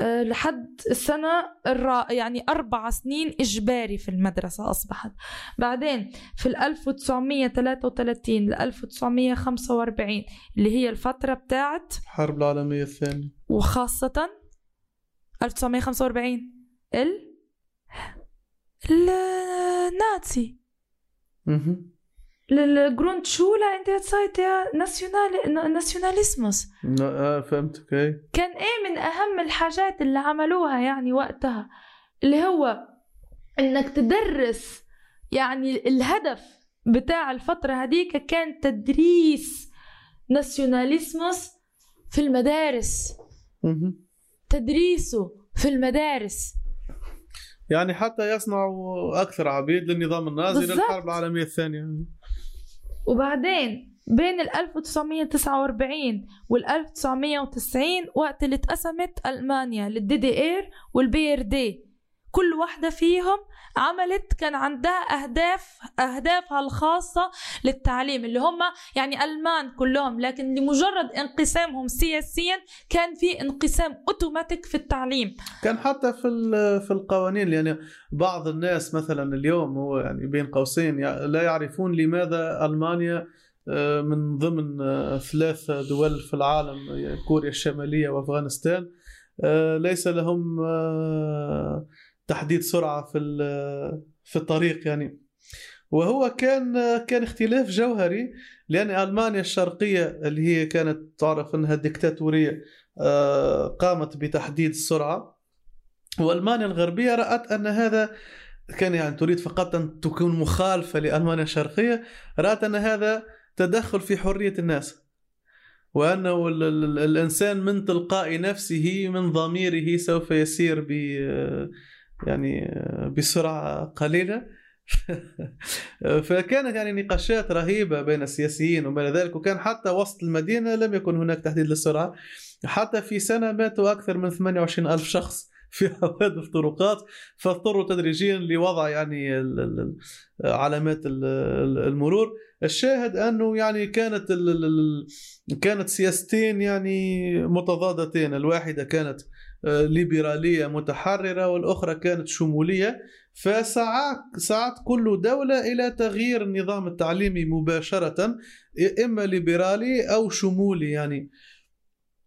لحد السنة الرا يعني أربع سنين إجباري في المدرسة أصبحت. بعدين في ال 1933 ل 1945 اللي هي الفترة بتاعت الحرب العالمية الثانية. وخاصة 1945 ال النازي مهم. للجروندشولا انت سايت ناسيونال ناسيوناليسموس آه فهمتك اي كان إيه من أهم الحاجات اللي عملوها يعني وقتها اللي هو إنك تدرس يعني الهدف بتاع الفترة هديك كان تدريس ناسيوناليسموس في المدارس. تدريسه في المدارس يعني حتى يصنعوا أكثر عبيد للنظام النازي بالضبط. للحرب العالمية الثانية وبعدين بين ال 1949 وال 1990 وقت اللي اتقسمت ألمانيا للدي دي إير والبي إر دي كل واحدة فيهم عملت كان عندها أهداف أهدافها الخاصة للتعليم اللي هم يعني ألمان كلهم لكن لمجرد انقسامهم سياسيا كان في انقسام أوتوماتيك في التعليم. كان حتى في في القوانين يعني بعض الناس مثلا اليوم هو يعني بين قوسين لا يعرفون لماذا ألمانيا آه، من ضمن آه، ثلاث دول في العالم كوريا الشمالية وأفغانستان آه، ليس لهم تحديد سرعة في في الطريق يعني. وهو كان كان اختلاف جوهري لأن ألمانيا الشرقية اللي هي كانت تعرف أنها ديكتاتورية آه، قامت بتحديد السرعة. وألمانيا الغربية رأت أن هذا كان يعني تريد فقط أن تكون مخالفة لألمانيا الشرقية رأت أن هذا تدخل في حرية الناس. وأنه ال- ال- الإنسان من تلقاء نفسه من ضميره سوف يسير ب يعني بسرعة قليلة. [laughs] فكانت يعني نقاشات رهيبة بين السياسيين وبين ذلك وكان حتى وسط المدينة لم يكن هناك تحديد للسرعة. حتى في سنة ماتوا أكثر من 28 ألف شخص [laughs] في حوادث طرقات فاضطروا تدريجيا لوضع يعني علامات ال- ال- المرور. الشاهد أنه يعني كانت كانت سياستين يعني متضادتين. الواحدة كانت آه، ليبرالية متحررة والأخرى كانت شمولية فسعت سعت كل دولة إلى تغيير النظام التعليمي مباشرة إما ليبرالي أو شمولي يعني.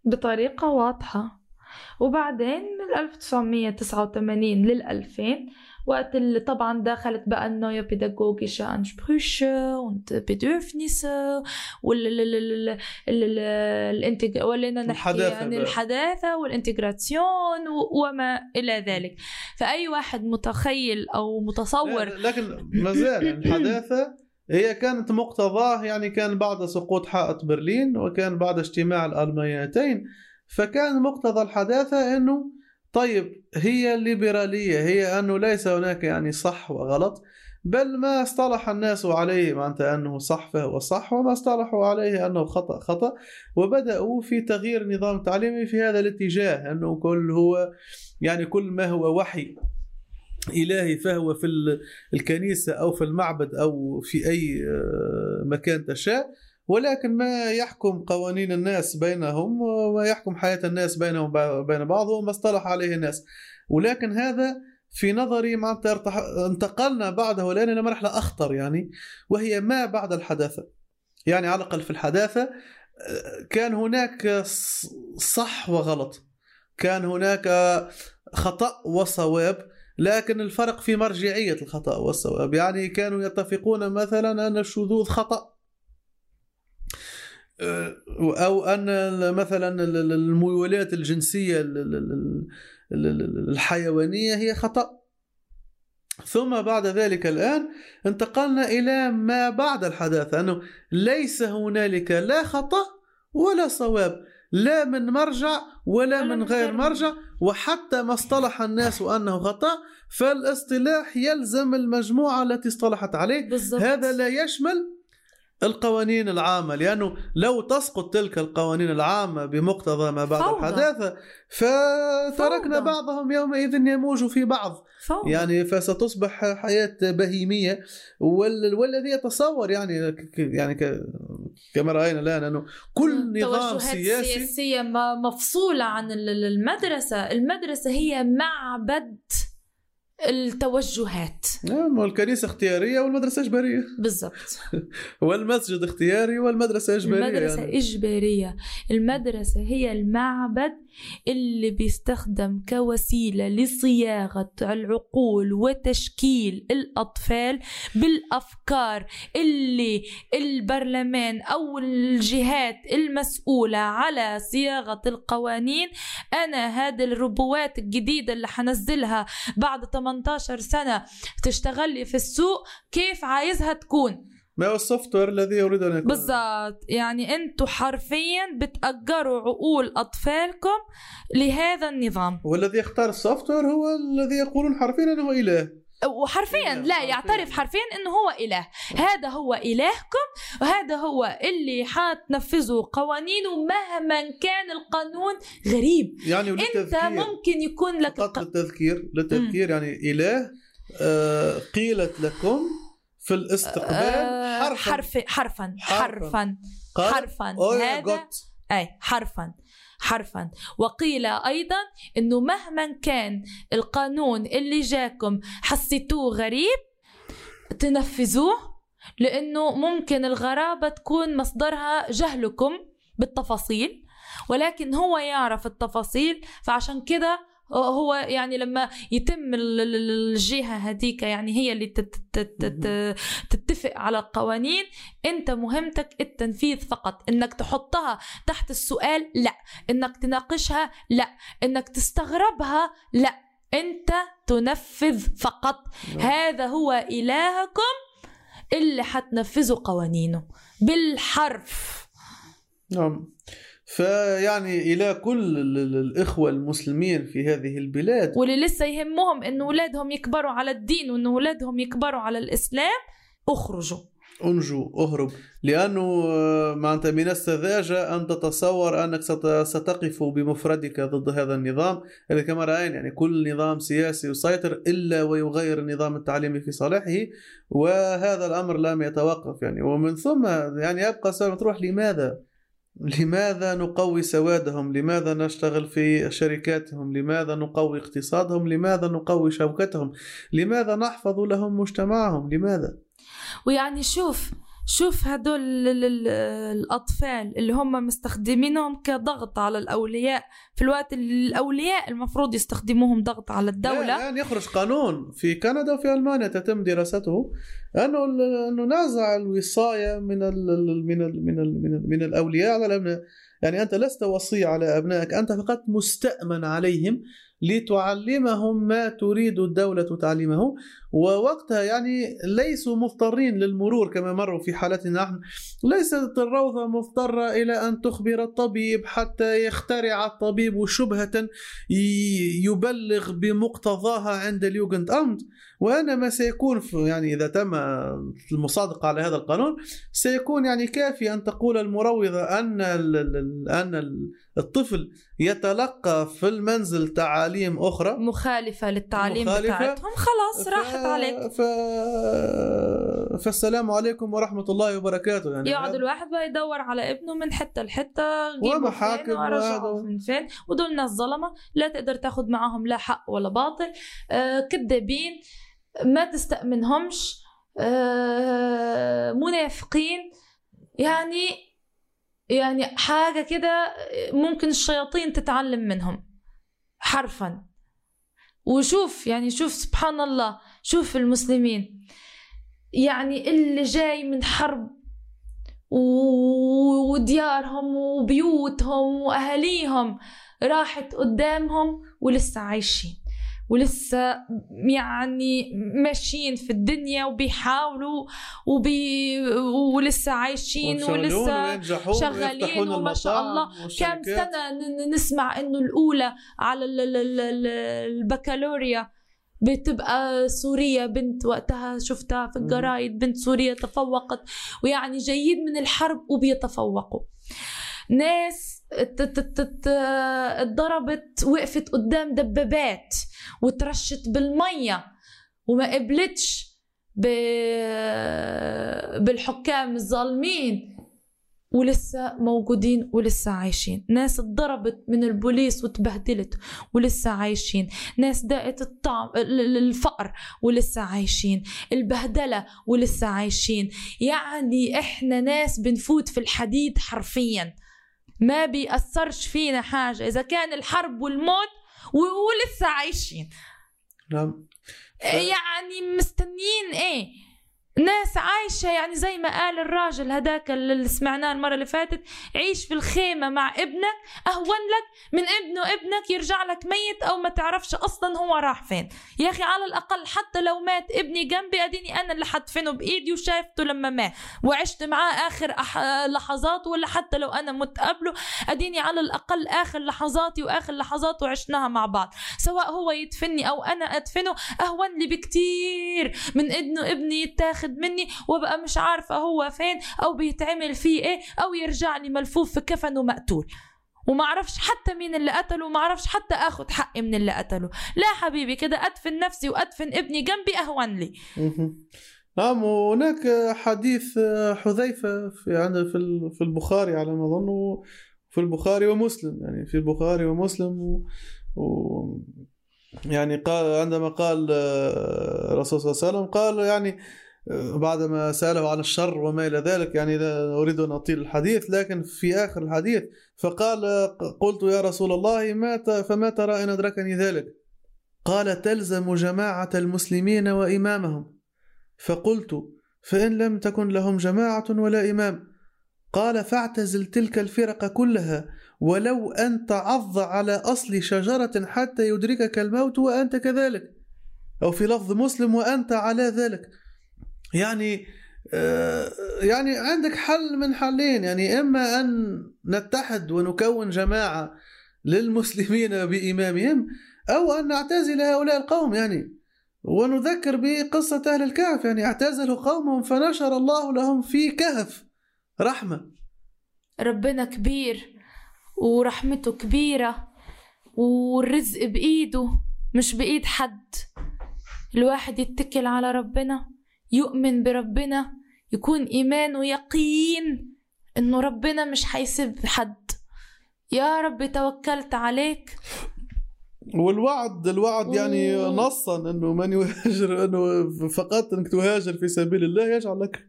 بطريقة واضحة. وبعدين من 1989 لل 2000 وقت اللي طبعا دخلت بقى النوية بيداغوجيشة Ansprüche und Bedürfnisse ولينا نحكي الحداثة عن بقى. الحداثة والانتجراسيون و- وما إلى ذلك. فأي واحد متخيل أو متصور لكن ما زال يعني الحداثة هي كانت مقتضاه يعني كان بعد سقوط حائط برلين وكان بعد اجتماع الألمانيتين. فكان مقتضى الحداثة أنه طيب هي الليبرالية هي أنه ليس هناك يعني صح وغلط بل ما اصطلح الناس عليه معناتها أنه صح فهو صح وما اصطلحوا عليه أنه خطأ خطأ وبدأوا في تغيير النظام التعليمي في هذا الاتجاه أنه كل هو يعني كل ما هو وحي إلهي فهو في ال- الكنيسة أو في المعبد أو في أي آه، مكان تشاء ولكن ما يحكم قوانين الناس بينهم وما يحكم حياة الناس بينهم وبين بعض هو ما اصطلح عليه الناس. ولكن هذا في نظري معناتها انتقلنا بعده الآن إلى مرحلة أخطر يعني وهي ما بعد الحداثة. يعني على الأقل في الحداثة آه، كان هناك صح وغلط. كان هناك خطأ وصواب لكن الفرق في مرجعية الخطأ والصواب. يعني كانوا يتفقون مثلا أن الشذوذ خطأ. أو أن مثلا الميولات الجنسية ال- ال- ال- ال- الحيوانية هي خطأ. ثم بعد ذلك الآن انتقلنا إلى ما بعد الحداثة أنه ليس هنالك لا خطأ ولا صواب لا من مرجع ولا من غير مرجع. وحتى ما اصطلح الناس أنه خطأ فالاصطلاح يلزم المجموعة التي اصطلحت عليه. بالضبط. هذا لا يشمل القوانين العامة لأنه لو تسقط تلك القوانين العامة بمقتضى ما بعد فوضى. الحداثة فتركنا فوضى. بعضهم يومئذ يموج في بعض فوضى. يعني فستصبح حياة بهيمية وال- والذي يتصور يعني ك- يعني ك- كما رأينا الآن أنه كل نظام سياسي مفصولة عن ال- ال- المدرسة المدرسة هي معبد التوجهات. نعم والكنيسه اختيارية والمدرسة إجبارية. بالضبط. [laughs] والمسجد اختياري والمدرسة إجبارية المدرسة يعني. إجبارية. المدرسة هي المعبد اللي بيستخدم كوسيلة لصياغة العقول وتشكيل الأطفال بالأفكار اللي البرلمان أو الجهات المسؤولة على صياغة القوانين. أنا هذه الربوات الجديدة اللي حنزلها بعد 18 سنة تشتغل لي في السوق كيف عايزها تكون؟ ما هو السوفت وير الذي يريد أن يكون. بالضبط. يعني أنتوا حرفيا بتأجروا عقول أطفالكم لهذا النظام. والذي يختار السوفت وير هو الذي يقولون حرفيا أنه إله. وحرفيا لا. يعترف حرفيا أنه هو إله. هذا هو إلهكم وهذا هو اللي حتنفذوا قوانينه مهما كان القانون غريب. يعني أنت ممكن يكون لك فقط الق... للتذكير للتذكير يعني إله آه قيلت لكم في الاستقبال آه، حرفا. حرف حرفا حرفا. قال حرفا. Oh, هذا. أي حرفا. حرفا. وقيل أيضا إنه مهما كان القانون اللي جاكم حسيتوه غريب تنفذوه لأنه ممكن الغرابة تكون مصدرها جهلكم بالتفاصيل ولكن هو يعرف التفاصيل فعشان كده هو يعني لما يتم ال- ال- الجهة هذيك يعني هي اللي تت- تت- تت- تتفق على القوانين أنت مهمتك التنفيذ فقط. إنك تحطها تحت السؤال لا. إنك تناقشها لا. إنك تستغربها لا. أنت تنفذ فقط. هذا هو إلهكم اللي حتنفذوا قوانينه. بالحرف. نعم. فيعني إلى كل ال- ال- الإخوة المسلمين في هذه البلاد. واللي لسه يهمهم إن اولادهم يكبروا على الدين وإن اولادهم يكبروا على الإسلام أخرجوا. انجو اهرب. لأنه آه، معناتها من السذاجة أن تتصور أنك ست- ستقف بمفردك ضد هذا النظام. اللي كما رأينا يعني كل نظام سياسي يسيطر إلا ويغير النظام التعليمي في صالحه وهذا الأمر لم يتوقف يعني. ومن ثم يعني يبقى سؤال مطروح لماذا؟ لماذا نقوي سوادهم؟ لماذا نشتغل في شركاتهم؟ لماذا نقوي اقتصادهم؟ لماذا نقوي شوكتهم؟ لماذا نحفظ لهم مجتمعهم؟ لماذا؟ ويعني شوف شوف هدول ال- ال- الأطفال اللي هم مستخدمينهم كضغط على الأولياء. في الوقت اللي الأولياء المفروض يستخدموهم ضغط على الدولة. الآن يخرج قانون في كندا وفي ألمانيا تتم دراسته أنه أنه نزع الوصاية من ال من ال من ال من, ال من الأولياء. على الأبناء يعني أنت لست وصي على أبنائك أنت فقط مستأمن عليهم. لتعلمهم ما تريد الدولة تعليمه ووقتها يعني ليسوا مضطرين للمرور كما مروا في حالتنا نحن. ليست الروضة مضطرة إلى أن تخبر الطبيب حتى يخترع الطبيب شبهة يبلغ بمقتضاها عند اليوجند أمت وأنا ما سيكون يعني إذا تم المصادقة على هذا القانون سيكون يعني كافي أن تقول المروضة أن ال- ال- أن ال- الطفل يتلقى في المنزل تعاليم أخرى. مخالفة للتعليم مخالفة. بتاعتهم. خلاص راحت ف- عليك. ف... فالسلام عليكم ورحمة الله وبركاته. يعني يقعد هذا- الواحد بقى يدور على ابنه من حتة لحتة ومحاكم ورجعه. من فين. ودول ناس ظلمة لا تقدر تاخد معاهم لا حق ولا باطل. آه كذابين ما تستأمنهمش آه منافقين. يعني يعني حاجة كده ممكن الشياطين تتعلم منهم حرفا. وشوف يعني شوف سبحان الله شوف المسلمين. يعني اللي جاي من حرب وديارهم وبيوتهم وأهاليهم راحت قدامهم ولسه عايشين. ولسه يعني ماشيين في الدنيا وبيحاولوا وبي ولسه عايشين ولسه شغالين وما شاء الله. كم ن- نسمع إنه الأولى على ال- ال- ال- ال- البكالوريا بتبقى سورية. بنت وقتها شفتها في. الجرايد. بنت سورية تفوقت. ويعني جايين من الحرب وبيتفوقوا. ناس اتضربت وقفت قدام دبابات وترشت بالمية وما قبلتش. بالحكام الظالمين ولسه موجودين ولسه عايشين. ناس اتضربت من البوليس وتبهدلت ولسه عايشين. ناس دقت الطعم الفقر ولسه عايشين. البهدلة ولسه عايشين. يعني إحنا ناس بنفوت في الحديد حرفيا. ما بيأثرش فينا حاجة. إذا كان الحرب والموت ولسه عايشين. نعم. ف... يعني مستنيين إيه؟ ناس عايشة يعني زي ما قال الراجل هداك اللي سمعناه المرة اللي فاتت عيش في الخيمة مع ابنك أهون لك من ابنه ابنك يرجع لك ميت أو ما تعرفش أصلا هو راح فين. يا أخي على الأقل حتى لو مات ابني جنبي أديني أنا اللي حدفنه بإيدي وشايفته لما مات. وعشت معاه آخر أح... لحظات ولا حتى لو أنا مت قبله أديني على الأقل آخر لحظاتي وآخر لحظاته عشناها مع بعض. سواء هو يدفني أو أنا أدفنه أهون لي بكتير من إنه ابني يتاخد ياخد مني وبقى مش عارفة هو فين أو بيتعمل فيه إيه أو يرجع لي ملفوف في كفن ومقتول وما أعرفش حتى مين اللي قتله وما أعرفش حتى آخد حقي من اللي قتله. لا حبيبي كده أدفن نفسي وأدفن ابني جنبي أهون لي. نعم وهناك حديث حذيفة في عند في البخاري على ما أظن في البخاري ومسلم. يعني في البخاري ومسلم و, و يعني قال عندما قال الرسول صلى الله عليه وسلم قال يعني بعدما سأله عن الشر وما إلى ذلك يعني لا أريد أن أطيل الحديث لكن في آخر الحديث فقال قلت يا رسول الله ما فما ترى إن أدركني ذلك؟ قال تلزم جماعة المسلمين وإمامهم. فقلت فإن لم تكن لهم جماعة ولا إمام. قال فاعتزل تلك الفرق كلها ولو أن تعض على أصل شجرة حتى يدركك الموت وأنت كذلك. أو في لفظ مسلم وأنت على ذلك. يعني آه، يعني عندك حل من حلين. يعني إما أن نتحد ونكون جماعة للمسلمين [laughs] بإمامهم أو أن نعتزل هؤلاء القوم يعني. ونذكر بقصة أهل الكهف. يعني اعتزلوا قومهم فنشر الله لهم في كهف رحمة. ربنا كبير ورحمته كبيرة والرزق بإيده مش بإيد حد. الواحد يتكل على ربنا. يؤمن بربنا يكون إيمانه يقين إنه ربنا مش حيسيب حد. يا رب توكلت عليك. والوعد الوعد يعني نصا إنه من يهاجر إنه فقط إنك تهاجر في سبيل الله يجعل لك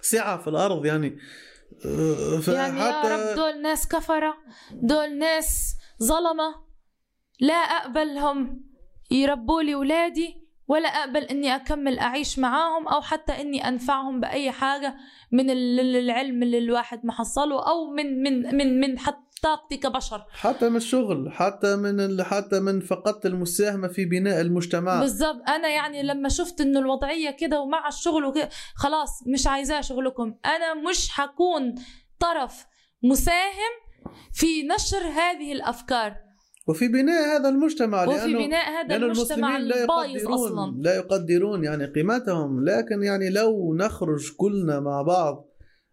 سعة في الأرض يعني. فحتى يعني يا رب دول ناس كفرة دول ناس ظلمة لا أقبلهم. يربوا لي ولادي ولا أقبل إني أكمل أعيش معاهم أو حتى إني أنفعهم بأي حاجة من العلم اللي الواحد محصله أو من من من من حتى طاقتي كبشر. حتى من الشغل حتى من حتى من فقدت المساهمة في بناء المجتمع. بالضبط. أنا يعني لما شفت إنه الوضعية كده ومع الشغل وكده خلاص مش عايزاه شغلكم. أنا مش حكون طرف مساهم في نشر هذه الأفكار. وفي بناء هذا المجتمع وفي لأنه بناء هذا لأن المجتمع البايظ أصلا. لا يقدرون يعني قيمتهم. لكن يعني لو نخرج كلنا مع بعض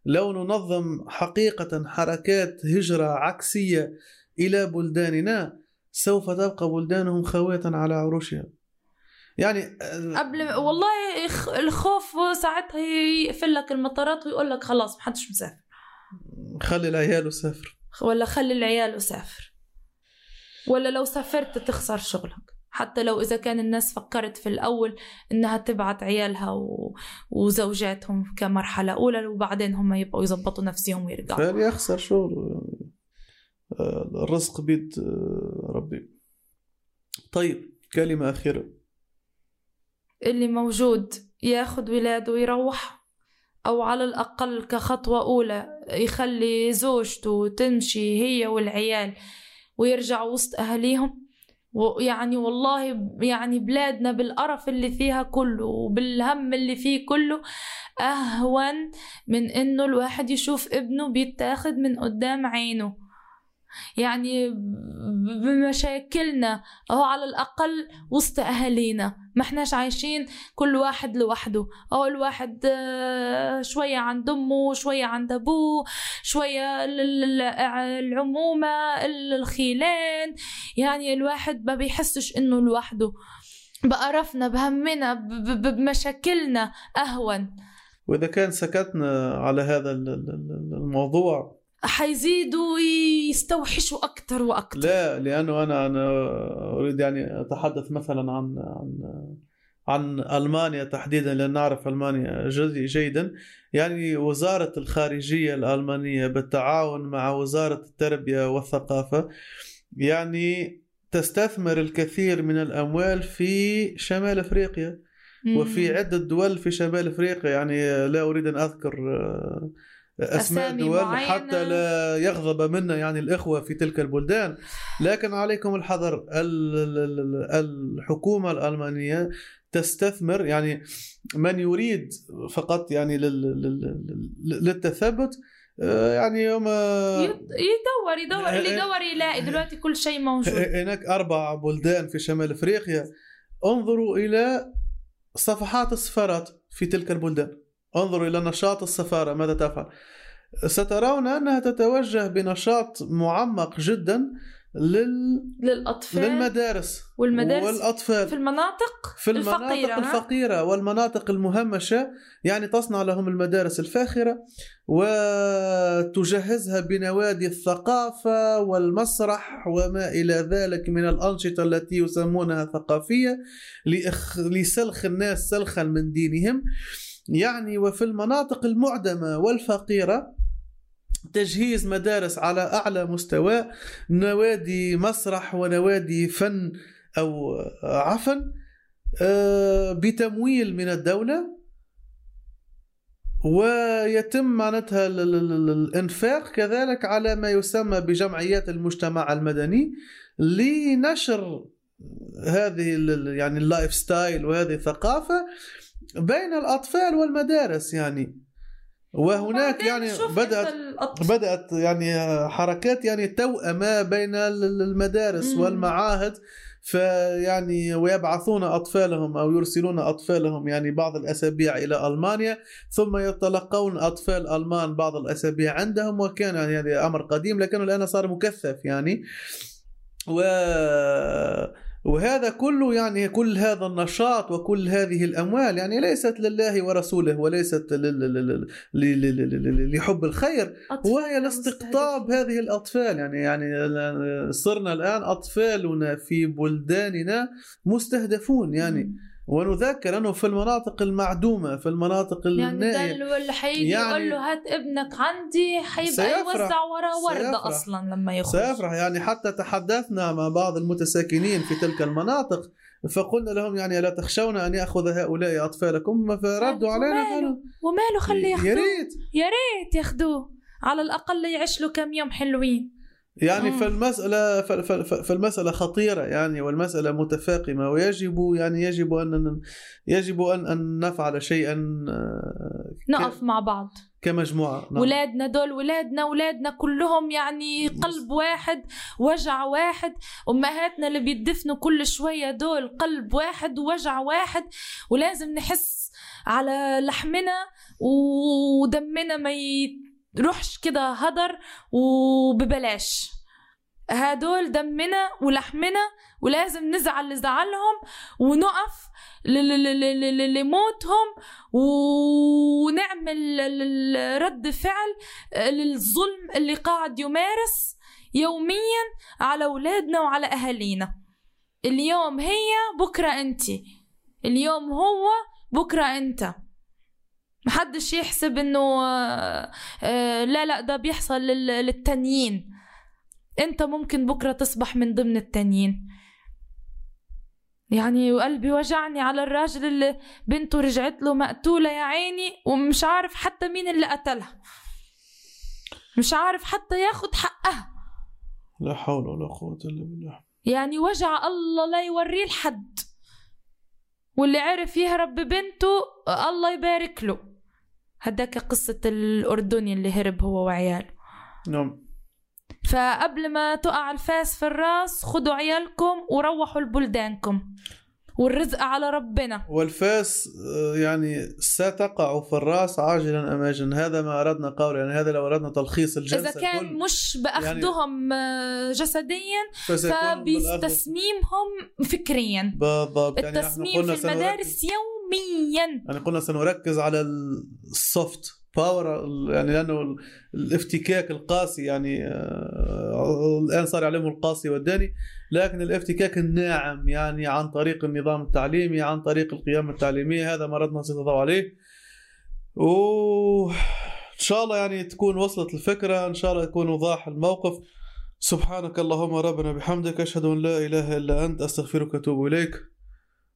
لو ننظم حقيقة حركات هجرة عكسية إلى بلداننا سوف تبقى بلدانهم خاوية على عروشها. يعني قبل والله الخوف ساعتها يقفل لك المطارات ويقول لك خلاص ما حدش مسافر. خلي العيال وسافر ولا خلي العيال وسافر ولا لو سافرت تخسر شغلك. حتى لو إذا كان الناس فكرت في الأول إنها تبعت عيالها و... وزوجاتهم كمرحلة أولى وبعدين هم يبقوا يظبطوا نفسهم ويرجعوا. يخسر شغل. الرزق بيد ربي. طيب كلمة أخيرة. اللي موجود ياخد ولاده ويروح أو على الأقل كخطوة أولى يخلي زوجته تمشي هي والعيال. ويرجعوا وسط أهاليهم. ويعني والله يعني بلادنا بالقرف اللي فيها كله وبالهم اللي فيه كله أهون من إنه الواحد يشوف ابنه بيتاخد من قدام عينه. يعني بمشاكلنا أو على الأقل وسط أهالينا. ما إحناش عايشين كل واحد لوحده. أو الواحد آه، شوية عند أمه شوية عند أبوه شوية العمومة الخيلان. يعني الواحد ما بيحسش إنه لوحده. بقرفنا بهمنا بمشاكلنا أهون. وإذا كان سكتنا على هذا ال- ال- ال- الموضوع حيزيدوا يستوحشوا أكثر وأكثر لا لأنه أنا أنا أريد يعني أتحدث مثلا عن عن عن ألمانيا تحديدا لأن نعرف ألمانيا جي- جيدا. يعني وزارة الخارجية الألمانية بالتعاون مع وزارة التربية والثقافة يعني تستثمر الكثير من الأموال في شمال أفريقيا. وفي. عدة دول في شمال أفريقيا. يعني لا أريد أن أذكر أسماء أسامي دول معينة. حتى لا يغضب منا يعني الإخوة في تلك البلدان. لكن عليكم الحذر. ال- ال- ال- الحكومة الألمانية تستثمر يعني من يريد فقط يعني لل- لل- لل- للتثبت آه، يعني يوم يد- يدور يدور اللي يدور يلاقي. دلوقتي كل شيء موجود. هناك أربع بلدان في شمال إفريقيا. انظروا إلى صفحات السفارات في تلك البلدان. انظروا إلى نشاط السفارة ماذا تفعل؟ سترون أنها تتوجه بنشاط معمق جدا لل... للأطفال للمدارس والمدارس والأطفال. في المناطق في المناطق الفقيرة،؟ الفقيرة والمناطق المهمشة يعني تصنع لهم المدارس الفاخرة وتجهزها بنوادي الثقافة والمسرح وما إلى ذلك من الأنشطة التي يسمونها ثقافية لإخ... لسلخ الناس سلخا من دينهم. يعني وفي المناطق المعدمة والفقيرة تجهيز مدارس على أعلى مستوى نوادي مسرح ونوادي فن أو عفن آه، بتمويل من الدولة ويتم معناتها ال- ال- ال- الإنفاق كذلك على ما يسمى بجمعيات المجتمع المدني لنشر هذه يعني ال lifestyle وهذه الثقافة بين الأطفال والمدارس يعني. وهناك يعني بدأت بدأت يعني حركات يعني توأمة بين ال- المدارس مم. والمعاهد. فيعني ويبعثون أطفالهم أو يرسلون أطفالهم يعني بعض الأسابيع إلى ألمانيا ثم يتلقون أطفال ألمان بعض الأسابيع عندهم. وكان يعني أمر قديم لكنه الآن صار مكثف يعني. و وهذا كله يعني كل هذا النشاط وكل هذه الاموال يعني ليست لله ورسوله وليست لحب الخير وهي لاستقطاب هذه الاطفال يعني يعني صرنا الان اطفالنا في بلداننا مستهدفون يعني ونذكر أنه في المناطق المعدومة في المناطق يعني النائية. ده اللي حيجي يعني- يقول له هات ابنك عندي حيبقى. يوزع وراه سيفرح. أصلا لما يخرج سيفرح. يعني حتى تحدثنا مع بعض المتساكنين في تلك المناطق فقلنا لهم يعني لا تخشون أن يأخذ هؤلاء أطفالكم؟ فردوا علينا وماله وماله خليه يا ياخذوه ريت. يا ريت ياخذوه. على الأقل يعيش له كم يوم حلوين. يعني مم. فالمسألة فالمسألة خطيرة يعني والمسألة متفاقمة ويجب يعني يجب أن يجب أن أن نفعل شيئا آه، نقف مع بعض كمجموعة نعم. ولادنا دول ولادنا ولادنا كلهم يعني قلب واحد وجع واحد أمهاتنا اللي بيدفنوا كل شوية دول قلب واحد ووجع واحد ولازم نحس على لحمنا ودمنا ما يروحش كده هدر وببلاش. هدول دمنا ولحمنا ولازم نزعل لزعلهم ونقف لموتهم ونعمل رد فعل للظلم اللي قاعد يمارس يوميا على أولادنا وعلى أهالينا. اليوم هي بكرة أنت اليوم هو بكرة أنت. محدش يحسب إنه آه، آه، لا لا ده بيحصل لل- للتانيين. أنت ممكن بكرة تصبح من ضمن التانيين. يعني وقلبي وجعني على الراجل اللي بنته رجعت له مقتولة يا عيني ومش عارف حتى مين اللي قتلها. مش عارف حتى ياخد حقها. لا حول ولا قوة إلا بالله. يعني وجع الله لا يوريه لحد واللي عرف يهرب ببنته الله يبارك له. هداك قصة الأردني اللي هرب هو وعياله. نعم. فقبل ما تقع الفاس في الراس خدوا عيالكم وروحوا لبلدانكم. والرزق على ربنا. والفاس آه، يعني ستقع في الراس عاجلا أم آجلا. هذا ما أردنا قوله يعني هذا لو أردنا تلخيص الجلسة إذا كان الكل. مش بأخذهم آه، جسديا فبتسميمهم فكريا. بالضبط. يعني التسميم في المدارس يوميا يعني قلنا سنركز على ال soft power يعني لأنه الافتكاك القاسي يعني آه، الآن صار يعلمه القاصي والداني. لكن الافتكاك الناعم يعني عن طريق النظام التعليمي عن طريق القيم التعليمية هذا ما أردنا الضوء عليه. و إن شاء الله يعني تكون وصلت الفكرة إن شاء الله يكون وضاح الموقف. سبحانك اللهم ربنا بحمدك أشهد أن لا إله إلا أنت أستغفرك وأتوب إليك.